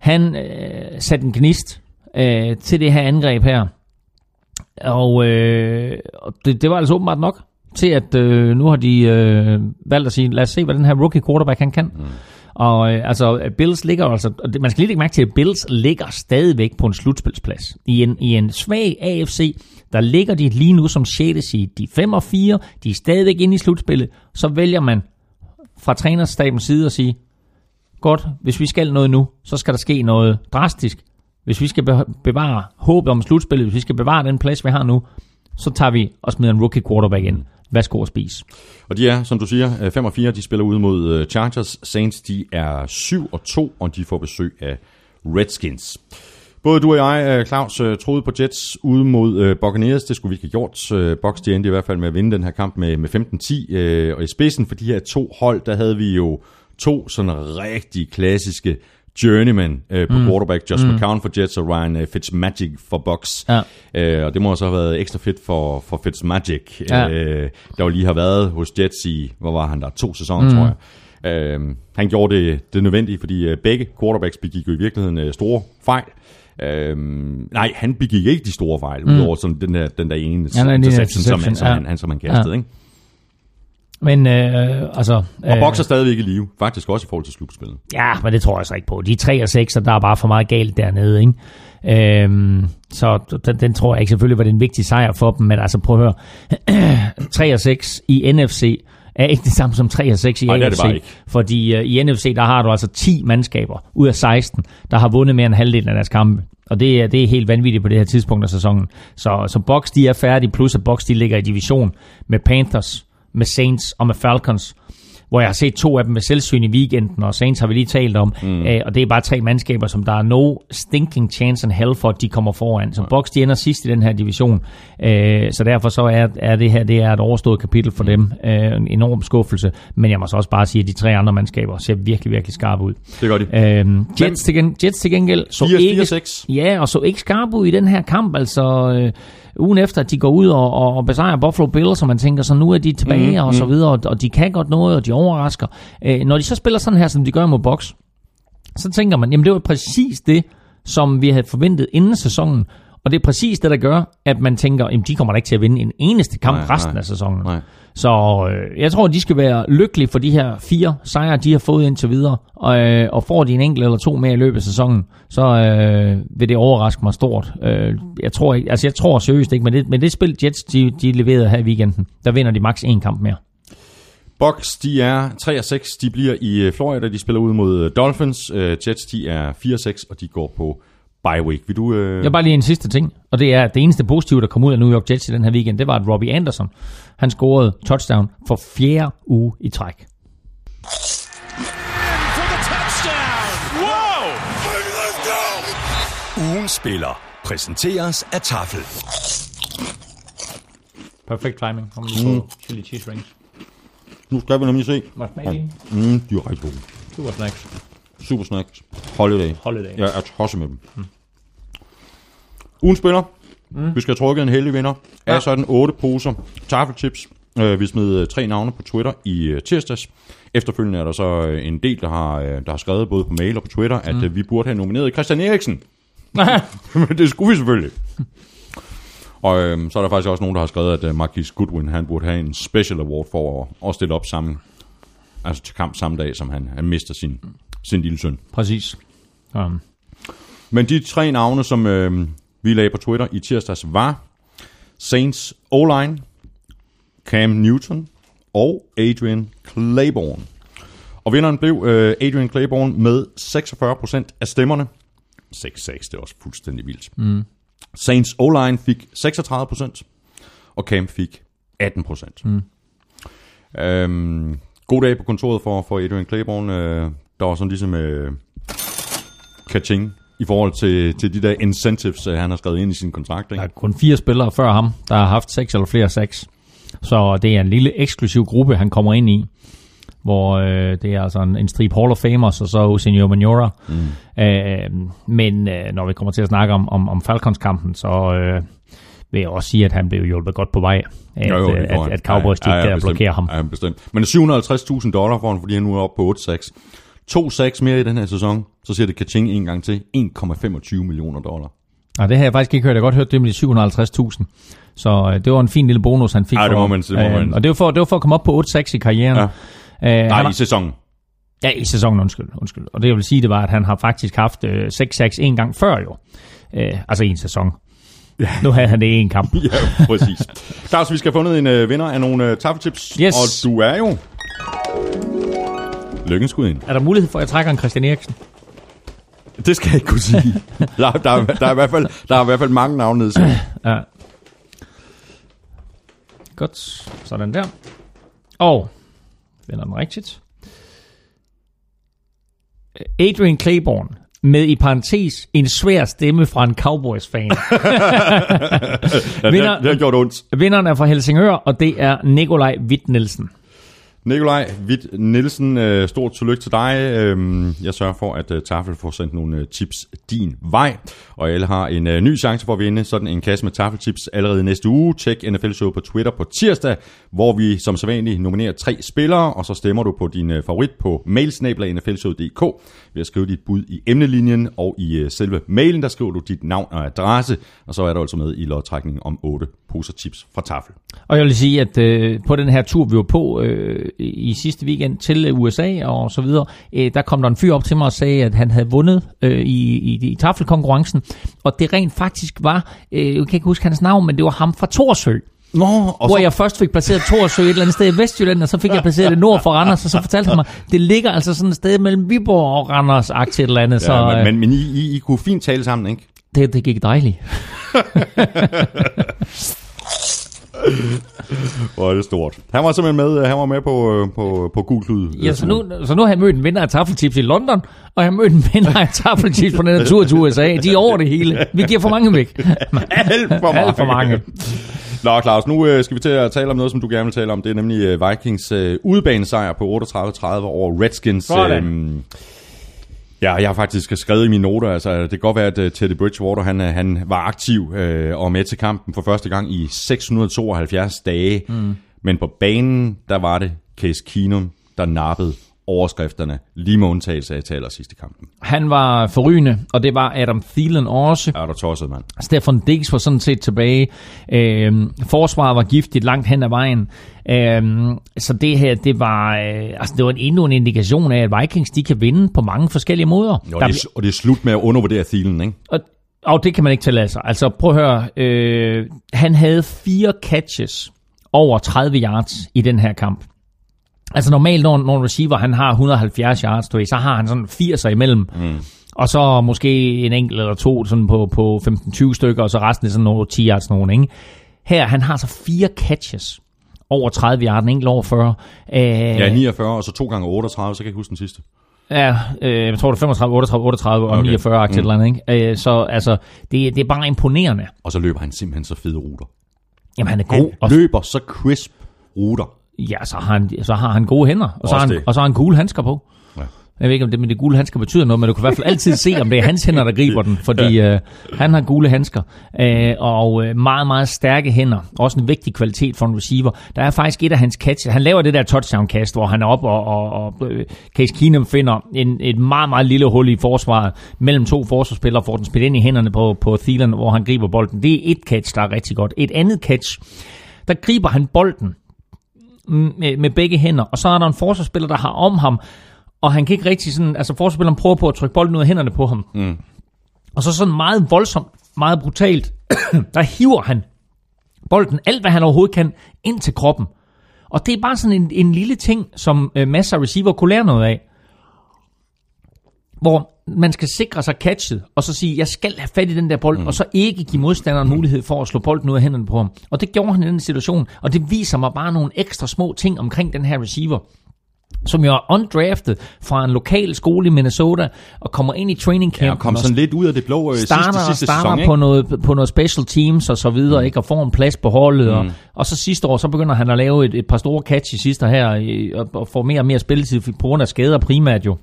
han øh, satte en gnist øh, til det her angreb her. Og, øh, og det, det var altså åbenbart nok til, at øh, nu har de øh, valgt at sige, lad os se, hvad den her rookie quarterback han kan. Mm. Og øh, altså, Bills ligger altså, man skal lige lægge mærke til, at Bills ligger stadigvæk på en slutspilsplads. I en, I en svag AFC, der ligger de lige nu som 6. seed. De er 5 og 4, de er stadigvæk inde i slutspillet. Så vælger man fra trænerstabens side at sige, godt, hvis vi skal noget nu, så skal der ske noget drastisk. Hvis vi skal bevare håbet om slutspillet, hvis vi skal bevare den plads, vi har nu, så tager vi og smider en rookie quarterback ind. Værsgo at spise. Og de er, som du siger, øh, 5 og 4. De spiller ud mod øh, Chargers. Saints, de er 7 og 2, og de får besøg af Redskins. Både du og jeg, øh, Claus, troede på Jets ude mod Buccaneers. Det skulle vi ikke have gjort. Bucks, de endte i hvert fald med at vinde den her kamp med, med 15-10. Og i spidsen for de her to hold, der havde vi jo to sådan rigtig klassiske journeyman øh, på mm. quarterback. Josh mm. McCown for Jets og Ryan øh, Fitzmagic for Bucks. Ja. Øh, og det må så have været ekstra fedt for, for Fitzmagic, Ja. øh, der jo lige har været hos Jets i, hvor var han der, to sæsoner, mm. tror jeg. Øh, han gjorde det, det nødvendige, fordi øh, begge quarterbacks begik jo i virkeligheden øh, store fejl. Øh, nej, han begik ikke de store fejl, mm. udover sådan den der, den der ene Ja, er interception, som, som, ja. han, han, som han kastede. Ja. Ikke? Men øh, altså... Og Bucks er stadigvæk i live, faktisk også i forhold til slutspillet. Ja, men det tror jeg så ikke på. De er 3 og 6, og der er bare for meget galt dernede, ikke? Øhm, så den, den tror jeg ikke selvfølgelig var det en vigtig sejr for dem, men altså prøv at høre. 3 og 6 i NFC er ikke det samme som 3 og 6 i er AFC. det. Fordi uh, i NFC, der har du altså 10 mandskaber ud af 16, der har vundet mere end halvdelen af deres kampe. Og det er, det er helt vanvittigt på det her tidspunkt af sæsonen. Så, så Bucks, de er færdige, plus at Bucks, de ligger i division med Panthers, med Saints og med Falcons. hvor jeg har set to af dem med selvsyn i weekenden, og Saints har vi lige talt om, mm. øh, og det er bare tre mandskaber, som der er no stinking chance in hell for, at de kommer foran. Så Bucks, de ender sidst i den her division, øh, så derfor så er, er det her det er et overstået kapitel for dem. Øh, en enorm skuffelse, men jeg må så også bare sige, at de tre andre mandskaber ser virkelig, virkelig skarpe ud. Det gør de. Øh, Jets, til gen, Jets til gengæld så 4-4-6. ikke, ja, og så ikke skarpe ud i den her kamp, altså... Øh, ugen efter, at de går ud og, og, og besejrer Buffalo Bills, og man tænker, så nu er de tilbage, mm, og så videre, og, og de kan godt noget, og de overrasker. Øh, når de så spiller sådan her, som de gør mod Box, så tænker man, jamen det var præcis det, som vi havde forventet inden sæsonen, og det er præcis det, der gør, at man tænker, jamen de kommer da ikke til at vinde en eneste kamp Nej, resten nej, af sæsonen. nej. Så øh, jeg tror, de skal være lykkelige for de her fire sejre, de har fået indtil videre. Og, øh, og får de en enkelt eller to mere i løbet af sæsonen, så øh, vil det overraske mig stort. Øh, jeg tror ikke, altså jeg tror seriøst ikke, men det, men det spil Jets, de, de leverede her i weekenden, der vinder de maks en kamp mere. Bucks, de er 3 og 6. De bliver i øh, Florida. De spiller ud mod øh, Dolphins. Øh, Jets, de er 4 og 6, og de går på bye week. Vil du... Øh... Jeg har bare lige en sidste ting, og det er, at det eneste positive, der kom ud af New York Jets i den her weekend, det var, at Robbie Anderson, han scorede touchdown for fjerde uge i træk. Ugen spiller præsenteres af Tafel. Perfekt timing. Om lige på chili cheese rings. Nu skal vi nemlig se. Var smag din? Mm, de er rigtig gode. Super snacks. Super snacks. Holiday. Holiday. Jeg er tosset med dem. Mm. Ugen spiller. Mm. Vi skal have trukket en heldig vinder. Ja. Er sådan otte poser tafelchips. Øh, vi smed øh, tre navne på Twitter i øh, tirsdags. Efterfølgende er der så øh, en del, der har, der har skrevet både på mail og på Twitter, at øh, vi burde have nomineret Christian Eriksen. Men det skulle vi selvfølgelig. Og øhm, så er der faktisk også nogen, der har skrevet, at øh, Marquis Goodwin, han burde have en special award for at, at stille op sammen, altså til kamp samme dag, som han, han mister sin, sin lille søn. Præcis. Um, Men de tre navne, som øh, vi lagde på Twitter i tirsdags, var Saints O-line, Cam Newton og Adrian Claiborne. Og vinderen blev øh, Adrian Claiborne med 46% af stemmerne. 6-6, det er også fuldstændig vildt. Mm. Saints O-line fik 36%, og Cam fik 18%. Mm. Øhm, god dag på kontoret for, for Adrian Claiborne. Øh, der var sådan ligesom øh, catching i forhold til, til de der incentives, øh, han har skrevet ind i sin kontrakt. der Ikke? er kun fire spillere før ham, der har haft seks eller flere seks. Så det er en lille eksklusiv gruppe, han kommer ind i. Hvor øh, det er altså en, en strip Hall of Famers, og så Senor Manora. Mm. Øh, men øh, når vi kommer til at snakke om, om, om Falcons-kampen, så øh, vil jeg også sige, at han blev hjulpet godt på vej. At, Jo, jo, øh, at, at Cowboys ja, Ja, ja, ja, ja, bestemt. blokere ham. Ja, bestemt. Men 750.000 dollar for han, fordi han nu er oppe på 8-6. To sacks mere i den her sæson, så siger det Kaching en gang til. 1,25 millioner dollar. Og det har jeg faktisk ikke hørt. Jeg har godt hørt det med de 750.000. Så øh, det var en fin lille bonus, han fik. Ja, det må man- må man- og det var, for, det var for at komme op på 8-6 i karrieren. Ja. Øh, Nej, har- i sæsonen. Ja, i sæsonen, undskyld, undskyld. Og det jeg vil sige, det var, at han har faktisk haft øh, 6-6 en gang før jo. Øh, altså en sæson. Ja. Nu havde han det i en kamp. Ja, præcis. Claus, vi skal have fundet en øh, vinder af nogle øh, tafeltips. Yes. Og du er jo... Lykken skud ind. Er der mulighed for, at jeg trækker en Christian Eriksen? Det skal jeg ikke kunne sige. der, der, er- der, er i hvert fald, der er i hvert fald mange navne nede. Ja. Godt. Sådan der. Og, vender den rigtigt. Adrian Claiborne med i parentes en svær stemme fra en Cowboys-fan. Ja, det, har, det har gjort ondt. Vinderen er fra Helsingør, og det er Nikolaj Witt Nielsen. Nikolaj Witt Nielsen, øh, stort tillykke til dig. Øhm, Jeg sørger for, at øh, Tafel får sendt nogle øh, tips din vej, og alle har en øh, ny chance for at vinde sådan en kasse med Tafeltips allerede næste uge. Tjek NFL Show på Twitter på tirsdag, hvor vi som sædvanligt nominerer tre spillere, og så stemmer du på din øh, favorit på mailsnabla.nflshow.dk ved at skrive dit bud i emnelinjen, og i øh, selve mailen, der skriver du dit navn og adresse, og så er du altså med i lodtrækningen om 8 poser tips fra Tafel. Og jeg vil sige, at øh, på den her tur, vi var på øh, i sidste weekend til øh, USA og så videre, øh, der kom der en fyr op til mig og sagde, at han havde vundet øh, i, i, i tafelkonkurrencen, og det rent faktisk var, øh, jeg kan ikke huske hans navn, men det var ham fra Torsø. Nå, og Hvor jeg først fik placeret Torsø et eller andet sted i Vestjylland, og så fik jeg placeret det nord for Randers, og så fortalte han mig, det ligger altså sådan et sted mellem Viborg og Randers, aktie et eller andet, så Ja, øh, men, men, men I, I, I kunne fint tale sammen, ikke? det, det gik dejligt. Hvor er det stort. Han var simpelthen med, han var med på, øh, på, på gul klud. Ja, så nu, så nu har jeg mødt en vinder af taffelchips i London, og har mødt en vinder af taffelchips på den her tur til USA. De er over det hele. Vi giver for mange væk. Alt for mange. Alt for mange. Nå, Claus, nu øh, skal vi til at tale om noget, som du gerne vil tale om. Det er nemlig øh, Vikings øh, udebanesejr på 38-30 over Redskins. Sådan. Øhm, ja, jeg har faktisk skrevet i mine noter, altså det kan godt være, at øh, Teddy Bridgewater han, øh, han var aktiv øh, og med til kampen for første gang i 672 dage. Mm. Men på banen, der var det Case Keenum, der nappede overskrifterne, lige med undtagelse af til allersidst i kampen. Han var forrygende, og det var Adam Thielen også. Er der tosset, mand? Stefan Diggs var sådan set tilbage. Øhm, forsvaret var giftigt langt hen ad vejen. Øhm, så det her, det var, øh, altså det var en, endnu en indikation af, at Vikings de kan vinde på mange forskellige måder. Og Der det, er, og det er slut med at undervurdere Thielen, ikke? og, og det kan man ikke tillade sig. Altså prøv at høre, øh, han havde fire catches over 30 yards i den her kamp. Altså normalt, når, når en receiver han har 170 yards, du ved, så har han sådan 80'er imellem. Mm. Og så måske en enkelt eller to sådan på, på 15-20 stykker, og så resten er sådan nogle 10 yards nogen, ikke? Her, han har så fire catches over 30 yards, en enkelt over 40. Øh, Ja, 49, og så to gange 38, så kan jeg ikke huske den sidste. Ja, øh, jeg tror det er 35, 38, 38 og Okay. 49 aktivt mm. eller andet, ikke? Øh, så altså, det, det er bare imponerende. Og så løber han simpelthen så fede ruter. Jamen, han er Han god. Og, løber så crisp ruter. Ja, så har, han, så har han gode hænder, og så, har han, det. og så har han gule handsker på. Ja. Jeg ved ikke, om det med det gule handsker betyder noget, men du kan i hvert fald altid se, om det er hans hænder, der griber den, fordi øh, han har gule handsker, øh, og øh, meget, meget stærke hænder. Også en vigtig kvalitet for en receiver. Der er faktisk et af hans catches. Han laver det der touchdown-kast, hvor han er op, og, og, og øh, Case Keenum finder en, et meget, meget lille hul i forsvaret mellem to forsvarsspillere, får den spillet ind i hænderne på, på Thielen, hvor han griber bolden. Det er et catch, der er rigtig godt. Et andet catch, der griber han bolden med, med begge hænder, og så er der en forsvarsspiller, der har om ham, og han kan ikke rigtig sådan, altså forsvarsspilleren prøver på at trykke bolden ud af hænderne på ham. Mm. Og så sådan meget voldsomt, meget brutalt, der hiver han bolden, alt hvad han overhovedet kan, ind til kroppen. Og det er bare sådan en, en lille ting, som øh, masser af receiver kunne lære noget af. Hvor man skal sikre sig catchet, og så sige, jeg skal have fat i den der bold, mm. og så ikke give modstanderen mulighed for at slå bolden ud af hænderne på ham. Og det gjorde han i den situation, og det viser mig bare nogle ekstra små ting omkring den her receiver som jo er undrafted fra en lokal skole i Minnesota, og kommer ind i training camp. Ja, og kom sådan lidt ud af det blå øh, starter, sidste, sidste starter sæson, på, ikke? noget, på noget special teams og så videre, mm. ikke? og får en plads på holdet. Mm. Og, og så sidste år, så begynder han at lave et, et par store catch i sidste her, og, og får mere og mere spilletid på grund af skader primært jo.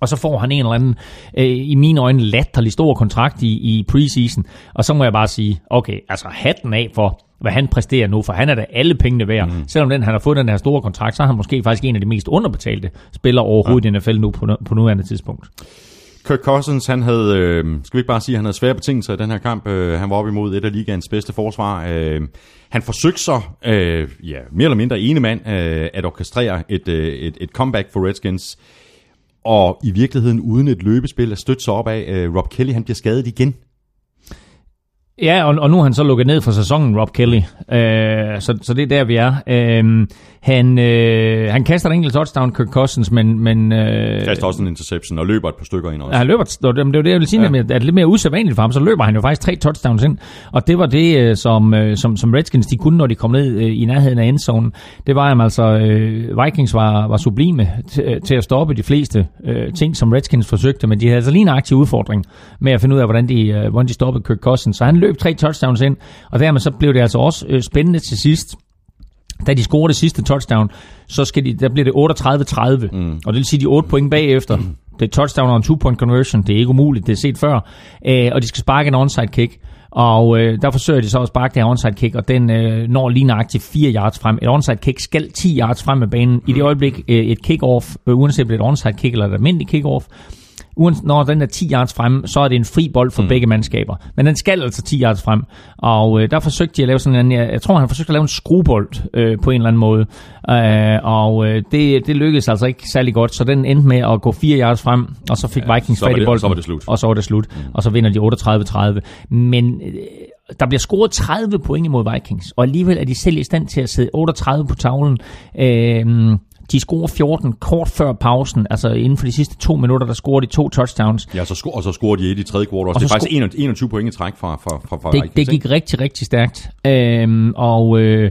Og så får han en eller anden, øh, i mine øjne, latterlig stor kontrakt i, i preseason. Og så må jeg bare sige, okay, altså hatten af for, hvad han præsterer nu, for han er da alle pengene værd. Mm. Selvom den, han har fået den her store kontrakt, så er han måske faktisk en af de mest underbetalte spillere overhovedet ja. i NFL nu på, på nuværende tidspunkt. Kirk Cousins, han havde, øh, skal vi ikke bare sige, han havde svære betingelser i den her kamp. Øh, han var op imod et af ligaens bedste forsvar. Øh, han forsøgte så, øh, ja, mere eller mindre ene mand, øh, at orkestrere et, øh, et, et comeback for Redskins. Og i virkeligheden uden et løbespil at støtte sig op af. Øh, Rob Kelly, han bliver skadet igen. Ja, og, og nu er han så lukket ned for sæsonen, Rob Kelly. Øh, så, så det er der, vi er. Øh, han, øh, han kaster en enkelt touchdown, Kirk Cousins, men... men øh, Kaster også en interception og løber et par stykker ind også. Ja, han løber, det var det, jeg vil sige, Ja. at det er lidt mere usædvanligt for ham, så løber han jo faktisk tre touchdowns ind, og det var det, øh, som, øh, som, som Redskins de kunne, når de kom ned øh, i nærheden af endzonen. Det var, jamen, altså, øh, Vikings var, var sublime til, til at stoppe de fleste øh, ting, som Redskins forsøgte, men de havde altså lige en aktiv udfordring med at finde ud af, hvordan de, øh, hvordan de stoppede Kirk Cousins. Så han løb tre touchdowns ind, og dermed så blev det altså også øh, spændende til sidst da de scorer det sidste touchdown, så skal de, der bliver det 38-30. Mm. Og det vil sige, de er 8 point bagefter. Mm. Det er touchdown og en two-point conversion. Det er ikke umuligt, det er set før. Øh, og de skal sparke en onside kick. Og øh, der forsøger de så at sparke det her onside kick, og den øh, når lige nøjagtigt 4 yards frem. Et onside kick skal 10 yards frem med banen. I det øjeblik øh, et kick-off, øh, uanset om det er et onside kick eller et almindeligt kick-off, Uans, når den er 10 yards frem, så er det en fri bold for mm. begge mandskaber. Men den skal altså 10 yards frem. Og øh, der forsøgte de at lave sådan en, jeg, jeg tror han forsøgte at lave en skruebold øh, på en eller anden måde. Øh, og øh, det, det lykkedes altså ikke særlig godt, så den endte med at gå 4 yards frem, og så fik ja, Vikings så fat i bolden. så var det slut. Og så var det slut. Mm. Og så vinder de 38-30. Men øh, der bliver scoret 30 point imod Vikings, og alligevel er de selv i stand til at sidde 38 på tavlen. Øh, De scorer 14 kort før pausen, altså inden for de sidste to minutter, der scorer de to touchdowns. Ja, så sco- og så scorede de et i tredje kvartal. Og Det er faktisk 21, 21 point i træk fra, fra, fra, fra det, Vikings, det ikke? gik rigtig, rigtig stærkt. Øhm, og øh,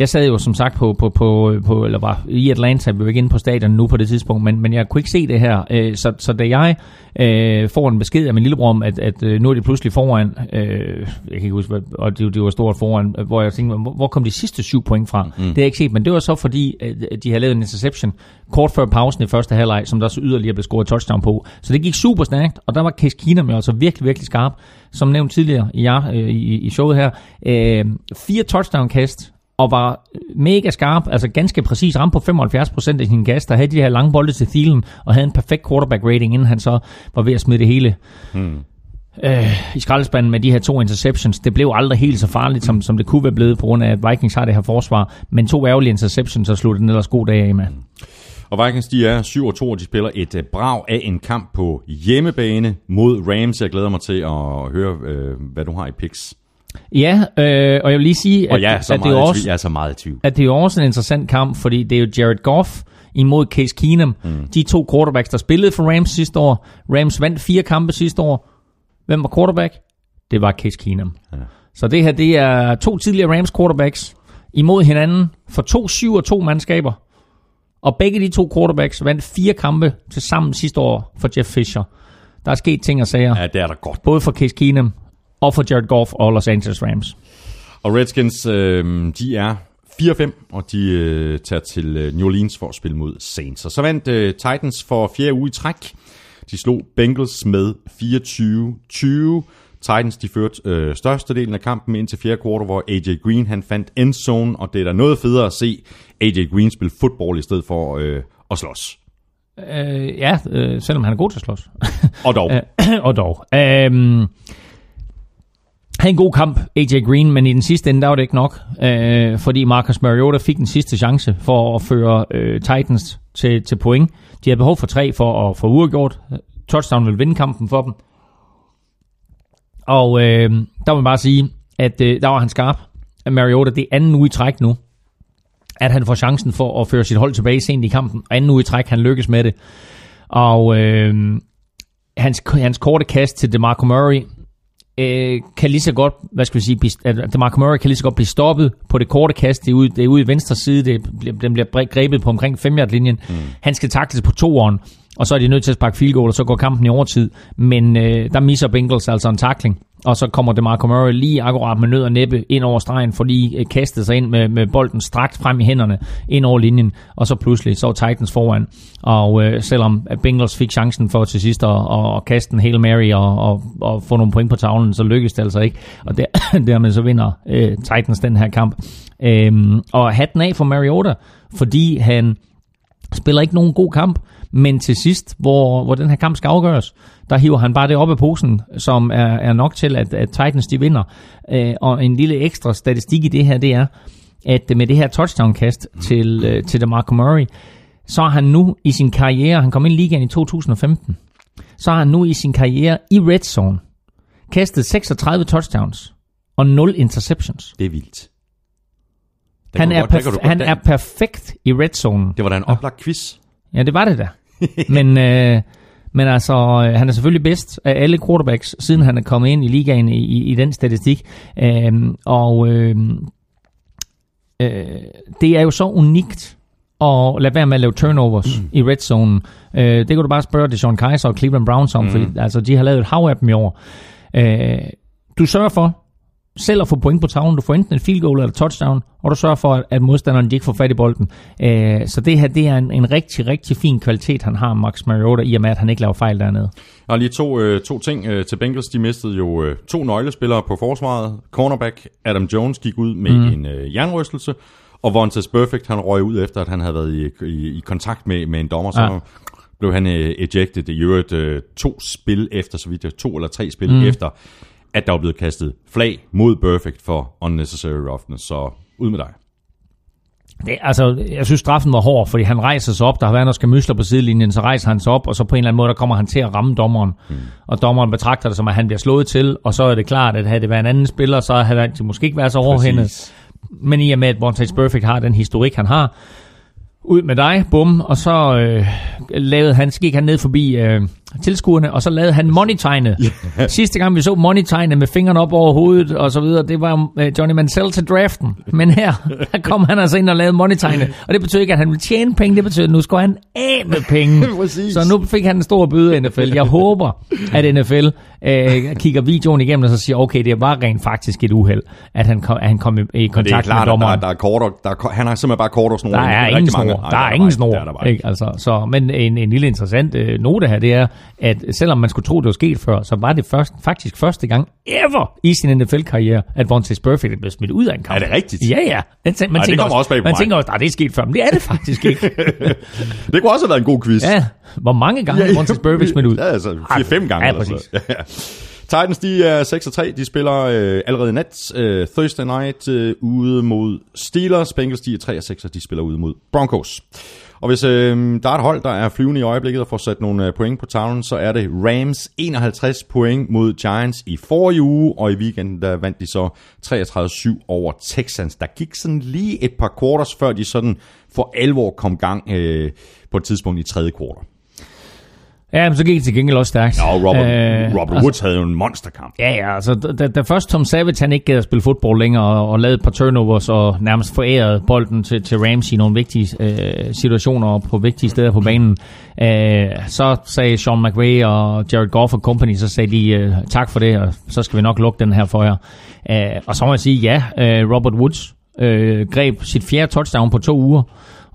jeg sad jo som sagt på, på, på, på eller var i Atlanta, vi var ikke inde på stadion nu på det tidspunkt, men, men jeg kunne ikke se det her. Øh, så, så da jeg øh, får en besked af min lillebror om, at, at øh, nu er de pludselig foran, øh, jeg kan ikke huske, hvad, og det, det var stort foran, øh, hvor jeg tænkte, hvor, hvor kom de sidste syv point fra? Mm. Det har jeg ikke set, men det var så fordi, at de havde lavet en interception kort før pausen i første halvleg, som der så yderligere blev scoret touchdown på. Så det gik super stærkt, og der var Case Keenum jo altså virkelig, virkelig skarp. Som nævnt tidligere i, øh, i, i showet her. Øh, fire touchdown-kast, og var mega skarp, altså ganske præcis, ramt på 75% af sin gas, der havde de her lange bolde til Thielen, og havde en perfekt quarterback rating, inden han så var ved at smide det hele øh, i skraldespanden med de her to interceptions. Det blev aldrig helt så farligt, som, som det kunne være blevet, på grund af, at Vikings har det her forsvar. Men to ærgerlige interceptions, så sluttede den ellers god dag af med. Og Vikings, de er 7 og 2, og de spiller et uh, brag af en kamp på hjemmebane mod Rams. Jeg glæder mig til at høre, uh, hvad du har i picks. Ja, øh, og jeg vil lige sige, Og at, er så, at, det er også, jeg er så meget i tvivl. at det er også en interessant kamp, fordi det er jo Jared Goff imod Case Keenum. Mm. De to quarterbacks, der spillede for Rams sidste år. Rams vandt fire kampe sidste år. Hvem var quarterback? Det var Case Keenum. Ja. Så det her, det er to tidligere Rams quarterbacks imod hinanden for to 7 og to mandskaber. Og begge de to quarterbacks vandt fire kampe til sammen sidste år for Jeff Fisher. Der er sket ting og sager, ja. Ja, det er der godt. både for Case Keenum og for Jared Goff og Los Angeles Rams. Og Redskins, øh, de er 4-5, og de øh, tager til øh, New Orleans for at spille mod Saints. Og så vandt øh, Titans for fjerde uge i træk. De slog Bengals med 24-20. Titans de førte øh, størstedelen af kampen ind til fjerde kvartal, hvor AJ Green han fandt endzone, og det er da noget federe at se AJ Green spille fodbold i stedet for øh, at slås. Øh, ja, øh, selvom han er god til at slås. Og dog. Øh, og dog. Øhm, havde en god kamp, AJ Green, men i den sidste ende, der var det ikke nok. Øh, fordi Marcus Mariota fik den sidste chance for at føre øh, Titans til, til point. De havde behov for tre for at få uafgjort. Touchdown vil vinde kampen for dem. Og øh, der må man bare sige, at øh, der var han skarp. At Mariota, det er anden uge i træk nu, at han får chancen for at føre sit hold tilbage sent i kampen. Og anden uge i træk, han lykkes med det. Og øh, hans, hans korte kast til DeMarco Murray øh, kan lige så godt, hvad skal vi sige, blive- at DeMarco Murray kan lige så godt blive stoppet på det korte kast. Det er ude, det er ude i venstre side, det, bliver- den bliver grebet på omkring 5 linjen mm. Han skal takles på toeren, og så er de nødt til at sparke field goal, og så går kampen i overtid. Men øh, der misser Bengals altså en takling. Og så kommer DeMarco Murray lige akkurat med nød og næppe ind over stregen, for lige øh, kastet sig ind med, med bolden strakt frem i hænderne, ind over linjen, og så pludselig så Titans foran. Og øh, selvom at Bengals fik chancen for til sidst at, at, at kaste en Hail Mary og, og, og få nogle point på tavlen, så lykkedes det altså ikke. Og der, dermed så vinder øh, Titans den her kamp. Øhm, og hatten af for Mariota, fordi han spiller ikke nogen god kamp, men til sidst, hvor, hvor den her kamp skal afgøres, der hiver han bare det op af posen, som er, er nok til, at, at Titans de vinder. Øh, og en lille ekstra statistik i det her, det er, at med det her touchdown-kast til, øh, til DeMarco Murray, så har han nu i sin karriere, han kom ind i ligaen i 2015, så har han nu i sin karriere i red zone kastet 36 touchdowns og 0 interceptions. Det er vildt. Han er, godt- perf- han er perfekt i red zone. Det var da en oplagt quiz. Ja, det var det da. men, øh, men altså, øh, han er selvfølgelig bedst af alle quarterbacks, siden han er kommet ind i ligaen i, i, i den statistik. Øh, og øh, øh, det er jo så unikt at lade være med at lave turnovers mm. i red zone. Øh, det kan du bare spørge det Sean Kaiser og Cleveland Browns om, mm. fordi altså, de har lavet et hav af dem i år. Øh, du sørger for selv at få point på tavlen. Du får enten et field goal eller et touchdown, og du sørger for, at- modstanderen de ikke får fat i bolden. Øh, så det her, det er en, en rigtig, rigtig fin kvalitet, han har, Max Mariota, i og med, at han ikke laver fejl dernede. Og lige to, øh, to ting øh, til Bengals. De mistede jo øh, to nøglespillere på forsvaret. Cornerback Adam Jones gik ud med mm. en øh, jernrystelse, og Vontaze Perfect han røg ud efter, at han havde været i, i, i kontakt med, med en dommer. Så Ja. blev han øh, ejected i øvrigt øh, to spil efter, så vidt jeg, to eller tre spil mm. efter, at der var blevet kastet flag mod Perfect for unnecessary roughness. Så ud med dig. Det, altså, jeg synes, straffen var hård, fordi han rejser sig op. Der har været noget skamysler på sidelinjen, så rejser han sig op, og så på en eller anden måde, der kommer han til at ramme dommeren. Mm. Og dommeren betragter det som, at han bliver slået til, og så er det klart, at havde det været en anden spiller, så havde han måske ikke været så overhændet. Men i og med, at Vontaze Perfect har den historik, han har, ud med dig, bum, og så øh, lavede han, så gik han ned forbi øh, tilskuerne, og så lavede han money-tegnet. Sidste gang vi så money-tegnet med fingrene op over hovedet og så videre, det var øh, Johnny Mansell til draften. Men her, der kom han altså ind og lavede money-tegnet, og det betød ikke, at han ville tjene penge, det betød, at nu skulle han af med penge. Så nu fik han en stor bøde i NFL. Jeg håber, at NFL øh, kigger videoen igennem og så siger, okay, det var rent faktisk et uheld, at han kom, at han kom i, i Men det er kontakt klart, med at der, dommeren. der er kortere, der er, han har simpelthen bare kortere snor. Der er ingen snor. Nej, Der er ingen snor. Der? Altså, så, men en, en lille interessant øh, note her, det er, at selvom man skulle tro, det var sket før, så var det først, faktisk første gang ever i sin NFL-karriere, at Vontaze Burfict blev smidt ud af en kamp. Er det rigtigt? Ja, ja. Man, tæ- man Ej, det tænker kommer også på Man mig. tænker også, nej, det er sket før, men det er det faktisk ikke. Det kunne også have været en god quiz. ja, hvor mange gange ja, Vontaze Burfict smidt ud? Ja, altså 4-5 gange. Ja, præcis. noget. Ja. Titans, de er 6 og 3. De spiller øh, allerede nat. Øh, Thursday night øh, ude mod Steelers. Bengals, de er 3 og 6, og de spiller ude mod Broncos. Og hvis øh, der er et hold, der er flyvende i øjeblikket og får sat nogle øh, point på tavlen, så er det Rams 51 point mod Giants i forrige uge, og i weekenden der vandt de så 33-7 over Texans. Der gik sådan lige et par quarters, før de sådan for alvor kom gang øh, på et tidspunkt i tredje kvartal. Ja, men så gik det til gengæld også stærkt. Ja, og Robert, Øh, Robert Woods havde jo en monsterkamp. Ja, ja, altså da, da først Tom Savage han ikke gad at spille fodbold længere og, og lavede et par turnovers og nærmest forærede bolden til, til Ramsey i nogle vigtige øh, situationer og på vigtige steder på banen, øh, så sagde Sean McVay og Jared Goff og company, så sagde de øh, tak for det, og så skal vi nok lukke den her for jer. Øh, og så må jeg sige, ja, øh, Robert Woods øh, greb sit fjerde touchdown på to uger,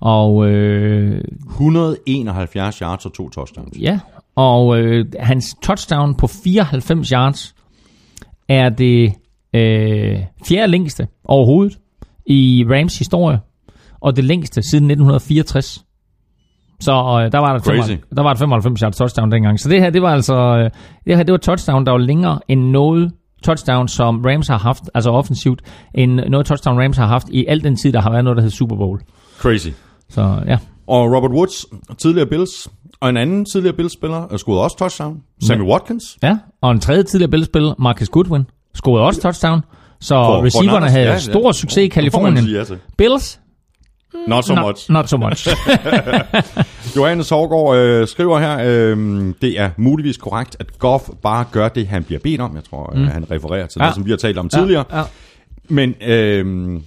og øh, 171 yards og to touchdowns. Ja, og øh, hans touchdown på 94 yards er det øh, fjerde længste overhovedet i Rams historie, og det længste siden 1964. Så øh, der var der, Crazy. 95, der var et 95 yards touchdown dengang. Så det her, det var altså øh, det her, det var touchdown, der var længere end noget touchdown, som Rams har haft, altså offensivt, end noget touchdown Rams har haft i al den tid, der har været noget, der hed Super Bowl. Crazy. Så ja, Og Robert Woods, tidligere Bills, og en anden tidligere Bills-spiller, øh, scorede også touchdown. Sammy Watkins. Ja, og en tredje tidligere Bills-spiller, Marcus Goodwin, scorede også touchdown. Så For- for receiverne Niners. havde Ja, ja. stor succes i Kalifornien. ja. Bills? Not so not, much. Not so much. Johannes Hårgaard øh, skriver her, øh, det er muligvis korrekt, at Goff bare gør det, han bliver bedt om. Jeg tror, mm. han refererer til ja. Ja. det, som vi har talt om tidligere. Ja, ja. Men øh,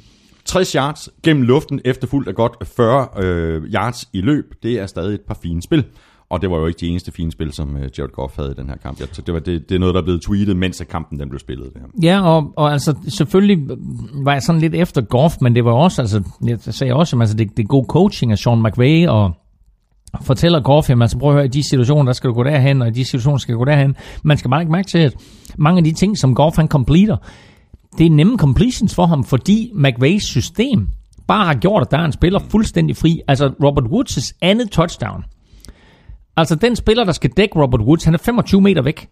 60 yards gennem luften, efterfulgt af godt 40 øh, yards i løb, det er stadig et par fine spil. Og det var jo ikke de eneste fine spil, som øh, Jared Goff havde i den her kamp. Jeg, det, var, det, det er noget, der er blevet tweetet, mens kampen den blev spillet. Det. Ja, og, og altså selvfølgelig var jeg sådan lidt efter Goff, men det var også, altså, jeg sagde også, at altså, det, det er god coaching af Sean McVay, og fortæller Goff, jamen altså prøv at høre, i de situationer, der skal du gå derhen, og i de situationer skal du gå derhen. Man skal bare ikke mærke til, at mange af de ting, som Goff han completer, det er nemme completions for ham, fordi McVays system bare har gjort, at der er en spiller fuldstændig fri. Altså Robert Woods' andet touchdown. Altså den spiller, der skal dække Robert Woods, han er 25 meter væk.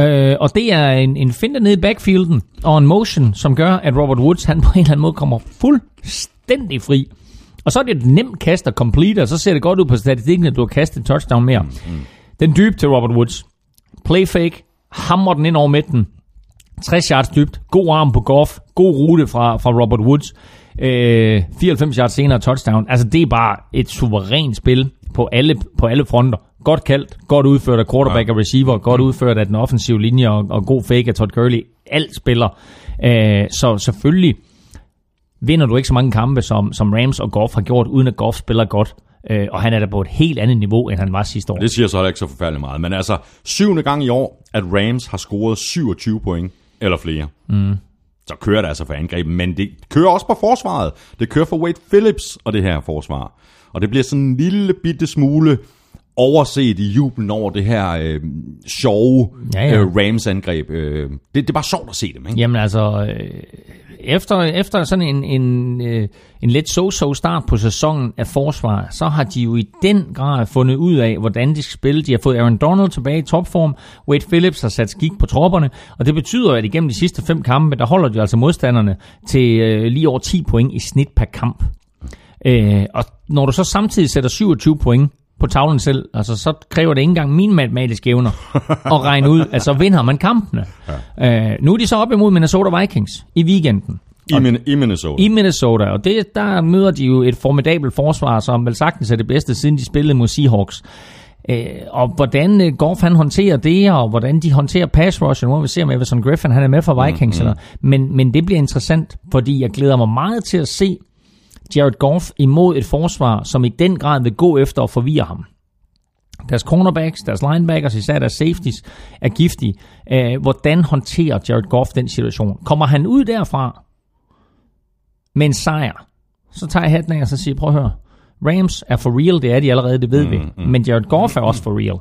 Øh, og det er en, en finte nede i backfielden og en motion, som gør, at Robert Woods han på en eller anden måde kommer fuldstændig fri. Og så er det et nemt kast at complete, og så ser det godt ud på statistikken, at du har kastet en touchdown mere. Den dyb til Robert Woods. Play fake, hammer den ind over midten. 60 yards dybt, god arm på golf, god rute fra, fra Robert Woods. Øh, 94 yards senere touchdown. Altså det er bare et suverænt spil på alle, på alle fronter. Godt kaldt, godt udført af quarterback og receiver, godt udført af den offensive linje og, og god fake af Todd Gurley. Alt spiller. Øh, så selvfølgelig vinder du ikke så mange kampe, som, som Rams og Goff har gjort, uden at Goff spiller godt. Øh, og han er der på et helt andet niveau, end han var sidste år. Det siger så heller ikke så forfærdeligt meget. Men altså, syvende gang i år, at Rams har scoret 27 point eller flere. Mm. Så kører det altså for angrebet, men det kører også på forsvaret. Det kører for Wade Phillips og det her forsvar. Og det bliver sådan en lille bitte smule overset i jublen over det her øh, sjove Ja, ja. Øh, Rams-angreb. Øh, det, det er bare sjovt at se dem, ikke? Jamen altså, øh, efter, efter sådan en, en, øh, en lidt so-so start på sæsonen af forsvar, så har de jo i den grad fundet ud af, hvordan de skal spille. De har fået Aaron Donald tilbage i topform. Wade Phillips har sat skik på tropperne, og det betyder, at igennem de sidste fem kampe, der holder de altså modstanderne til øh, lige over 10 point i snit per kamp. Øh, og når du så samtidig sætter 27 point på tavlen selv, altså så kræver det ikke engang mine matematiske evner at regne ud, at så vinder man kampene. Ja. Øh, nu er de så op imod Minnesota Vikings i weekenden. I, Min- I Minnesota. i Minnesota, og det, der møder de jo et formidabelt forsvar, som vel sagtens er det bedste, siden de spillede mod Seahawks. Øh, og hvordan øh, Goff han håndterer det, og hvordan de håndterer pass rush, nu må vi se om Everson Griffin han er med for Vikings, mm, mm. Men, men det bliver interessant, fordi jeg glæder mig meget til at se Jared Goff imod et forsvar, som i den grad vil gå efter at forvirre ham. Deres cornerbacks, deres linebackers, især deres safeties, er giftige. Øh, hvordan håndterer Jared Goff den situation? Kommer han ud derfra med en sejr, så tager jeg hatten af og så siger, prøv at høre, Rams er for real, det er de allerede, det ved mm, vi. Mm. Men Jared Goff er også for real.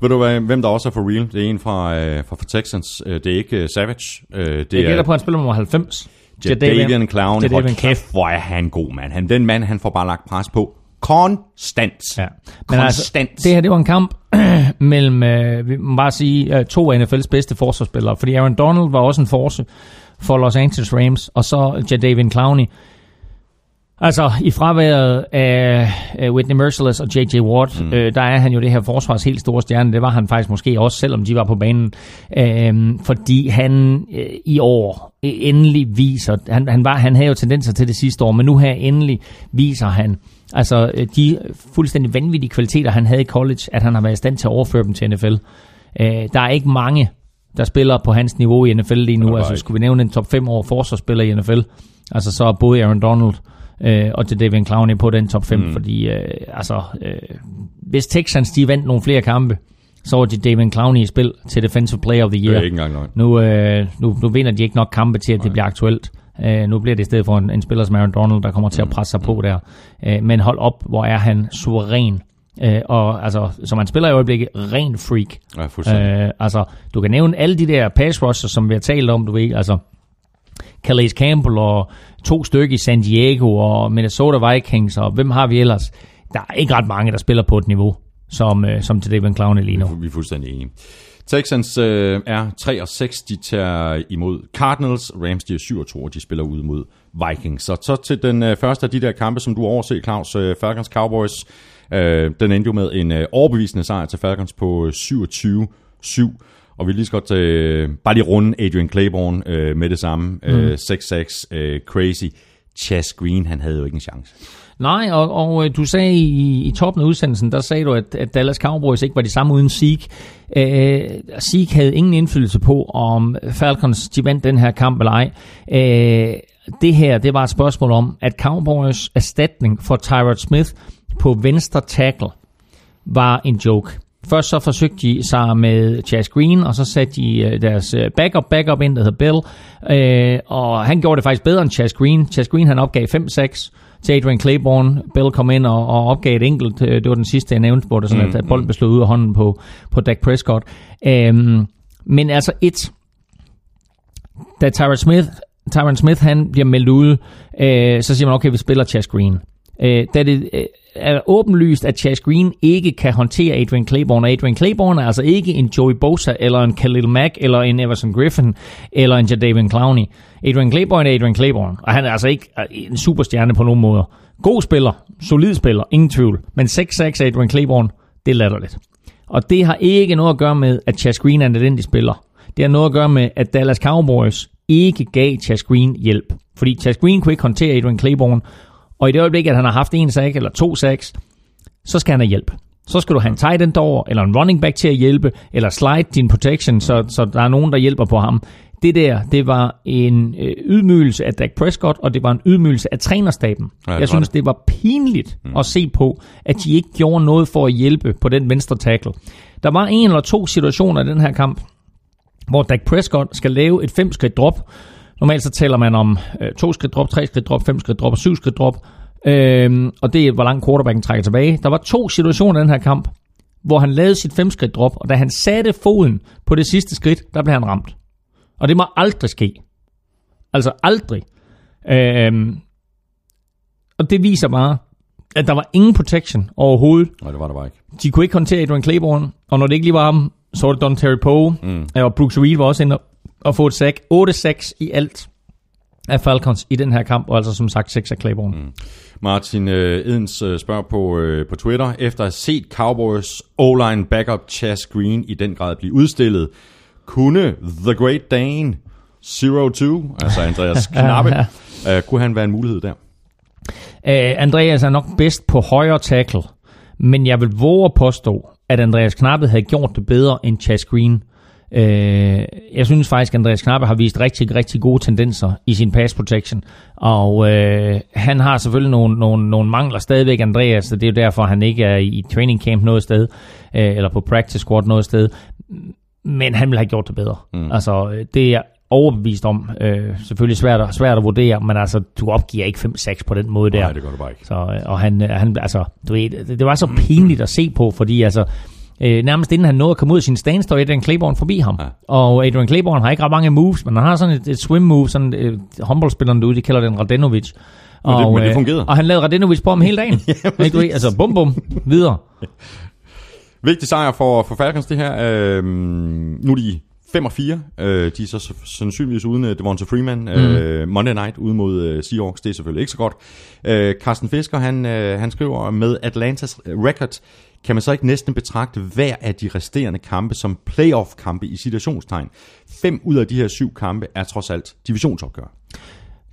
Ved du hvad, hvem der også er for real? Det er en fra, øh, fra, fra Texans. Øh, det er ikke øh, Savage. Øh, det Jeg gætter er på, at han spiller nummer 90. Jadavian Clown. Jadavian Hold kæft, hvor er han god, mand. Han, den mand, han får bare lagt pres på. Konstant. Ja. Men altså, Konstant. det her, det var en kamp mellem, øh, vi må bare sige, øh, to af NFL's bedste forsvarsspillere. Fordi Aaron Donald var også en force for Los Angeles Rams, og så Jadavian Clowney. Altså, i fraværet af Whitney Merciless og J.J. Watt, mm. øh, der er han jo det her forsvars helt store stjerne. Det var han faktisk måske også, selvom de var på banen. Øh, fordi han øh, i år øh, endelig viser, han, han, var, han havde jo tendenser til det sidste år, men nu her endelig viser han, altså øh, de fuldstændig vanvittige kvaliteter, han havde i college, at han har været i stand til at overføre dem til NFL. Øh, der er ikke mange, der spiller på hans niveau i NFL lige nu. Altså, skulle vi nævne en top 5 år forsvarsspiller i NFL, altså så er både Aaron Donald øh, og Jadavian Clowney på den top 5, mm. fordi øh, altså, øh, hvis Texans de vandt nogle flere kampe, så var Jadavian Clowney i spil til Defensive Player of the Det Year. er ikke engang løgn. Nu, øh, nu, nu vinder de ikke nok kampe til, at det bliver aktuelt. Øh, nu bliver det i stedet for en, en spiller som Aaron Donald, der kommer til at presse sig på der. Øh, men hold op, hvor er han suveræn. Øh, og altså, som han spiller i øjeblikket, ren freak. Ja. Øh, altså, du kan nævne alle de der pass rushers, som vi har talt om, du ved, altså Calais Campbell og to stykker i San Diego og Minnesota Vikings, og hvem har vi ellers? Der er ikke ret mange, der spiller på et niveau, som, øh, som til David Clowney lige nu. Vi er fuldstændig enige. Texans øh, er 3 og 6, de tager imod Cardinals. Rams, de er 7 og 2, og de spiller ud mod Vikings. Så, så til den øh, første af de der kampe, som du overser, Claus, øh, Falcons Cowboys. Øh, den endte jo med en øh, overbevisende sejr til Falcons på øh, 27-7. Og vi lige så godt øh, bare lige runde Adrian Claiborne øh, med det samme. Øh, 6-6, øh, crazy. Chas Green, han havde jo ikke en chance. Nej, og, og øh, du sagde i, i toppen af udsendelsen, der sagde du, at, at Dallas Cowboys ikke var de samme uden Zeke. Øh, Zeke havde ingen indflydelse på, om Falcons de vandt den her kamp eller ej. Øh, det her, det var et spørgsmål om, at Cowboys erstatning for Tyrod Smith på venstre tackle var en joke. Først så forsøgte de sig med Chas Green, og så satte de øh, deres øh, backup backup ind, der hedder Bill. Øh, og han gjorde det faktisk bedre end Chas Green. Chas Green han opgav 5-6 til Adrian Claiborne. Bill kom ind og, og opgav et enkelt. øh, Det var den sidste, jeg nævnte, hvor det sådan, mm, at bolden blev slået ud af hånden på, på Dak Prescott. Øhm, men altså et, da Tyron Smith, Tyron Smith han bliver meldt ud, øh, så siger man, okay, vi spiller Chas Green. Øh, da det øh, er åbenlyst, at Chas Green ikke kan håndtere Adrian Claiborne, og Adrian Claiborne er altså ikke en Joey Bosa, eller en Khalil Mack, eller en Everson Griffin, eller en Jadavian Clowney. Adrian Claiborne er Adrian Claiborne, og han er altså ikke øh, en superstjerne på nogen måder. God spiller, solid spiller, ingen tvivl, men 6-6 Adrian Claiborne, det er latterligt. Og det har ikke noget at gøre med, at Chas Green er en elendig spiller. Det har noget at gøre med, at Dallas Cowboys ikke gav Chas Green hjælp. Fordi Chas Green kunne ikke håndtere Adrian Claiborne, og i det øjeblik, at han har haft en sack eller to sacks, så skal han have hjælp. Så skal du have en tight end over, eller en running back til at hjælpe, eller slide din protection, så, så der er nogen, der hjælper på ham. Det der, det var en øh, ydmygelse af Dak Prescott, og det var en ydmygelse af trænerstaben. Ja, Jeg synes, det. det var pinligt mm. at se på, at de ikke gjorde noget for at hjælpe på den venstre tackle. Der var en eller to situationer i den her kamp, hvor Dak Prescott skal lave et fem skridt drop. Normalt så taler man om øh, to skridt drop, tre skridt drop, fem skridt drop og syv skridt drop. Øhm, og det er, hvor langt quarterbacken trækker tilbage. Der var to situationer i den her kamp, hvor han lavede sit fem skridt drop, og da han satte foden på det sidste skridt, der blev han ramt. Og det må aldrig ske. Altså aldrig. Øhm, og det viser bare, at der var ingen protection overhovedet. Nej, det var der bare ikke. De kunne ikke håndtere Adrian Claiborne, og når det ikke lige var ham, så var det Don Terry Poe, mm. og Brooks Reed var også inde og- få et sack. 8-6 i alt af Falcons i den her kamp, og altså som sagt 6 af Claiborne. Mm. Martin øh, Edens øh, spørger på, øh, på Twitter, efter at have set Cowboys O-line backup Chas Green i den grad blive udstillet, kunne The Great Dane 0-2, altså Andreas Knappe, Uh, kunne han være en mulighed der? Uh, Andreas er nok bedst på højre tackle, men jeg vil våge at påstå, at Andreas Knappe havde gjort det bedre end Chas Green. Uh, jeg synes faktisk, at Andreas Knappe har vist rigtig, rigtig gode tendenser i sin pass protection, og uh, han har selvfølgelig nogle, nogle, nogle mangler stadigvæk, Andreas, så det er jo derfor, han ikke er i training camp noget sted, uh, eller på practice squad noget sted, men han ville have gjort det bedre. Mm. Altså, øh, det er overbevist om. Øh, selvfølgelig svært, at- svært at vurdere, men altså, du opgiver ikke 5-6 på den måde der. Nej, det gør du bare ikke. Så, øh, og han, øh, han, altså, du ved, det, det var så pinligt at se på, fordi altså, øh, nærmest inden han nåede at komme ud af sin stance, står Adrian Claiborne forbi ham. Ja. Ja. Og Adrian Claiborne har ikke ret mange moves, men han har sådan et, et swim move, sådan øh, håndboldspilleren derude, de kalder den Radenovic. Men det- Og, men det øh. Og han lavede Radenovic på ham hele dagen. ikke, du ved, altså bum bum, videre. Vigtig sejr for, for Falcons det her. Øh, nu er de 5 og 4. Øh, de er så sandsynligvis uden uh, Devonta Freeman. Mm. Øh, Monday Night ude mod uh, Seahawks. Det er selvfølgelig ikke så godt. Øh, Carsten Fisker, han, øh, han skriver, med Atlantas record kan man så ikke næsten betragte hver af de resterende kampe som playoff-kampe i situationstegn. Fem ud af de her syv kampe er trods alt divisionsopgør.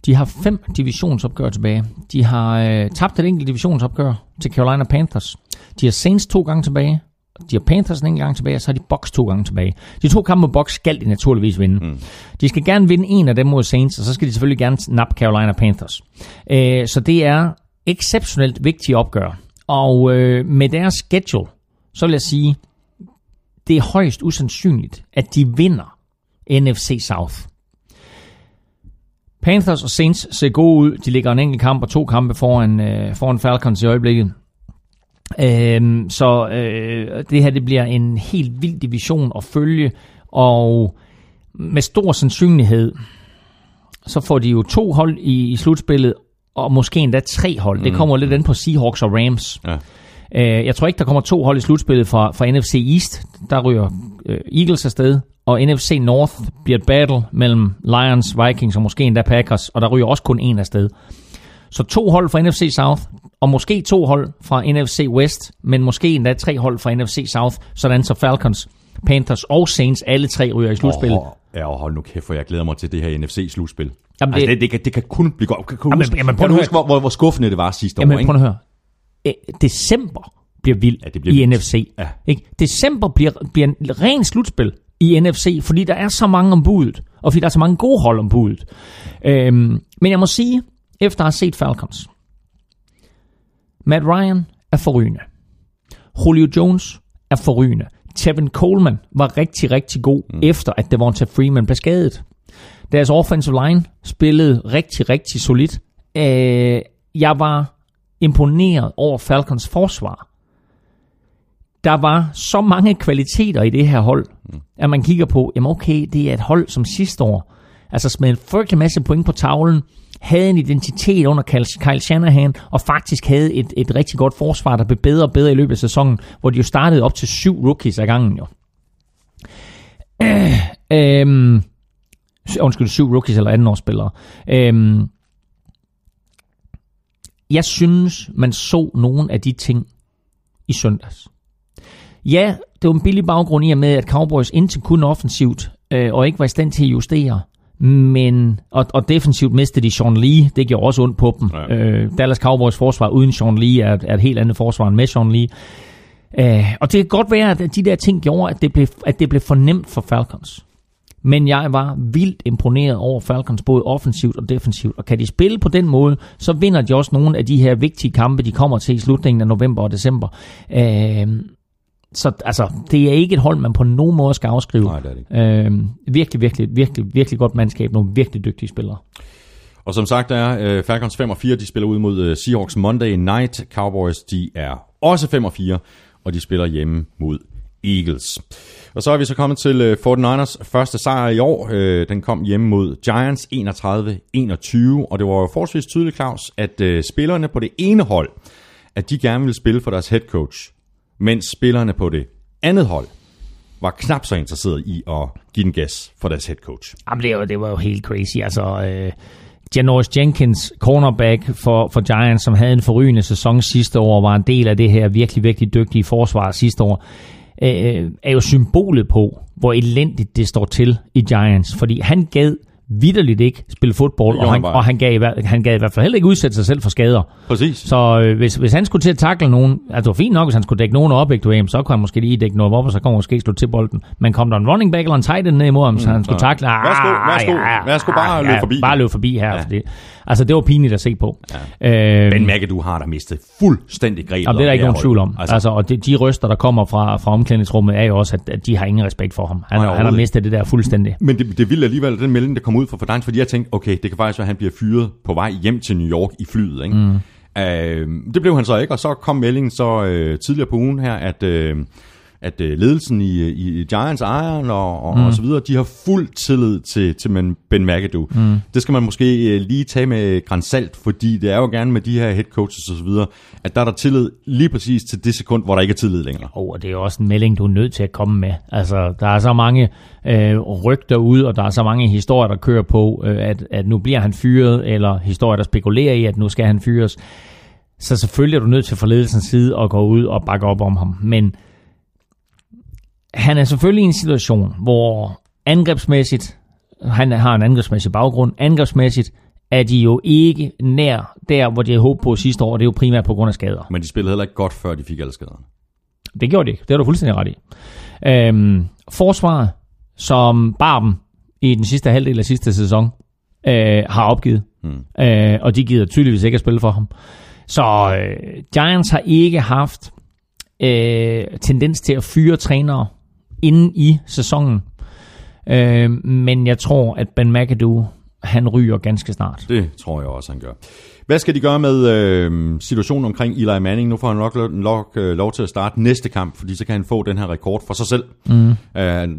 De har fem divisionsopgør tilbage. De har øh, tabt et enkelt divisionsopgør til Carolina Panthers. De har Saints to gange tilbage. De har Panthers en gang tilbage, og så har de Bucks to gange tilbage. De to kampe mod Bucks skal de naturligvis vinde. Mm. De skal gerne vinde en af dem mod Saints, og så skal de selvfølgelig gerne nappe Carolina Panthers. Øh, så det er exceptionelt vigtige opgør. Og øh, med deres schedule, så vil jeg sige, det er højst usandsynligt, at de vinder NFC South. Panthers og Saints ser gode ud. De ligger en enkelt kamp og to kampe foran, øh, foran Falcons i øjeblikket. Øhm, så øh, det her det bliver en helt vild division at følge, og med stor sandsynlighed, så får de jo to hold i, i slutspillet, og måske endda tre hold. Det kommer lidt an på Seahawks og Rams. Ja. Øh, jeg tror ikke, der kommer to hold i slutspillet fra, fra NFC East. Der ryger øh, Eagles afsted, og NFC North bliver et battle mellem Lions, Vikings og måske endda Packers, og der ryger også kun en afsted. Så to hold fra NFC South, og måske to hold fra NFC West, men måske endda tre hold fra NFC South, sådan så Falcons, Panthers og Saints, alle tre ryger i slutspillet. Oh, ja, og hold nu kæft, for jeg glæder mig til det her NFC-slutspil. Jamen, altså, det- det, det, kan, det kan kun blive godt. Kan, kan, Jamen, huske, jamen, prøv kan huske, hvor, hvor, hvor skuffende det var sidste år? Jamen, prøv at høre. Æ, december bliver vild Ja, det bliver i vildt. NFC. Ja. Ikke? December bliver, bliver en ren slutspil i NFC, fordi der er så mange om budet, og fordi der er så mange gode hold om budet. Øhm, men jeg må sige, efter at have set Falcons, Matt Ryan er forrygende. Julio Jones er forrygende. Tevin Coleman var rigtig, rigtig god, mm. efter at Devonta Freeman blev skadet. Deres offensive line spillede rigtig, rigtig solidt. Øh, jeg var imponeret over Falcons forsvar. Der var så mange kvaliteter i det her hold, mm. at man kigger på, jamen okay, det er et hold som sidste år. Altså smed en frygtelig masse point på tavlen, havde en identitet under Kyle- Kyle Shanahan, og faktisk havde et, et rigtig godt forsvar, der blev bedre og bedre i løbet af sæsonen, hvor de jo startede op til syv rookies ad gangen jo. Øh, øh, undskyld, syv rookies eller andenårsspillere. Øh, jeg synes, man så nogle af de ting i søndags. Ja, det var en billig baggrund i og med, at Cowboys indtil kun offensivt, øh, og ikke var i stand til at justere. Men, og, og defensivt mistede de Sean Lee. Det gjorde også ondt på dem. Ja. Øh, Dallas Cowboys forsvar uden Sean Lee er, er et helt andet forsvar end med Sean Lee. Øh, og det kan godt være, at de der ting gjorde, at det blev, at det blev for nemt for Falcons. Men jeg var vildt imponeret over Falcons, både offensivt og defensivt. Og kan de spille på den måde, så vinder de også nogle af de her vigtige kampe, de kommer til i slutningen af november og december. Øh, så altså, det er ikke et hold, man på nogen måde skal afskrive. Nej, det er det Øh, virkelig, virkelig, virkelig, virkelig godt mandskab. Nogle virkelig dygtige spillere. Og som sagt er uh, Falcons 5 og 4, de spiller ud mod uh, Seahawks Monday Night. Cowboys, de er også 5 og 4, og de spiller hjemme mod Eagles. Og så er vi så kommet til uh, 49ers første sejr i år. Uh, den kom hjemme mod Giants 31-21, og det var jo forholdsvis tydeligt, Claus, at uh, spillerne på det ene hold, at de gerne ville spille for deres head coach, mens spillerne på det andet hold var knap så interesseret i at give den gas for deres head coach. Jamen, det, var, det var jo helt crazy. Altså, øh, Janoris Jenkins, cornerback for, for Giants, som havde en forrygende sæson sidste år, var en del af det her virkelig, virkelig dygtige forsvar sidste år, øh, øh er jo symbolet på, hvor elendigt det står til i Giants. Fordi han gav vidderligt ikke spille fodbold, og han, og han gav, han gav i hvert fald heller ikke udsætte sig selv for skader. Præcis. Så øh, hvis, hvis han skulle til at takle nogen, altså det var fint nok, hvis han skulle dække nogen op, ikke, du, så kunne han måske lige dække noget op, og så kunne han måske slå til bolden. Men kom der en running back eller en tight end ned imod ham, så han skulle så- takle. ah, Værsgo, værsgo, værsgo, bare løb forbi. Bare løb forbi her. Ja. Ja. Fordi, altså det var pinligt at se på. Ja. Øh, Ben McAdoo har der mistet fuldstændig grebet. Det er der ikke nogen tvivl om. Altså, altså, og de, de røster, der kommer fra, fra omklædningsrummet, er jo også, at, at de har ingen respekt for ham. Han, Nej, han har mistet det der fuldstændig. Men det, det ville alligevel den melding, der kom ud fra Fordines, fordi jeg tænkte, okay, det kan faktisk være, at han bliver fyret på vej hjem til New York i flyet. Ikke? Mm. Øh, det blev han så ikke, og så kom meldingen så øh, tidligere på ugen her, at, øh, at øh, ledelsen i, i Giants, ejeren og, og, mm. og så videre, de har fuld tillid til, til Ben McAdoo. Mm. Det skal man måske øh, lige tage med grænsalt, fordi det er jo gerne med de her head coaches og så videre, at der er der tillid lige præcis til det sekund, hvor der ikke er tillid længere. Oh, og det er jo også en melding, du er nødt til at komme med. Altså, der er så mange øh, rygter ud, og der er så mange historier, der kører på, øh, at, at nu bliver han fyret, eller historier, der spekulerer i, at nu skal han fyres. Så selvfølgelig er du nødt til fra ledelsens side at gå ud og bakke op om ham. Men han er selvfølgelig i en situation, hvor angrebsmæssigt, han har en angrebsmæssig baggrund, angrebsmæssigt er de jo ikke nær der, hvor de havde håbet på sidste år, og det er jo primært på grund af skader. Men de spillede heller ikke godt, før de fik alle skaderne. Det gjorde de ikke. Det har du fuldstændig ret i. Øhm, forsvaret, som bar dem i den sidste halvdel af sidste sæson, øh, har opgivet. Mm. Øh, og de gider tydeligvis ikke at spille for ham. Så øh, Giants har ikke haft øh, tendens til at fyre trænere inden i sæsonen. Øh, men jeg tror, at Ben McAdoo, han ryger ganske snart. Det tror jeg også, han gør. Hvad skal de gøre med øh, situationen omkring Eli Manning? Nu får han nok, nok øh, lov til at starte næste kamp, fordi så kan han få den her rekord for sig selv. Mm. Øh,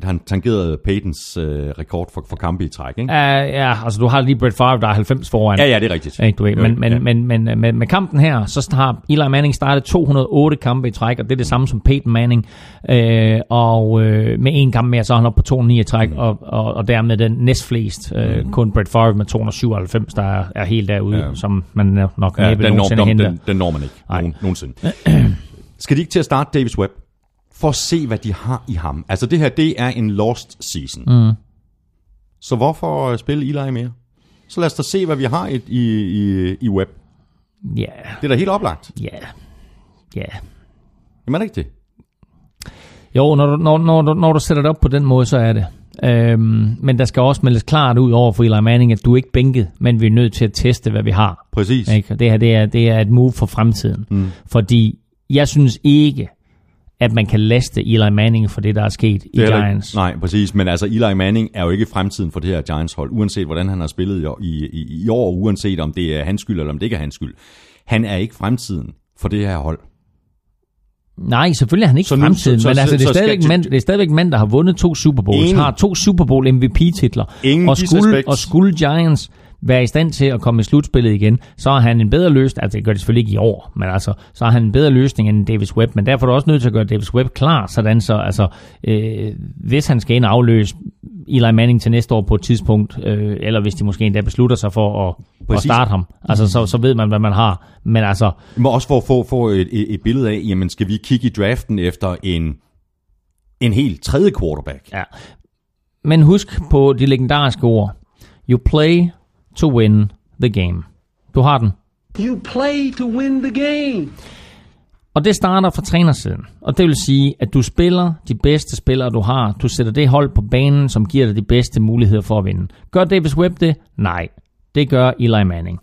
han tangerede Peytons øh, rekord for, for kampe i træk, ikke? Uh, ja, altså du har lige Brett Favre, der er 90 foran. Ja, ja, det er rigtigt. Ikke, du ved. Men, men, ja. men, men med, med kampen her, så har Eli Manning startet 208 kampe i træk, og det er det samme som Peyton Manning. Øh, og øh, med en kamp mere, så er han oppe på 209 i træk, mm. og, og, og dermed den næstflest. Øh, Mm. kun Brett Favre med 297, der er, er helt derude, ja. som man nok Ja, næppe den, når, nogensinde den, henter. den, den når man ikke Nej. nogen, nogensinde. Skal de ikke til at starte Davis Webb? For at se, hvad de har i ham. Altså det her, det er en lost season. Mm. Så hvorfor øh, spille Eli mere? Så lad os da se, hvad vi har i, i, i, i Webb. Ja, Det er da helt oplagt. ja, ja. Jamen er det ikke det? Jo, når du, når, når, du, når du sætter det op på den måde, så er det. Øhm, men der skal også meldes klart ud over for Eli Manning, at du er ikke bænket, men vi er nødt til at teste, hvad vi har. Præcis. Ikke? Det her det er, det er et move for fremtiden. Mm. Fordi jeg synes ikke, at man kan laste Eli Manning for det, der er sket i Det er heller ikke- Giants. Nej, præcis. Men altså, Eli Manning er jo ikke fremtiden for det her Giants-hold, uanset hvordan han har spillet i, i, i, i år, uanset om det er hans skyld, eller om det ikke er hans skyld. Han er ikke fremtiden for det her hold. Nej, selvfølgelig er han ikke Så nu- fremtiden, så- men så- altså, det, er skal- stadigvæk mand, det er stadigvæk en mand, der har vundet to Super Bowls, Enig. har to Super Bowl MVP-titler, Ingen og skulle, og skulle Giants være i stand til at komme i slutspillet igen, så er han en bedre løsning, altså det gør det selvfølgelig ikke i år, men altså, så er han en bedre løsning end Davis Webb, men derfor er du også nødt til at gøre Davis Webb klar, sådan så, altså, øh, hvis han skal ind og afløse Eli Manning til næste år på et tidspunkt, øh, eller hvis de måske endda beslutter sig for at, at starte ham, altså, så, så ved man, hvad man har, men altså, Men også for at få, få et, et, et billede af, jamen skal vi kigge i draften efter en, en helt tredje quarterback? Ja. Men husk på de legendariske ord. You play to win the game. Du har den. You play to win the game. Og det starter fra trænersiden. Og det vil sige, at du spiller de bedste spillere, du har. Du sætter det hold på banen, som giver dig de bedste muligheder for at vinde. Gør Davis Webb det? Nej. Det gør Eli Manning.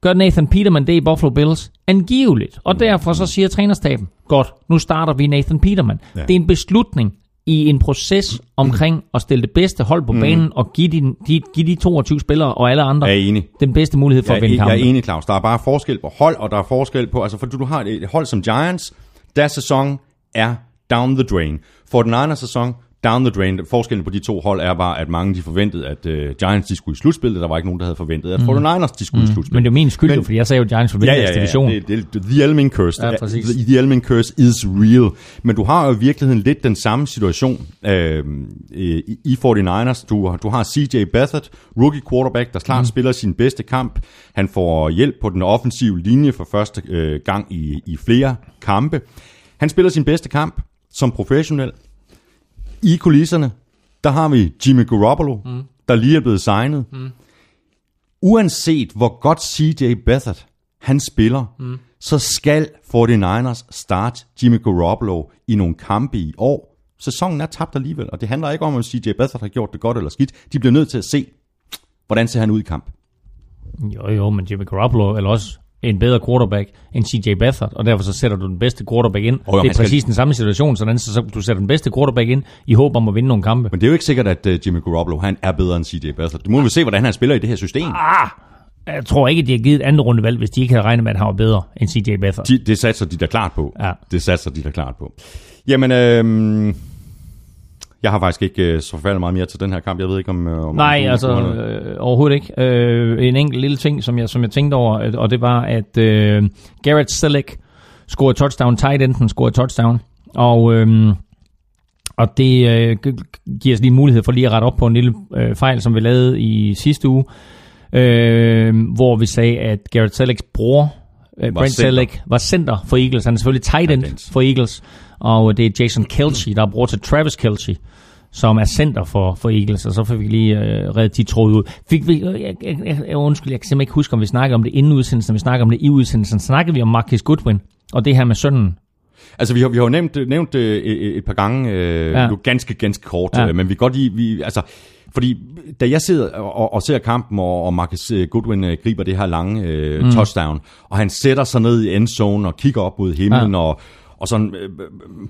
Gør Nathan Peterman det i Buffalo Bills? Angiveligt. Og derfor så siger trænerstaben, godt, nu starter vi Nathan Peterman. Ja. Det er en beslutning i en proces omkring at stille det bedste hold på banen og give de, de, give de 22 spillere og alle andre Jeg er enig. den bedste mulighed for Jeg, at vinde er- jeg kampen. er enig, Claus. Der er bare forskel på hold, og der er forskel på... Altså, for du, du har et, et hold som Giants, deres sæson er down the drain. For den anden sæson, down the drain. Forskellen på de to hold er bare, at mange de forventede, at uh, Giants de skulle i slutspillet. Der var ikke nogen, der havde forventet, at mm. 49ers de skulle i slutspillet. Men det er min skyld, Men- fordi jeg sagde jo, at Giants ville Ja, ja, ja, division. det, det, det, the Elming Curse. Ja, præcis. The, the Elming Curse is real. Men du har jo i virkeligheden lidt den samme situation øh, i, i 49ers. Du, du har CJ Beathard, rookie quarterback, der klart mm. spiller sin bedste kamp. Han får hjælp på den offensive linje for første øh, gang i, i flere kampe. Han spiller sin bedste kamp som professionel. I kulisserne, der har vi Jimmy Garoppolo, mm. der lige er blevet signet. Mm. Uanset hvor godt CJ Beathard han spiller, mm. så skal 49ers starte Jimmy Garoppolo i nogle kampe i år. Sæsonen er tabt alligevel, og det handler ikke om, om CJ Beathard har gjort det godt eller skidt. De bliver nødt til at se, hvordan ser han ud i kamp. Jo, jo, men Jimmy Garoppolo er også en bedre quarterback end CJ Beathard, og derfor så sætter du den bedste quarterback ind. jo, det er han skal- præcis den samme situation, sådan så, så du sætter den bedste quarterback ind i håb om at vinde nogle kampe. Men det er jo ikke sikkert, at uh, Jimmy Garoppolo han er bedre end CJ Beathard. Du må vel se, hvordan han spiller i det her system. Ah, jeg tror ikke, at de har givet et andet rundevalg, hvis de ikke havde regnet med, at han var bedre end CJ Beathard. De, det satser de da klart på. Ja. Det satser de da klart på. Jamen, øhm, jeg har faktisk ikke øh, så forfærdeligt meget mere til den her kamp. Jeg ved ikke, om... Øh, om Nej, om altså øh, overhovedet ikke. Øh, en enkelt lille ting, som jeg, som jeg tænkte over, og det var, at øh, Garrett Selleck scorede touchdown, tight enden scorede touchdown, og, øh, og det øh, gi- giver os lige mulighed for lige at rette op på en lille øh, fejl, som vi lavede i sidste uge, øh, hvor vi sagde, at Garrett Sellecks bror, øh, Brent. Selleck, var center for Eagles. Han er selvfølgelig tight end Tight end. for Eagles, og det er Jason Kelce, der er bror til Travis Kelce som er center for, for Eagles, og så fik vi lige øh, reddet de tråde ud. Fik vi, øh, jeg, jeg, jeg, undskyld, jeg kan simpelthen ikke huske, om vi snakkede om det inden udsendelsen, om vi snakkede om det i udsendelsen. Snakkede vi om Marcus Goodwin, og det her med sønnen. Altså, vi har, vi har jo nævnt, nævnt øh, et, par gange, øh, Ja. nu ganske, ganske kort, Ja. øh, men vi kan godt lide, vi, altså, fordi da jeg sidder og, og ser kampen, og, og Marcus øh, Goodwin øh, griber det her lange øh, mm. touchdown, og han sætter sig ned i endzone og kigger op mod himlen, ja. og, og sådan øh,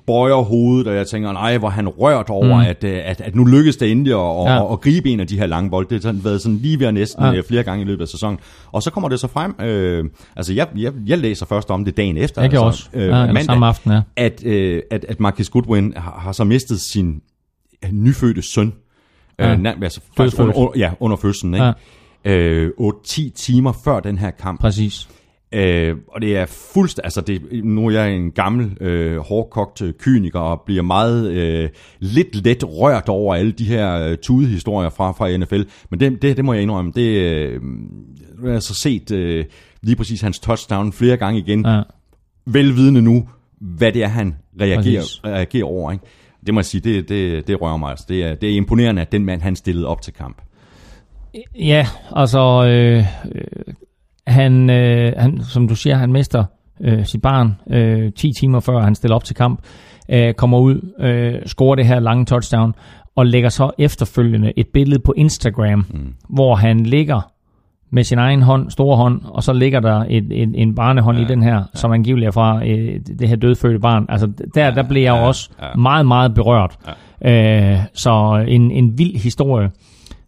bøjer hovedet, og jeg tænker, nej, hvor han rørt over, mm. at, øh, at, at nu lykkedes det endelig at, Ja. at, at gribe en af de her lange bolde. Det har sådan været sådan lige ved næsten Ja. ja. flere gange i løbet af sæsonen. Og så kommer det så frem, øh, altså jeg, jeg, jeg læser først om det dagen efter. Jeg altså, også. Ja, eller samme aften, ja. at, øh, at, at Marcus Goodwin har, har så mistet sin øh, nyfødte søn. Ja. Ja. Øh, altså, faktisk under, ja, under fødslen. Ikke? Ja. Øh, 8-10 timer før den her kamp. Præcis. Øh, og det er fuldstændig, altså det, nu er jeg en gammel, øh, hårdkogt kyniker, og bliver meget øh, lidt let rørt over alle de her øh, tudehistorier fra, fra NFL. Men det, det, det må jeg indrømme, det øh, nu har jeg så set øh, lige præcis hans touchdown flere gange igen, Ja. velvidende nu, hvad det er, han reagerer, Præcis. reagerer over. Ikke? Det må jeg sige, det, det, det rører mig altså. Det er, det er imponerende, at den mand, han stillede op til kamp. Ja, altså, øh, øh, han, øh, han, som du siger, han mister øh, sit barn øh, 10 timer før han stiller op til kamp, øh, kommer ud, øh, scorer det her lange touchdown, og lægger så efterfølgende et billede på Instagram, mm. hvor han ligger med sin egen hånd, store hånd, og så ligger der et, en, en barnehånd ja, i den her, ja. som angiveligt er fra øh, det her dødfødte barn. Altså der, der blev jeg ja, også ja. meget, meget berørt. Ja. Øh, så en, en vild historie.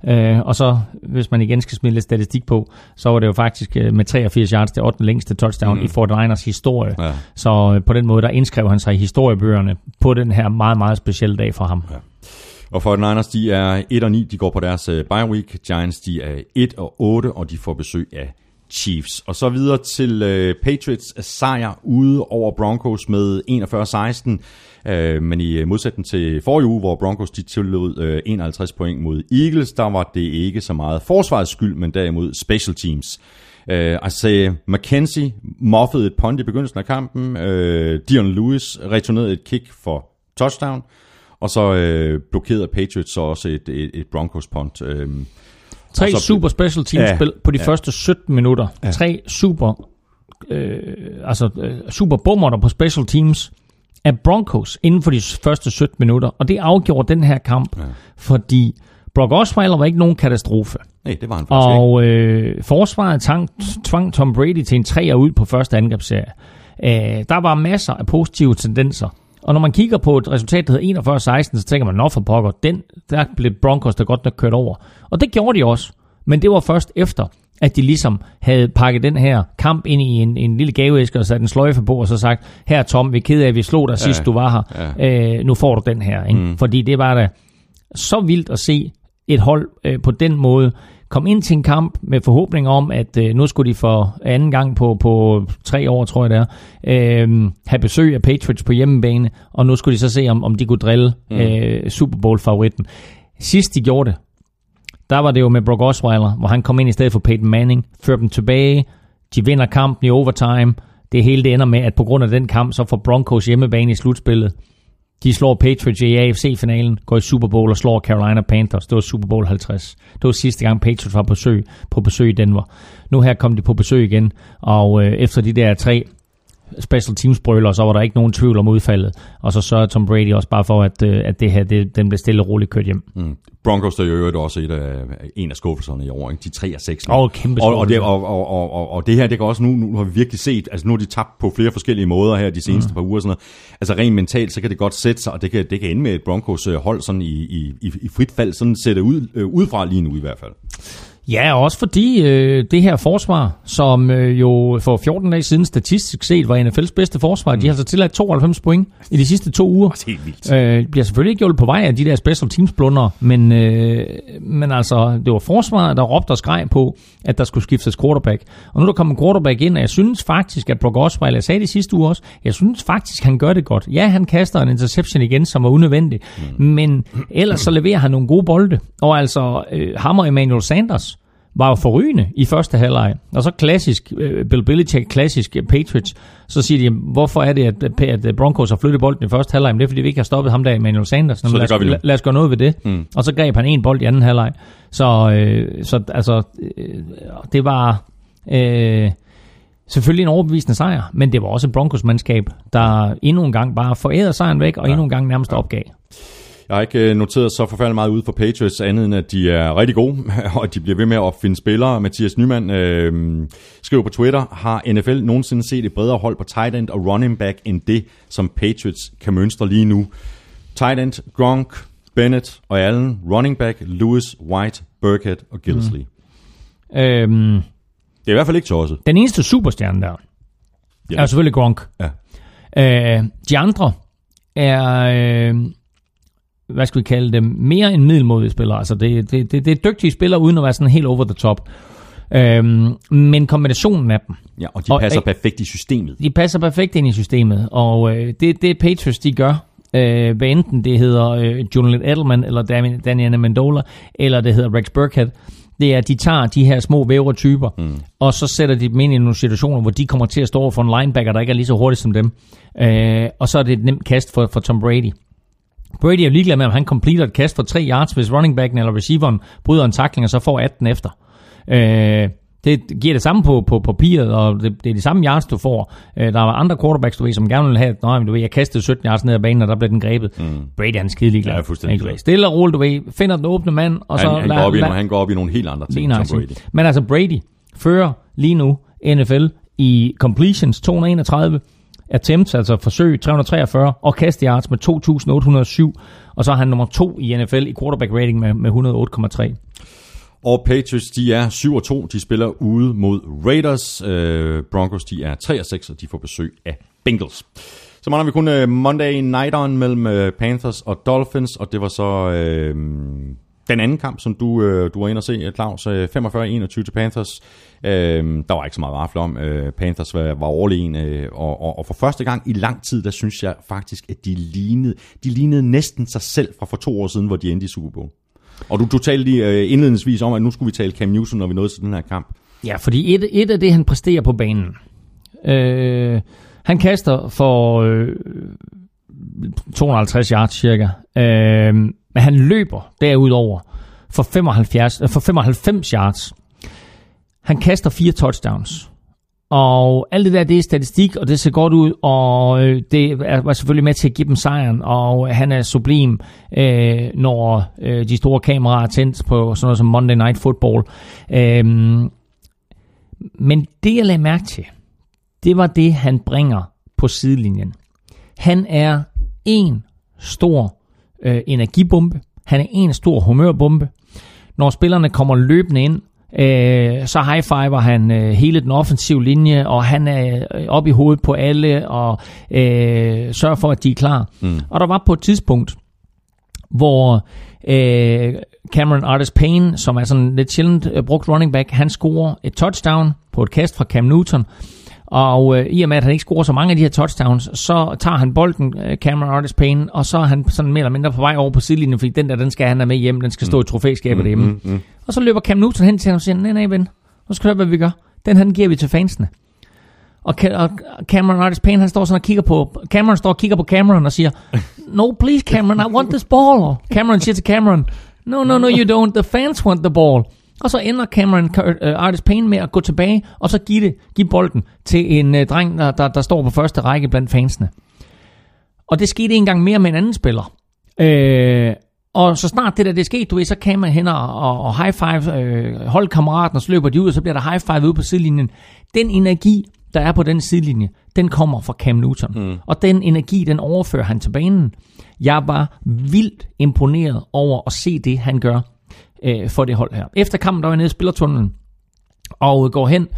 Øh, og så, hvis man igen skal smide lidt statistik på, så var det jo faktisk øh, med 83 yards det 8. længste touchdown mm. i 49ers historie. Ja. Så øh, på den måde, der indskrev han sig i historiebøgerne på den her meget, meget specielle dag for ham. Ja. Og for Niners, de er 1 og 9, de går på deres uh, bye week. Giants, de er 1 og 8, og de får besøg af Chiefs. Og så videre til uh, Patriots sejr ude over Broncos med 41-16. Uh, men i uh, modsætning til forrige uge, hvor Broncos de tillod uh, 51 point mod Eagles, der var det ikke så meget forsvarets skyld, men derimod special teams. Uh, Isaiah McKenzie moffede et punt i begyndelsen af kampen. Uh, Dion Lewis returnerede et kick for touchdown. Og så øh, blokerede Patriots så også et, et, et Broncos punt. Øh, Tre så- super special teams Ja, spil på de ja. første 17 minutter. Ja. Tre super, øh, altså, øh, super bummerter på special teams af Broncos inden for de første 17 minutter. Og det afgjorde den her kamp, ja. fordi Brock Osweiler var ikke nogen katastrofe. nej, det var han faktisk. Og øh, forsvaret tvang, tvang Tom Brady til en træer ud på første angrebsserie. Øh, der var masser af positive tendenser. Og når man kigger på et resultat, der hedder 41-16, så tænker man, nå for pokker, den, der blev Broncos der godt nok kørt over. Og det gjorde de også. Men det var først efter, at de ligesom havde pakket den her kamp ind i en, en lille gaveæske og sat en sløjfe på, og så sagt, her Tom, vi er ked af, at vi slog dig ja, sidst du var her. Ja. Øh, nu får du den her. Ikke? Mm. Fordi det var da så vildt at se et hold øh, på den måde kom ind til en kamp med forhåbning om, at øh, nu skulle de for anden gang på, på tre år, tror jeg det er, øh, have besøg af Patriots på hjemmebane, og nu skulle de så se, om, om de kunne drille mm. øh, Super Bowl-favoritten. Sidst de gjorde det, der var det jo med Brock Osweiler, hvor han kom ind i stedet for Peyton Manning, førte dem tilbage, de vinder kampen i overtime, det hele det ender med, at på grund af den kamp, så får Broncos hjemmebane i slutspillet. De slår Patriots i AFC-finalen, går i Super Bowl og slår Carolina Panthers. Det var Super Bowl 50. Det var sidste gang Patriots var på besøg, på besøg i Denver. Nu her kom de på besøg igen, og øh, efter de der tre special teams brøler, så var der ikke nogen tvivl om udfaldet. Og så sørgede Tom Brady også bare for, at, øh, at det her, det, den blev stille og roligt kørt hjem. Mm. Broncos, der er jo øvrigt også et af, en af skuffelserne i år. Ikke? De 3 og 6. Åh, kæmpe og, og, det, og, og, og, og, og det her, det kan også nu, nu har vi virkelig set, altså nu har de tabt på flere forskellige måder her de seneste mm. par uger. og Sådan noget. Altså rent mentalt, så kan det godt sætte sig, og det kan, det kan ende med et Broncos øh, hold sådan i, i, i, i frit fald, sådan ser det ud, øh, udefra lige nu i hvert fald. Ja, også fordi øh, det her forsvar, som øh, jo for 14 dage siden statistisk set var NFL's bedste forsvar, mm. de har så tilladt 92 point i de sidste to uger. Det er helt vildt. Øh, bliver selvfølgelig ikke hjulpet på vej af de der special teams blunder, men, øh, men altså, det var forsvaret, der råbte og skreg på, at der skulle skiftes quarterback. Og nu er der kommet quarterback ind, og jeg synes faktisk, at Brock Osweiler, jeg sagde det sidste uge også, jeg synes faktisk, han gør det godt. Ja, han kaster en interception igen, som var unødvendig, mm. men ellers så leverer han nogle gode bolde. Og altså, øh, ham og Emmanuel Sanders, var jo forrygende i første halvleg. Og så klassisk, øh, Bill Belichick, klassisk øh, Patriots, så siger de, hvorfor er det, at, at Broncos har flyttet bolden i første halvleg? Men det er, fordi vi ikke har stoppet ham der, Emmanuel Sanders. Så lad, os, lad, os gøre noget ved det. Mm. Og så greb han en bold i anden halvleg. Så, øh, så altså, øh, det var øh, selvfølgelig en overbevisende sejr, men det var også et Broncos-mandskab, der endnu en gang bare forærede sejren væk, og ja. endnu en gang nærmest opgav. Jeg har ikke øh, noteret så forfærdeligt meget ud for Patriots, andet end at de er rigtig gode, og de bliver ved med at opfinde spillere. Mathias Nyman øh, skriver på Twitter, har NFL nogensinde set et bredere hold på tight end og running back end det, som Patriots kan mønstre lige nu? Tight end, Gronk, Bennett og Allen. Running back, Lewis, White, Burkhead og Gillisley. Mm. Øhm, Det er i hvert fald ikke tosset. den eneste superstjerne der, ja. er selvfølgelig Gronk. Ja. Øh, de andre er, øh, hvad skal vi kalde dem, mere end middelmodige spillere. Altså det, det, det, det er dygtige spillere, uden at være sådan helt over the top. Øhm, men kombinationen af dem, Ja, og de Og- passer perfekt i systemet. de passer perfekt ind i systemet. Og øh, det, det Patriots, de gør, øh, hvad enten det hedder øh, Julian Edelman, eller Dani- Daniel Amendola, eller det hedder Rex Burkhead, det er, at de tager de her små vævre typer, mm. og så sætter de dem ind i nogle situationer, hvor de kommer til at stå over for en linebacker, der ikke er lige så hurtig som dem. Øh, og så er det et nemt kast for, for Tom Brady. Brady er ligeglad med, om han completer et kast for 3 yards, hvis running backen eller receiveren bryder en tackling, og så får 18 efter. Øh, det giver det samme på, på papiret, og det, det er de samme yards, du får. Øh, der er andre quarterbacks, du ved, som gerne vil have, nej, men du ved, jeg kastede 17 yards ned ad banen, og der blev den grebet. Mm. Brady er en skide ligeglad. Ja, fuldstændig Ikke? Stille og roligt, du ved, finder den åbne mand, og så... Han, han, lad- går op i, lad- han går op i nogle helt andre ting, nøjagtigt. Brady. Men altså Brady fører lige nu NFL i completions 231, attempts, altså forsøg 343, og kast yards med 2.807, og så er han nummer to i NFL i quarterback rating med, med 108,3. Og Patriots, de er 7-2. De spiller ude mod Raiders. Øh, Broncos, de er 3-6, og de får besøg af Bengals. Så mangler vi kun øh, Monday On mellem øh, Panthers og Dolphins, og det var så øh, den anden kamp, som du, øh, du var inde og se, Claus. Øh, 45-21 til Panthers. Øh, der var ikke så meget rafle om. Øh, Panthers var, var overlegen, øh, og, og, og for første gang i lang tid, der synes jeg faktisk, at de lignede, de lignede næsten sig selv fra for to år siden, hvor de endte i Super Bowl. Og du, du talte lige øh, indledningsvis om, at nu skulle vi tale Cam Newton, når vi nåede til den her kamp. Ja, fordi et, et af det, han præsterer på banen, øh, han kaster for øh, 250 yards cirka, øh, men han løber derudover for, 75, øh, for 95 yards. Han kaster fire touchdowns. Og alt det der, det er statistik, og det ser godt ud, og øh, det var selvfølgelig med til at give dem sejren, og han er sublim, øh, når øh, de store kameraer er tændt på sådan noget som Monday Night Football. Øh, men det, jeg lagde mærke til, det var det, han bringer på sidelinjen. Han er en stor øh, energibombe. Han er en stor humørbombe. Når spillerne kommer løbende ind, øh, så high-fiver han øh, hele den offensive linje, og han er øh, op i hovedet på alle, og øh, sørger for, at de er klar. Mm. Og der var på et tidspunkt, hvor øh, Cameron Artis Payne, som er sådan lidt sjældent øh, brugt running back, han scorer et touchdown på et kast fra Cam Newton. Og øh, i og med, at han ikke scorer så mange af de her touchdowns, så tager han bolden, øh, Cameron Artis Payne, og så er han sådan mere eller mindre på vej over på sidelinjen, fordi den der, den skal han have med hjem, den skal stå i trofæskabet mm, derhjemme. Mm, mm. Og så løber Cam Newton hen til ham og siger, nej, nej, ven, nu skal du høre, hvad vi gør. Den her, den giver vi til fansene. Og, og Cameron Artis Payne, han står sådan og kigger på, Cameron står og kigger på Cameron og siger, no please Cameron, I want this ball. Og Cameron siger til Cameron, no, no, no you don't, the fans want the ball. Og så ender Cameron uh, Artis Payne med at gå tilbage, og så give, det, give bolden til en uh, dreng, der, der, der står på første række blandt fansene. Og det skete en gang mere med en anden spiller. Øh, og så snart det der det er sket, du ved, så kan man hen og, og, og high five øh, holdkammeraten, og så løber de ud, og så bliver der high five ude på sidelinjen. Den energi, der er på den sidelinje, den kommer fra Cam Newton. Mm. Og den energi, den overfører han til banen. Jeg var vildt imponeret over at se det, han gør øh, for det hold her. Efter kampen, der var jeg nede i spillertunnelen, og går hen,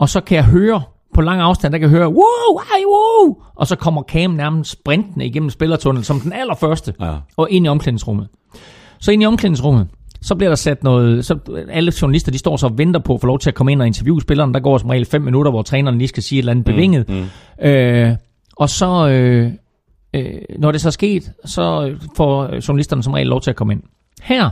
og så kan jeg høre på lang afstand, der kan jeg høre, wow, ej, wow, og så kommer Cam nærmest sprintende igennem spillertunnelen som den allerførste, Ja. og ind i omklædningsrummet. Så ind i omklædningsrummet, så bliver der sat noget, så alle journalister, de står så og venter på at få lov til at komme ind og interviewe spilleren. Der går som regel fem minutter, hvor træneren lige skal sige et eller andet bevinget. Mm. Øh, og så, øh, øh, når det så er sket, så får journalisterne som regel lov til at komme ind. Her,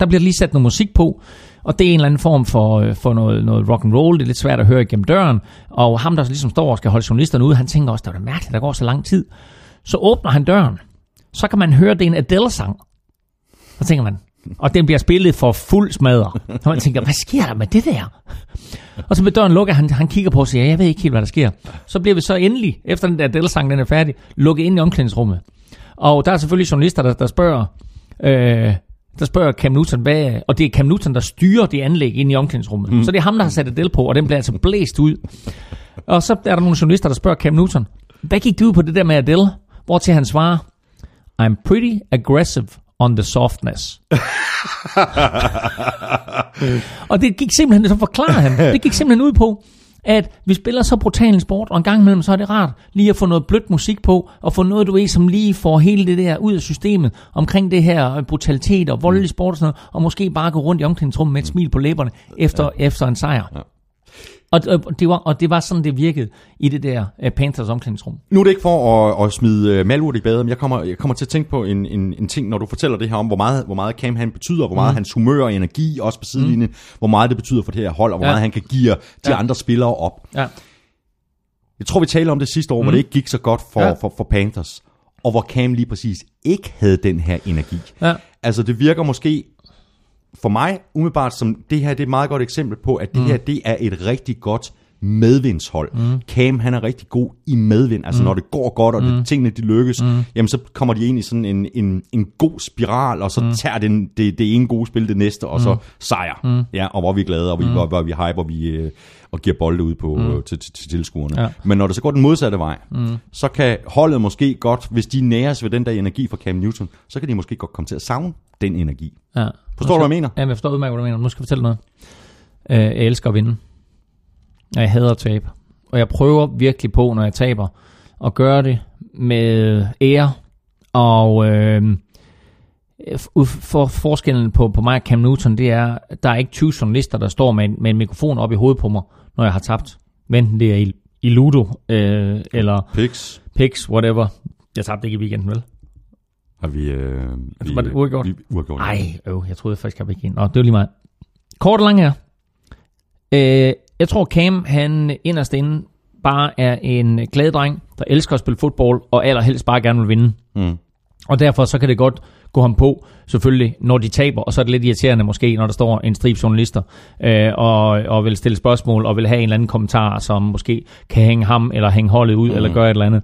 der bliver lige sat noget musik på, og det er en eller anden form for, øh, for noget, noget rock and roll. Det er lidt svært at høre igennem døren. Og ham, der ligesom står og skal holde journalisterne ude, han tænker også, det er da mærkeligt, der går så lang tid. Så åbner han døren. Så kan man høre, det er en Adele-sang. Så tænker man, og den bliver spillet for fuld smadre. Og man tænker, hvad sker der med det der? Og så ved døren lukker, han, han kigger på og siger, jeg ved ikke helt, hvad der sker. Så bliver vi så endelig, efter den der Adele-sang, den er færdig, lukket ind i omklædningsrummet. Og der er selvfølgelig journalister, der, der spørger, øh, der spørger Cam Newton, hvad, og det er Cam Newton, der styrer det anlæg ind i omklædningsrummet. Mm. Så det er ham, der har sat Adele på, og den bliver altså blæst ud. Og så er der nogle journalister, der spørger Cam Newton, hvad gik du ud på det der med Adele? Hvor til han svarer, I'm pretty aggressive on the softness. og det gik simpelthen, så forklarer han, det gik simpelthen ud på, at vi spiller så brutal en sport, og en gang imellem så er det rart lige at få noget blødt musik på, og få noget, du ved, som lige får hele det der ud af systemet, omkring det her brutalitet og voldelig sport og sådan noget, og måske bare gå rundt i omklædningsrummet med et smil på læberne efter, efter en sejr. Og, og, det var, og det var sådan, det virkede i det der uh, Panthers omklædningsrum. Nu er det ikke for at, at smide uh, malurt i badet, men jeg kommer, jeg kommer til at tænke på en, en, en ting, når du fortæller det her om, hvor meget, hvor meget Cam han betyder, hvor meget mm. hans humør og energi, også på sidelinjen, mm. hvor meget det betyder for det her hold, og hvor Ja. meget han kan give de Ja. andre spillere op. Ja. Jeg tror, vi talte om det sidste år, mm. hvor det ikke gik så godt for, Ja. for, for Panthers, og hvor Cam lige præcis ikke havde den her energi. Ja. Altså, det virker måske for mig umiddelbart som, det her det er et meget godt eksempel på, at det mm. her det er et rigtig godt medvindshold. Mm. Cam, han er rigtig god i medvind. Altså, mm. når det går godt, og det, tingene de lykkes, mm. jamen så kommer de ind i sådan en, en, en god spiral, og så mm. tager den, det, det ene gode spil det næste, og så sejr. Mm. Ja, og hvor vi er glade, og vi, mm. hvor, hvor vi hyper, og vi øh, og giver bolde ud på, mm. til, til, til tilskuerne. Ja. Men når det så går den modsatte vej, mm. så kan holdet måske godt, hvis de næres ved den der energi fra Cam Newton, så kan de måske godt komme til at savne den energi. Ja. Forstår du, hvad jeg mener? Ja, men jeg forstår udmærket, hvad du mener. Nu skal jeg fortælle noget. Øh, jeg elsker at vinde. Og jeg hader at tabe. Og jeg prøver virkelig på, når jeg taber, at gøre det med ære. Og øh, for forskellen på, på mig og Cam Newton, det er, at der er ikke 20 journalister, der står med en, med en mikrofon op i hovedet på mig, når jeg har tabt. Enten det er i, i Ludo, øh, eller Pix. Pix, whatever. Jeg tabte ikke i weekenden, vel? Har vi... Øh, vi var det uafgjort? Vi, uafgjort. Nej, øv, jeg troede faktisk, jeg fik en. Nå, det var lige meget. Kort og lang her. Øh, jeg tror, Cam, han inderst inde bare er en glad dreng, der elsker at spille fodbold, og allerhelst bare gerne vil vinde. Mm. Og derfor så kan det godt gå ham på, selvfølgelig, når de taber, og så er det lidt irriterende måske, når der står en strip journalister, øh, og, og vil stille spørgsmål, og vil have en eller anden kommentar, som måske kan hænge ham, eller hænge holdet ud, mm. eller gøre et eller andet.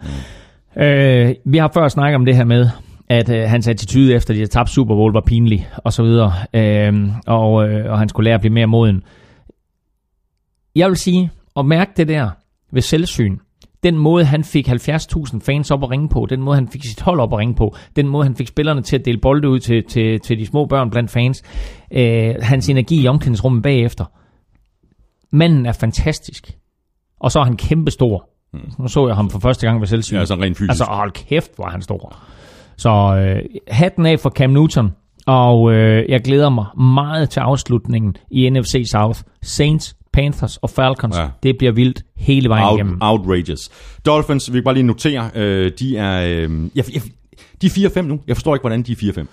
Mm. Øh, vi har før snakket om det her med, at øh, hans attitude efter de har tabt Super Bowl var pinlig, og så videre, øh, og, øh, og han skulle lære at blive mere moden. Jeg vil sige, at mærke det der ved selvsyn, den måde, han fik 70.000 fans op at ringe på, den måde, han fik sit hold op at ringe på, den måde, han fik spillerne til at dele bolde ud til, til, til de små børn blandt fans, øh, hans energi i omklædningsrummet bagefter. Manden er fantastisk. Og så er han kæmpestor. Nu så jeg ham for første gang ved selvsyn. Ja, sådan rent fysisk. Altså, hold kæft, hvor han stor. Så øh, hatten af for Cam Newton. Og øh, jeg glæder mig meget til afslutningen i NFC South. Saints, Panthers og Falcons. Ja. Ja. Det bliver vildt hele vejen Out, igennem. outrageous. Dolphins, vi kan bare lige notere, øh, de er, øh, jeg, jeg, de er 4-5 nu. Jeg forstår ikke, hvordan de er 4-5.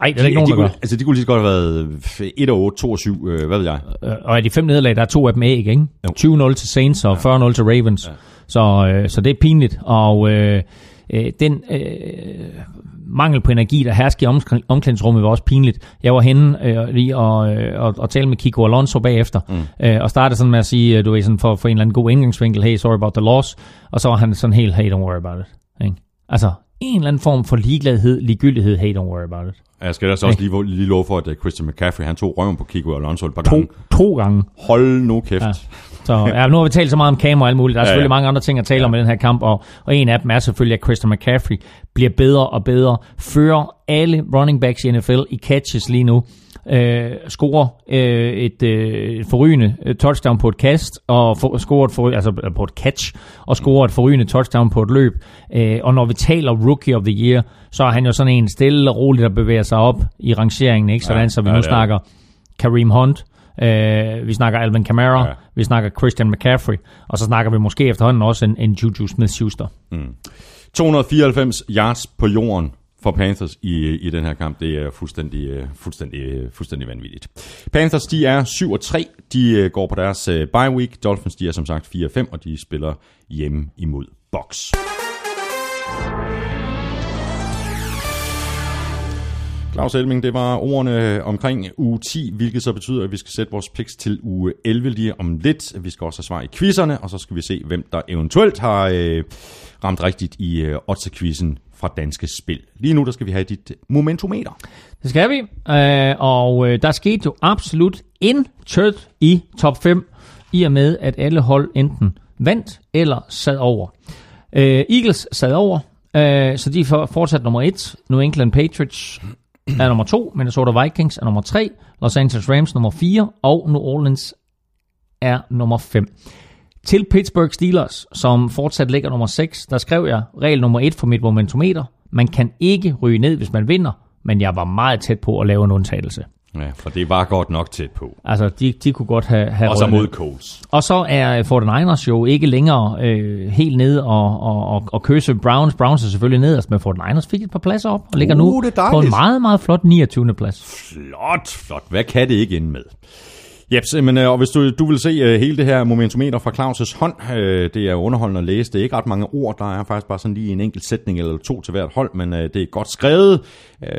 Nej, det er ikke nogen, de, kunne, altså, de kunne lige så godt have været 1 og 8, 2 og 7, øh, hvad ved jeg. Øh, Og af de fem nederlag, der er to af dem æg, ikke? Jo. 20-0 til Saints og 40-0 til Ravens. Ja. Så, øh, så det er pinligt. Og øh, øh, den øh, mangel på energi, der hersker i omkl- omklædningsrummet, var også pinligt. Jeg var henne øh, lige og, øh, og, og tale med Kiko Alonso bagefter, mm. øh, og startede sådan med at sige, øh, du ved, sådan for, for en eller anden god indgangsvinkel, hey, sorry about the loss, og så var han sådan helt, hey, don't worry about it. Ikke? Altså, en eller anden form for ligegladhed, ligegyldighed, hey, don't worry about it. Jeg skal da så også lige, lige love for, at øh, Christian McCaffrey, han tog røven på Kiko Alonso et par gange. To, to gange. Hold nu kæft. Ja. Ja. Så ja, nu har vi talt så meget om kamera og alt muligt. Der er Ja, ja, selvfølgelig ja. mange andre ting at tale ja. om i den her kamp, og, og en af dem er selvfølgelig, at Christian McCaffrey bliver bedre og bedre, fører alle running backs i NFL i catches lige nu, øh, scorer øh, et øh, forrygende øh, touchdown på et kast, og for, scorer et for, altså på et catch, og scorer et forrygende touchdown på et løb. Øh, og når vi taler Rookie of the Year, så er han jo sådan en stille og roligt, der bevæger sig op i rangeringen, ikke? Sådan, Ja, så vi ja, nu er snakker Kareem Hunt, øh, vi snakker Alvin Kamara, Ja. vi snakker Christian McCaffrey, og så snakker vi måske efterhånden også en, en Juju Smith-Schuster. 294 yards på jorden for Panthers i, i den her kamp. Det er fuldstændig, øh, fuldstændig, øh, fuldstændig vanvittigt. Panthers, de er 7 og 3. De øh, går på deres bye week. Dolphins, de er som sagt 4 og 5, og de spiller hjemme imod Bucks. Claus Elming, det var ordene omkring uge 10, hvilket så betyder, at vi skal sætte vores picks til uge 11 lige om lidt. Vi skal også have svar i quizzerne, og så skal vi se, hvem der eventuelt har øh, ramt rigtigt i øh, odds-quizzen fra Danske Spil. Lige nu, der skal vi have dit momentometer. Det skal vi, øh, og øh, der skete jo absolut intet i top 5, i og med, at alle hold enten vandt eller sad over. Øh, Eagles sad over, øh, så de er fortsat nummer 1. New England Patriots er nummer 2, Minnesota Vikings er nummer 3, Los Angeles Rams nummer 4, og New Orleans er nummer 5. Til Pittsburgh Steelers, som fortsat ligger nummer 6, der skrev jeg regel nummer 1 for mit momentometer. Man kan ikke ryge ned, hvis man vinder, men jeg var meget tæt på at lave en undtagelse. Ja, for det var godt nok tæt på. Altså, de, de kunne godt have, have Og så mod. Coles. Og så er 49ers jo ikke længere øh, helt nede og, og, og, og kysse Browns. Browns er selvfølgelig nederst, men 49ers fik et par pladser op og ligger Uh, nu på en meget, meget flot 29. plads. Flot, flot. Hvad kan det ikke ende med? Jeps, men, øh, og hvis du, du vil se øh, hele det her momentometer fra Claus' hånd, øh, det er underholdende at læse. Det er ikke ret mange ord, der er faktisk bare sådan lige en enkelt sætning eller to til hvert hold, men det er godt skrevet,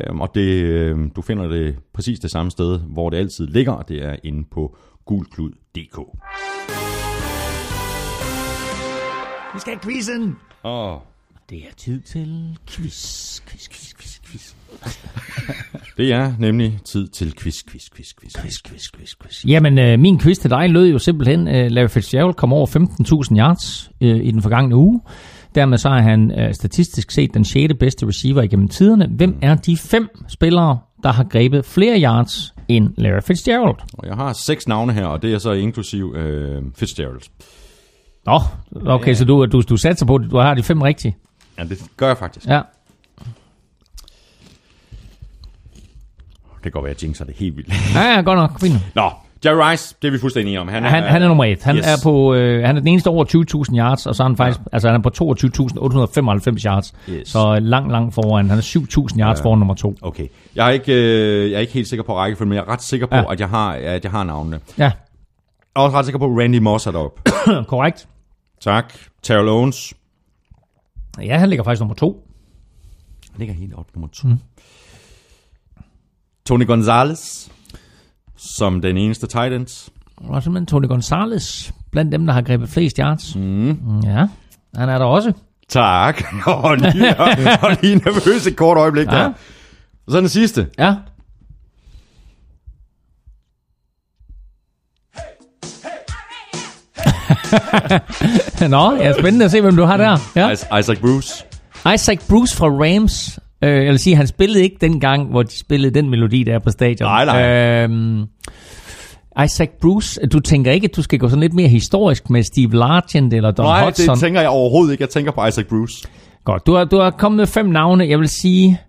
og det, du finder det præcis det samme sted, hvor det altid ligger, og det er inde på gulklud.dk. Vi skal have quizzen! Åh, Det er tid til quiz, quiz, quiz, quiz. det er nemlig tid til quiz, quiz, quiz, quiz. Quiz, quiz, quiz, quiz. Jamen, øh, min quiz til dig lød jo simpelthen, øh, Larry Fitzgerald kom over 15.000 yards øh, i den forgangne uge. Dermed så er han øh, statistisk set den 6. bedste receiver igennem tiderne. Hvem er de fem spillere, der har grebet flere yards end Larry Fitzgerald? Og jeg har seks navne her, og det er så inklusiv øh, Fitzgerald. Nå, okay, så du, du, du satser på, at du har de fem rigtige. Ja, det gør jeg faktisk. Ja. Det kan godt være, at jeg jinxer det helt vildt. Ja, ja, godt nok. Fint. Nå, Jerry Rice, det er vi fuldstændig enige om. Han er, Han, han er nummer et. Han Yes. er på øh, han er den eneste over 20.000 yards, og så er han faktisk, ja. altså han er på 22.895 yards. Yes. Så lang, lang foran. Han er 7.000 yards ja. foran nummer to. Okay. Jeg er ikke, øh, jeg er ikke helt sikker på rækkefølgen, men jeg er ret sikker på, ja. At, jeg har, at jeg har navnene. Ja, Jeg er også ret sikker på, at Randy Moss er deroppe. korrekt. tak. Terrell Owens. Ja, han ligger faktisk nummer to. Han ligger helt oppe nummer to. Mm. Tony Gonzalez, som den eneste tight end. Og simpelthen Tony Gonzalez, blandt dem, der har grebet flest yards. Mm. Ja, han er der også. Tak. Og lige, og lige nervøs et kort øjeblik ja. Der. Og så den sidste. Ja. Nå, ja, spændende at se, hvem du har der. Ja. Is- Isaac Bruce. Isaac Bruce fra Rams. Øh, jeg vil sige, han spillede ikke den gang, hvor de spillede den melodi, der er på stadion. Nej, nej. Øhm, Isaac Bruce, du tænker ikke, at du skal gå sådan lidt mere historisk med Steve Largent eller Don Nej, Hudson? det tænker jeg overhovedet ikke. Jeg tænker på Isaac Bruce. Godt, du har, du har kommet med fem navne. Jeg vil sige,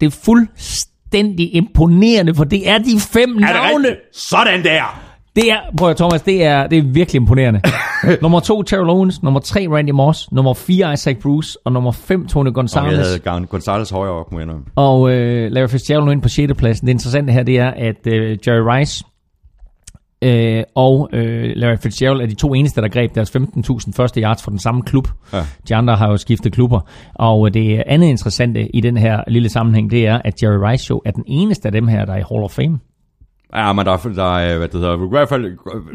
det er fuldstændig imponerende, for det er de fem Er navne. rigtigt? Sådan der. Det er, prøv at Thomas, det er, det er virkelig imponerende. nummer to, Terrell Owens. Nummer tre, Randy Moss. Nummer fire, Isaac Bruce. Og nummer fem, Tony Og Gonzalez. jeg havde Gon- Gonzalez højere op, må jeg. Og øh, Larry Fitzgerald nu ind på 6. pladsen. Det interessante her, det er, at øh, Jerry Rice øh, og øh, Larry Fitzgerald er de to eneste, der greb deres 15.000 første yards for den samme klub. Ja. De andre har jo skiftet klubber. Og øh, det andet interessante i den her lille sammenhæng, det er, at Jerry Rice jo er den eneste af dem her, der er i Hall of Fame. Ja, men der er, der er hvad det hedder, i hvert fald...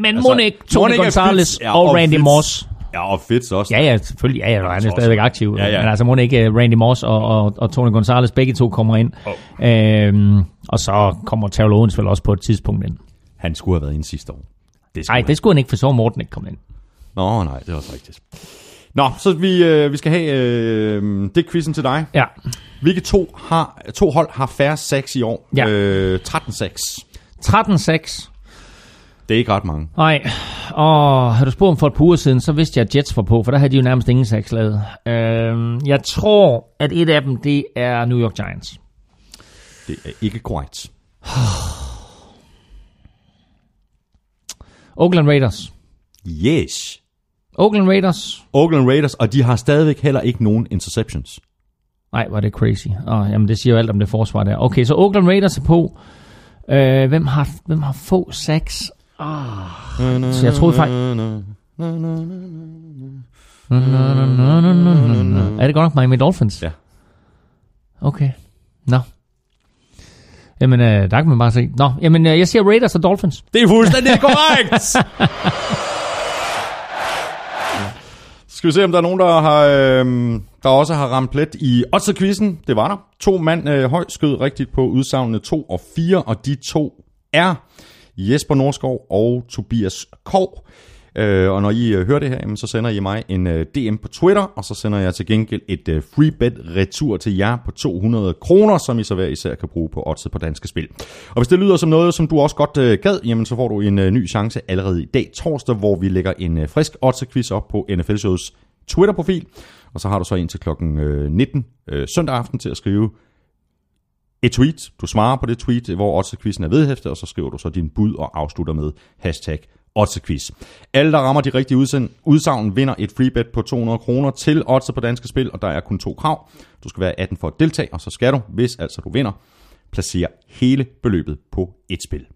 Men altså, Monik, Tony Monik Gonzalez ja, og Randy Fitz. Moss. Ja, og Fitz også. Ja, ja, selvfølgelig. Ja, ja, han er stadigvæk aktiv. Ja, ja. Men altså, ikke uh, Randy Moss og, og, og Tony Gonzalez, begge to kommer ind. Oh. Øhm, og så kommer Terrell Owens vel også på et tidspunkt ind. Han skulle have været ind sidste år. Det skulle Nej, det skulle han ikke, for så var Morten ikke kommet ind. Nå, nej, det er også rigtigt. Nå, så vi, øh, vi skal have øh, det quizzen til dig. Ja. Hvilke to, har, to hold har færre sex i år? Ja. Øh, 13-6. 13-6. Det er ikke ret mange. Nej, og har du spurgt om for et par uger siden, så vidste jeg, at Jets var på, for der havde de jo nærmest ingen sacks lavet. Øhm, jeg tror, at et af dem, det er New York Giants. Det er ikke korrekt. Oakland Raiders. Yes. Oakland Raiders. Oakland Raiders, og de har stadigvæk heller ikke nogen interceptions. Nej, var det crazy. Oh, jamen, det siger jo alt om det forsvar der. Okay, så Oakland Raiders er på. Øh, hvem, har, hvem har få sacks? Ah. Så jeg troede faktisk... Er det godt nok Miami Dolphins? Ja. Okay. Nå. Jamen, øh, der kan man bare se. Nå, jamen, øh, jeg siger Raiders og Dolphins. Det er fuldstændig korrekt! Skal vi se, om der er nogen, der, har, øh, der også har ramt plet i Otze-quizzen. Det var der. To mand øh, højt skød rigtigt på udsagnene 2 og 4, og de to er Jesper Norskov og Tobias Kov. Øh, og når I øh, hører det her, jamen, så sender I mig en øh, DM på Twitter, og så sender jeg til gengæld et øh, free bet retur til jer på 200 kroner, som I så hver især kan bruge på Odds på Danske Spil. Og hvis det lyder som noget, som du også godt øh, gad, jamen så får du en øh, ny chance allerede i dag torsdag, hvor vi lægger en øh, frisk Odds-quiz op på NFL Shows Twitter-profil. Og så har du så indtil klokken øh, 19 øh, søndag aften til at skrive et tweet. Du svarer på det tweet, hvor Odds-quizzen er vedhæftet, og så skriver du så din bud og afslutter med hashtag Odds-quiz. Alle, der rammer de rigtige udsend, udsagn, vinder et free bet på 200 kroner til Odds på Danske Spil, og der er kun to krav. Du skal være 18 for at deltage, og så skal du, hvis altså du vinder, placere hele beløbet på et spil.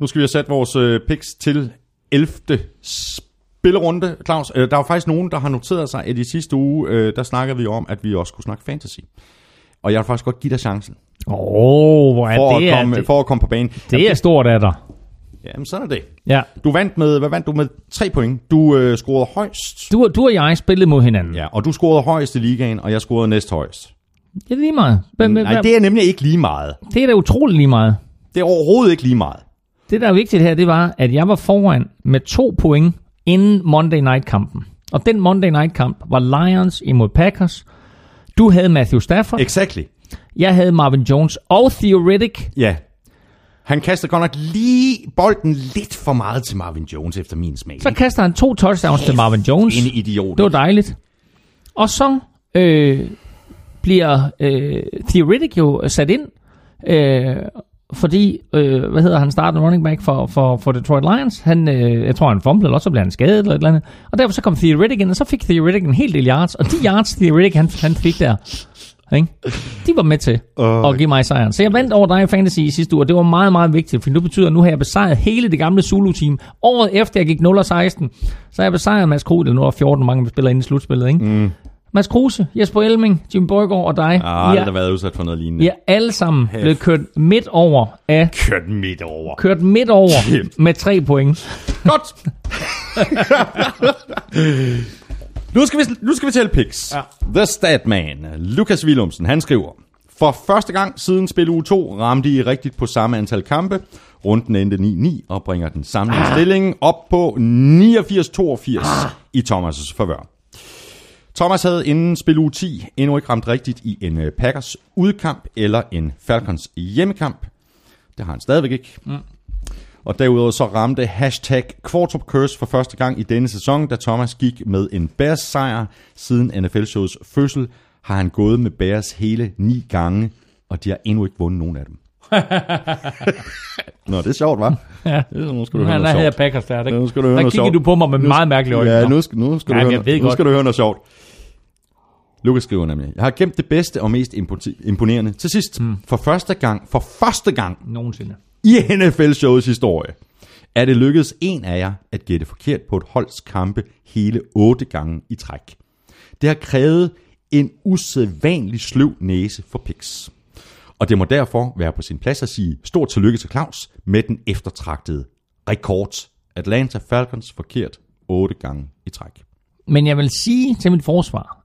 Nu skal vi have sat vores øh, picks til 11 spillerunde. Claus, øh, der er jo faktisk nogen, der har noteret sig, at i sidste uge, øh, der snakkede vi om, at vi også skulle snakke fantasy. Og jeg vil faktisk godt give dig chancen. Åh, oh, hvor er For, det? at komme, det, for at komme på banen. det er stort af dig. Jamen, sådan er det. Ja. Du vandt med, hvad vandt du med? Tre point. Du øh, scorede højst. Du, du og jeg spillede mod hinanden. Ja, og du scorede højst i ligaen, og jeg scorede næst højst. Det er lige meget. Men, Nej, det er nemlig ikke lige meget. det er da utroligt lige meget. Det er overhovedet ikke lige meget. Det, der er vigtigt her, det var, at jeg var foran med to point inden Monday Night-kampen. Og den Monday Night-kamp var Lions imod Packers. Du havde Matthew Stafford. Exactly. Jeg havde Marvin Jones og Theoretic. Ja. Han kaster godt nok lige bolden lidt for meget til Marvin Jones, efter min smag. Så kaster han to touchdowns til Marvin Jones. En idiot. Det var dejligt. Og så øh, bliver øh, Theoretic jo sat ind, øh, fordi, øh, hvad hedder han, startede running back for, for, for Detroit Lions. Han, øh, jeg tror, han fumblede, eller så blev han skadet, eller et eller andet. Og derfor så kom Theoretic ind, og så fik Theoretic en hel del yards. Og de yards, Theoretic han, han fik der, ikke? de var med til Øh. at give mig sejren. Så jeg vandt over dig i Fantasy i sidste uge, og det var meget, meget vigtigt, for nu betyder, at nu har jeg besejret hele det gamle Zulu-team. Året efter jeg gik 0-16, så har jeg besejret Mads Kruse, eller nu er der 14 mange, vi spiller inde i slutspillet, ikke? Mm. Mads Kruse, Jesper Elming, Jim Borgård og dig. Ah, aldrig er, været udsat for noget lignende. Er alle sammen blevet kørt midt over af Kørt midt over. kørt midt over med tre point. Godt. nu, skal vi, nu skal vi tælle picks. Ja. The Statman, Lukas Willumsen, han skriver, for første gang siden spil uge 2 ramte I rigtigt på samme antal kampe. Runden endte 9-9 og bringer den samlede ah. stilling op på 89-82 ah. i Thomas' favør. Thomas havde inden spil uge 10 endnu ikke ramt rigtigt i en øh, Packers udkamp eller en Falcons hjemmekamp. Det har han stadigvæk ikke. Mm. Og derudover så ramte hashtag Quartrup Curse for første gang i denne sæson, da Thomas gik med en Bears sejr. Siden NFL-shows fødsel har han gået med Bears hele ni gange, og de har endnu ikke vundet nogen af dem. Nå, det er sjovt, hva'? Ja. Nu skal du høre Ja, noget sjovt. Packers der. Der, Nu skal du høre der noget kiggede sjovt. du på mig med meget mærkelige øjne. Ja, nu skal, nu skal, Ja, du, høre, nu skal du høre noget sjovt. Lukas skriver nemlig, jeg har gemt det bedste og mest impo- imponerende til sidst. Mm. For første gang, for første gang Nogensinde. i NFL-showets historie, er det lykkedes en af jer at gætte forkert på et holds kampe hele otte gange i træk. Det har krævet en usædvanlig sløv næse for Pix. Og det må derfor være på sin plads at sige stort tillykke til Claus med den eftertragtede rekord. Atlanta Falcons forkert otte gange i træk. Men jeg vil sige til mit forsvar,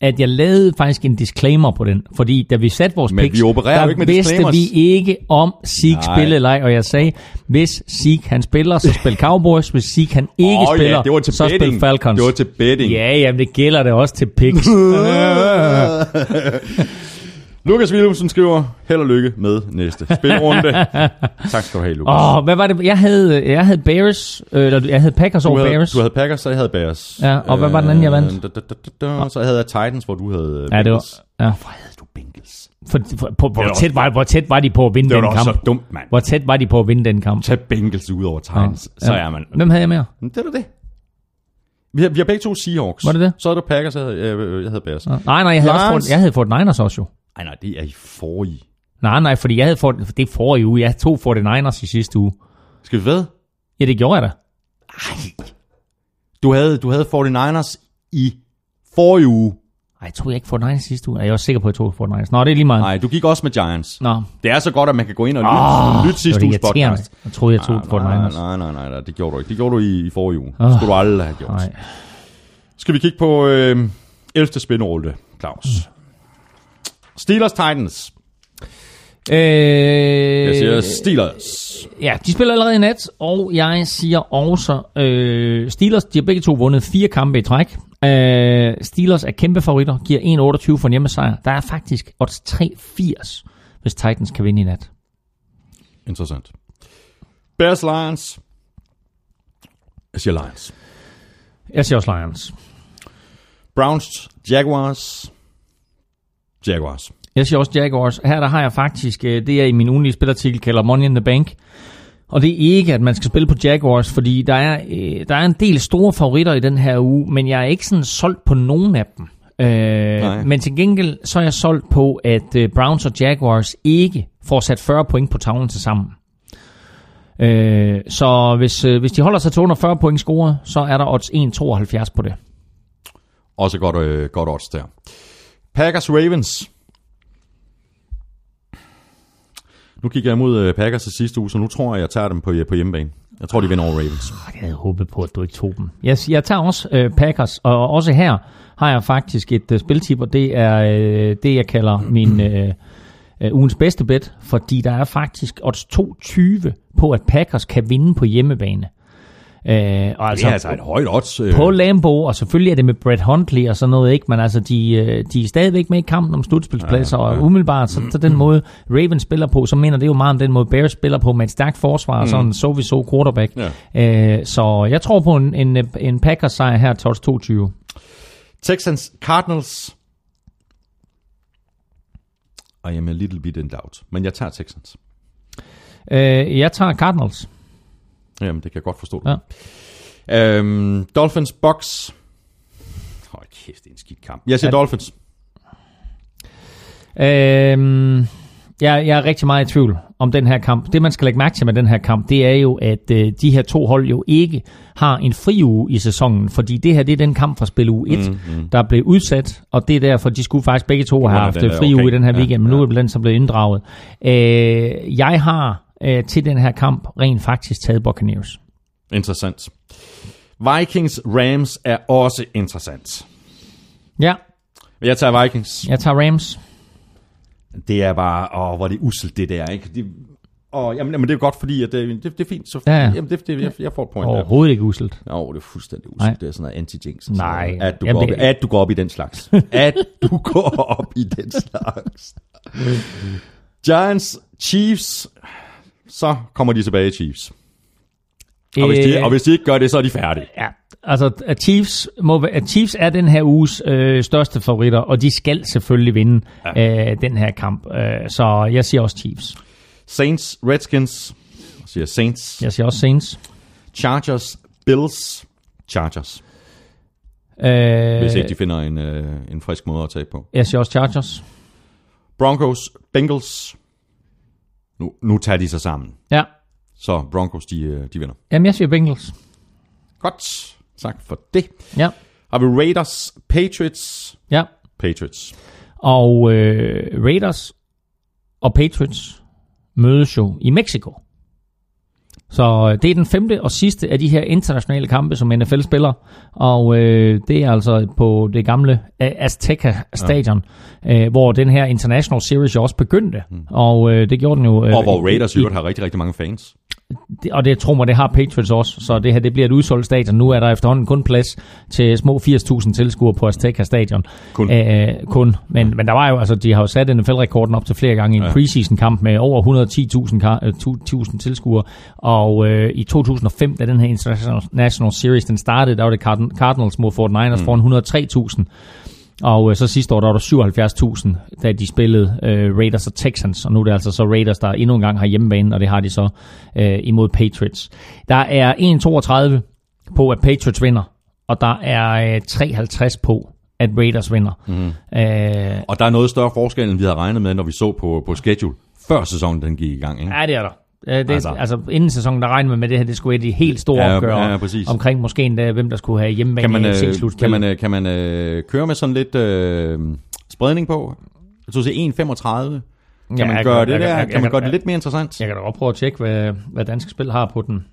at jeg lavede faktisk en disclaimer på den, fordi da vi satte vores Men picks, vi opererer jo der ikke med vidste disclaimers. vi ikke om Nej. spillede eller ej, og jeg sagde, hvis Zeke han spiller, så spil Cowboys, hvis Zeke han ikke Åh, spiller, ja, det var til så spil. Falcons. Det var til betting. Ja, jamen det gælder det også til picks. Lukas Willumsen skriver, held og lykke med næste spilrunde. tak skal du have, Lukas. Åh, oh, hvad var det? Jeg havde, jeg havde Bears, øh, eller jeg havde Packers du, over havde, Bears. du havde Packers, så jeg havde Bears. Ja, og hvad var den anden, jeg vandt? Øh, da, da, da, da, så havde jeg Titans, hvor du havde øh, Ja, det var, Bengals. ja. Hvorfor havde du Bengals? For, for, på, hvor, Det var tæt var, hvor tæt var de på at vinde Det var den da også kamp? så dumt, mand. Hvor tæt var de på at vinde den kamp? Tag Bengals ud over Titans, så er man... Hvem havde jeg mere? Det er da det. Vi har, vi har begge to Seahawks. Var det det? Så er du Packers, jeg havde, jeg, jeg havde Bears. Nej, nej, jeg havde, også Lions. fået, jeg havde fået Niners også jo. Nej, nej, det er i forrige. Nej, nej, fordi jeg havde fået, det forrige uge. Jeg tog 49ers i sidste uge. Skal vi ved? Ja, det gjorde jeg da. Du havde, du havde 49ers i forrige uge. Nej, jeg tog jeg ikke 49ers i sidste uge. Jeg er også sikker på, at jeg tog 49ers. Nå, det er lige meget. Nej, du gik også med Giants. Nå, Det er så godt, at man kan gå ind og lytte, Åh, lytte sidste det uges podcast. Jeg troede, jeg tog nej, nej, 49ers. nej, nej, nej, nej, det gjorde du ikke. Det gjorde du i, i forrige uge. Det Åh, skulle du aldrig have gjort. Nej. Skal vi kigge på øh, 11. spænderulle, Claus? Steelers Titans. Øh, Jeg siger Steelers. Ja, de spiller allerede i nat, og jeg siger også, øh, Steelers, de har begge to vundet fire kampe i træk. Øh, Steelers er kæmpe favoritter, giver 1,28 for en hjemmesejr. Der er faktisk odds 3,80, hvis Titans kan vinde i nat. Interessant. Bears Lions. Jeg siger Lions. Jeg siger også Lions. Browns Jaguars. Jaguars. Jeg siger også Jaguars. Her der har jeg faktisk, øh, det er i min ugenlige spilartikel, kalder Money in the Bank. Og det er ikke, at man skal spille på Jaguars, fordi der er, øh, der er en del store favoritter i den her uge, men jeg er ikke sådan solgt på nogen af dem. Nej. Øh, men til gengæld så er jeg solgt på, at øh, Browns og Jaguars ikke får sat 40 point på tavlen til sammen. Øh, så hvis, øh, hvis de holder sig til under 40 point scoret, så er der odds 1,72 på det. Også godt, øh, godt odds der. Packers Ravens. Nu kigger jeg mod øh, Packers i sidste uge, så nu tror jeg, jeg tager dem på, øh, på hjemmebane. Jeg tror, de vinder over Ravens. Jeg havde håbet på, at du ikke tog dem. Jeg, jeg tager også øh, Packers, og også her har jeg faktisk et øh, spiltip, og det er øh, det, jeg kalder min øh, øh, ugens bedste bet, fordi der er faktisk odds 220 på, at Packers kan vinde på hjemmebane. Øh, og Det er altså et højt odds. Øh, på Lambo, og selvfølgelig er det med Brett Huntley og sådan noget, ikke? men altså, de, øh, de er stadigvæk med i kampen om slutspilspladser, og umiddelbart, så, så den måde Ravens spiller på, så mener det jo meget om den måde Bears spiller på, med et stærkt forsvar, og sådan så vi så quarterback. Ja. Øh, så jeg tror på en, en, en Packers sejr her odds 22. Texans Cardinals. I am a little bit in doubt. Men jeg tager Texans. Øh, jeg tager Cardinals. Jamen, det kan jeg godt forstå. Ja. Øhm, Dolphins Bucks. Hold kæft, det er en skidt kamp. Jeg siger Ja. Dolphins. Øh, jeg, jeg er rigtig meget i tvivl om den her kamp. Det, man skal lægge mærke til med den her kamp, det er jo, at øh, de her to hold jo ikke har en fri uge i sæsonen, fordi det her, det er den kamp fra spil uge 1, mm, mm. der blev udsat, og det er derfor, de skulle faktisk begge to have haft øh, fri uge orkan. i den her Ja, weekend, men nu ja. er det den, som blev inddraget. Øh, jeg har øh, til den her kamp rent faktisk taget Buccaneers. Interessant. Vikings Rams er også interessant. Ja, Jeg tager Vikings. jeg tager Rams. Det er bare, åh, hvor er det uselt det der, ikke? Det, åh, jamen, jamen, det er godt, fordi at det, det, det er fint. Så, Ja, ja. Jamen, det, det, jeg, jeg får et point der. Overhovedet ikke uselt. Jo, det er fuldstændig uselt. Nej. Det er sådan noget anti-jinx. Nej. At du, Jamen, går op, det- i- at du går op i den slags. at du går op i den slags. Giants, Chiefs. Så kommer de tilbage, Chiefs. Og hvis, de, Øh, og hvis de ikke gør det, så er de færdige. Ja, altså at Chiefs, må, at Chiefs er den her uges øh, største favoritter, og de skal selvfølgelig vinde ja. øh, den her kamp. Øh, så jeg siger også Chiefs. Saints, Redskins. Jeg siger Saints. Jeg siger også Saints. Chargers, Bills, Chargers. Øh, Hvis ikke de finder en, øh, en frisk måde at tage på. Jeg siger også Chargers. Broncos, Bengals. Nu, nu tager de sig sammen. Ja. Så Broncos, de, øh, de vinder. Jamen, jeg siger Bengals. Godt. Tak for det. Ja. Har vi Raiders, Patriots, Ja. Patriots. Og øh, Raiders og Patriots mødes jo i Mexico. Så øh, det er den femte og sidste af de her internationale kampe, som NFL spiller. Og øh, det er altså på det gamle øh, Azteca Stadion, ja. øh, hvor den her International Series jo også begyndte. Mm. Og øh, det gjorde den jo... Øh, Og hvor Raiders i, øvrigt har rigtig, rigtig mange fans. Det- og det tror mig, det har Patriots også, så det her det bliver et udsolgt stadion. Nu er der efterhånden kun plads til små 80.000 tilskuere på Azteca Stadion. Kun. Æh, kun. Men, men der var jo, altså, de har jo sat NFL-rekorden op til flere gange i en Ja. preseason-kamp med over 110.000 ka- øh, tu- 1000 tilskuere. Og øh, i 2005, da den her International Series den startede, der var det Card- Cardinals mod 49ers mm. foran 103.000. Og øh, så sidste år, der var der 77.000, da de spillede øh, Raiders og Texans. Og nu er det altså så Raiders, der endnu en gang har hjemmebane, og det har de så øh, imod Patriots. Der er 1,32 på, at Patriots vinder, og der er øh, 53 på, at Raiders vinder. Mm. Øh, Og der er noget større forskel, end vi havde regnet med, når vi så på, på schedule, før sæsonen den gik i gang. Ikke? ja, det er der. Øh, Det, Altså. altså, inden sæsonen, der regnede man med det her, det skulle være de helt store Ja, opgør ja, ja, præcis. omkring måske endda, hvem der skulle have hjemmebane Kan man, i øh, AFC-slutspil. kan man, øh, kan man øh, køre med sådan lidt øh, spredning på? Jeg tror, det er 1,35. Kan Ja, man jeg gøre det jeg der? kan- jeg Kan man kan- gøre det lidt mere interessant? Jeg kan da godt prøve at tjekke, hvad, hvad danske spil har på den.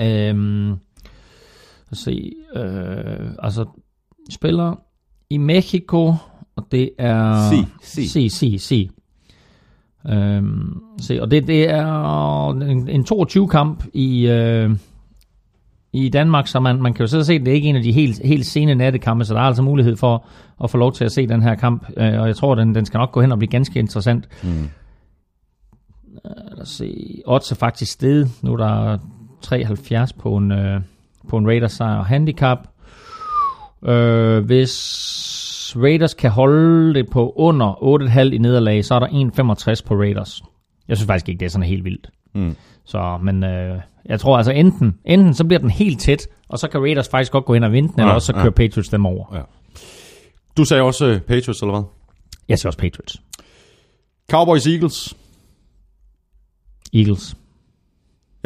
Øhm, lad os se. Øh, altså, spiller i Mexico, og det er... Si, si. Si, si, si. Øhm, se, og det, det er en, en 22-kamp i, øh, i Danmark, så man, man kan jo sidde og se, at det er ikke en af de helt, helt sene nattekampe, så der er altså mulighed for at få lov til at se den her kamp, øh, og jeg tror, den, den skal nok gå hen og blive ganske interessant. Mm. Lad os se. Odds er faktisk steget. Nu er der 73 på en, øh, på en Raiders sejr. Handicap. Øh, hvis Raiders kan holde det på under 8,5 i nederlag, så er der 1,65 på Raiders. Jeg synes faktisk ikke, det er sådan helt vildt. Mm. Så, men øh, jeg tror altså enten, enten så bliver den helt tæt, og så kan Raiders faktisk godt gå hen og vinde den, eller Ja, også så ja. kører Patriots dem over. Ja. Du sagde også øh, Patriots, eller hvad? Jeg siger også Patriots. Cowboys Eagles. Eagles.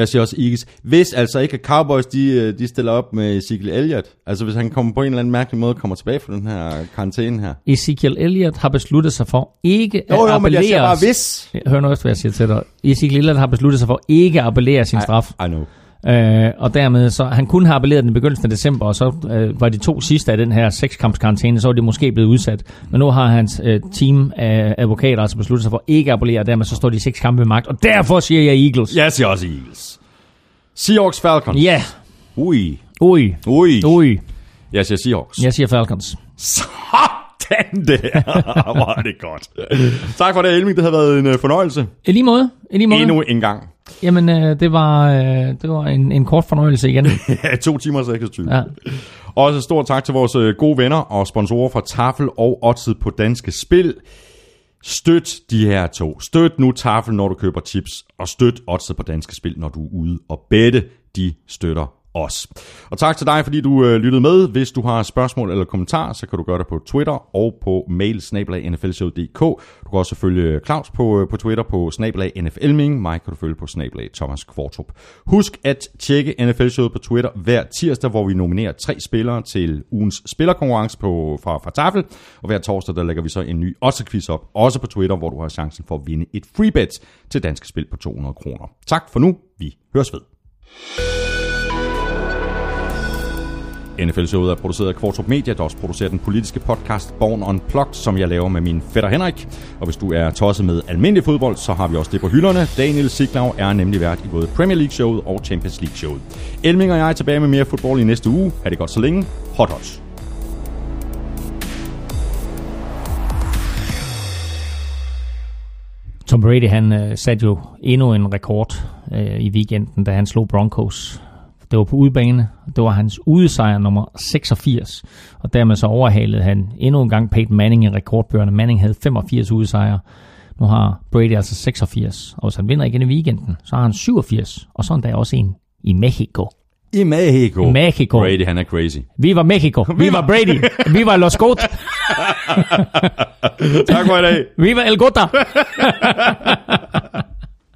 Jeg siger også Eagles. Hvis altså ikke at Cowboys, de, øh, de stiller op med Ezekiel Elliott, altså hvis han kommer på en eller anden mærkelig måde, kommer tilbage fra den her karantæne her. Ezekiel Elliott har besluttet sig for ikke at Jo, jo, men jeg siger appellere- bare hvis. Hør nu efter, hvad jeg siger til dig. Ezekiel Elliott har besluttet sig for ikke at appellere sin straf. I know. Øh, og dermed så, han kunne have appelleret den i begyndelsen af december, og så øh, var de to sidste af den her sekskampskarantæne, så var de måske blevet udsat. Men nu har hans øh, team af advokater altså besluttet sig for ikke at appellere, og dermed så står de seks kampe ved magt. Og derfor siger jeg Eagles. Jeg siger også Eagles. Seahawks Falcons. Ja. Ui. Ui. Ui. Ui. Jeg siger Seahawks. Jeg siger Falcons. Sådan der. Hvor er det godt. tak for det, Elming. Det har været en øh, fornøjelse. I lige måde. I lige måde. Endnu en gang. Jamen, øh, det var, øh, det var en, en kort fornøjelse igen. To timer og 26. Ja. Også stor tak til vores gode venner og sponsorer fra Tafel og Odset på Danske Spil. Støt de her to. Støt nu Tafel, når du køber chips, og støt Odset på Danske Spil, når du er ude og bette. De støtter os. Og tak til dig, fordi du øh, lyttede med. Hvis du har spørgsmål eller kommentarer, så kan du gøre det på Twitter og på mail snablag.nflshow.dk. Du kan også følge Claus på, øh, på Twitter på snablag nflming. Mig kan du følge på snablag Thomas Kvartrup. Husk at tjekke NFL-showet på Twitter hver tirsdag, hvor vi nominerer tre spillere til ugens spillerkonkurrence på, fra, fra Tafel. Og hver torsdag, der lægger vi så en ny Odds-quiz op, også på Twitter, hvor du har chancen for at vinde et free bet til danske spil på 200 kroner. Tak for nu. Vi høres ved. NFL-showet er produceret af Kvartrup Media, der også producerer den politiske podcast Born Unplugged, som jeg laver med min fætter Henrik. Og hvis du er tosset med almindelig fodbold, så har vi også det på hylderne. Daniel Siglau er nemlig vært i både Premier League-showet og Champions League-showet. Elming og jeg er tilbage med mere fodbold i næste uge. Ha' det godt så længe. Hot hot. Tom Brady, han øh, satte jo endnu en rekord øh, i weekenden, da han slog Broncos. Det var på udebane. Det var hans udesejr nummer 86. Og dermed så overhalede han endnu en gang Peyton Manning i rekordbøgerne. Manning havde 85 udesejre. Nu har Brady altså 86, og hvis han vinder igen i weekenden, så har han 87, og så endda også en i Mexico. I Mexico. Mexico. Brady, han er crazy. Viva Mexico. Viva Brady. Viva Los Goat. tak for i dag. Viva El Gota.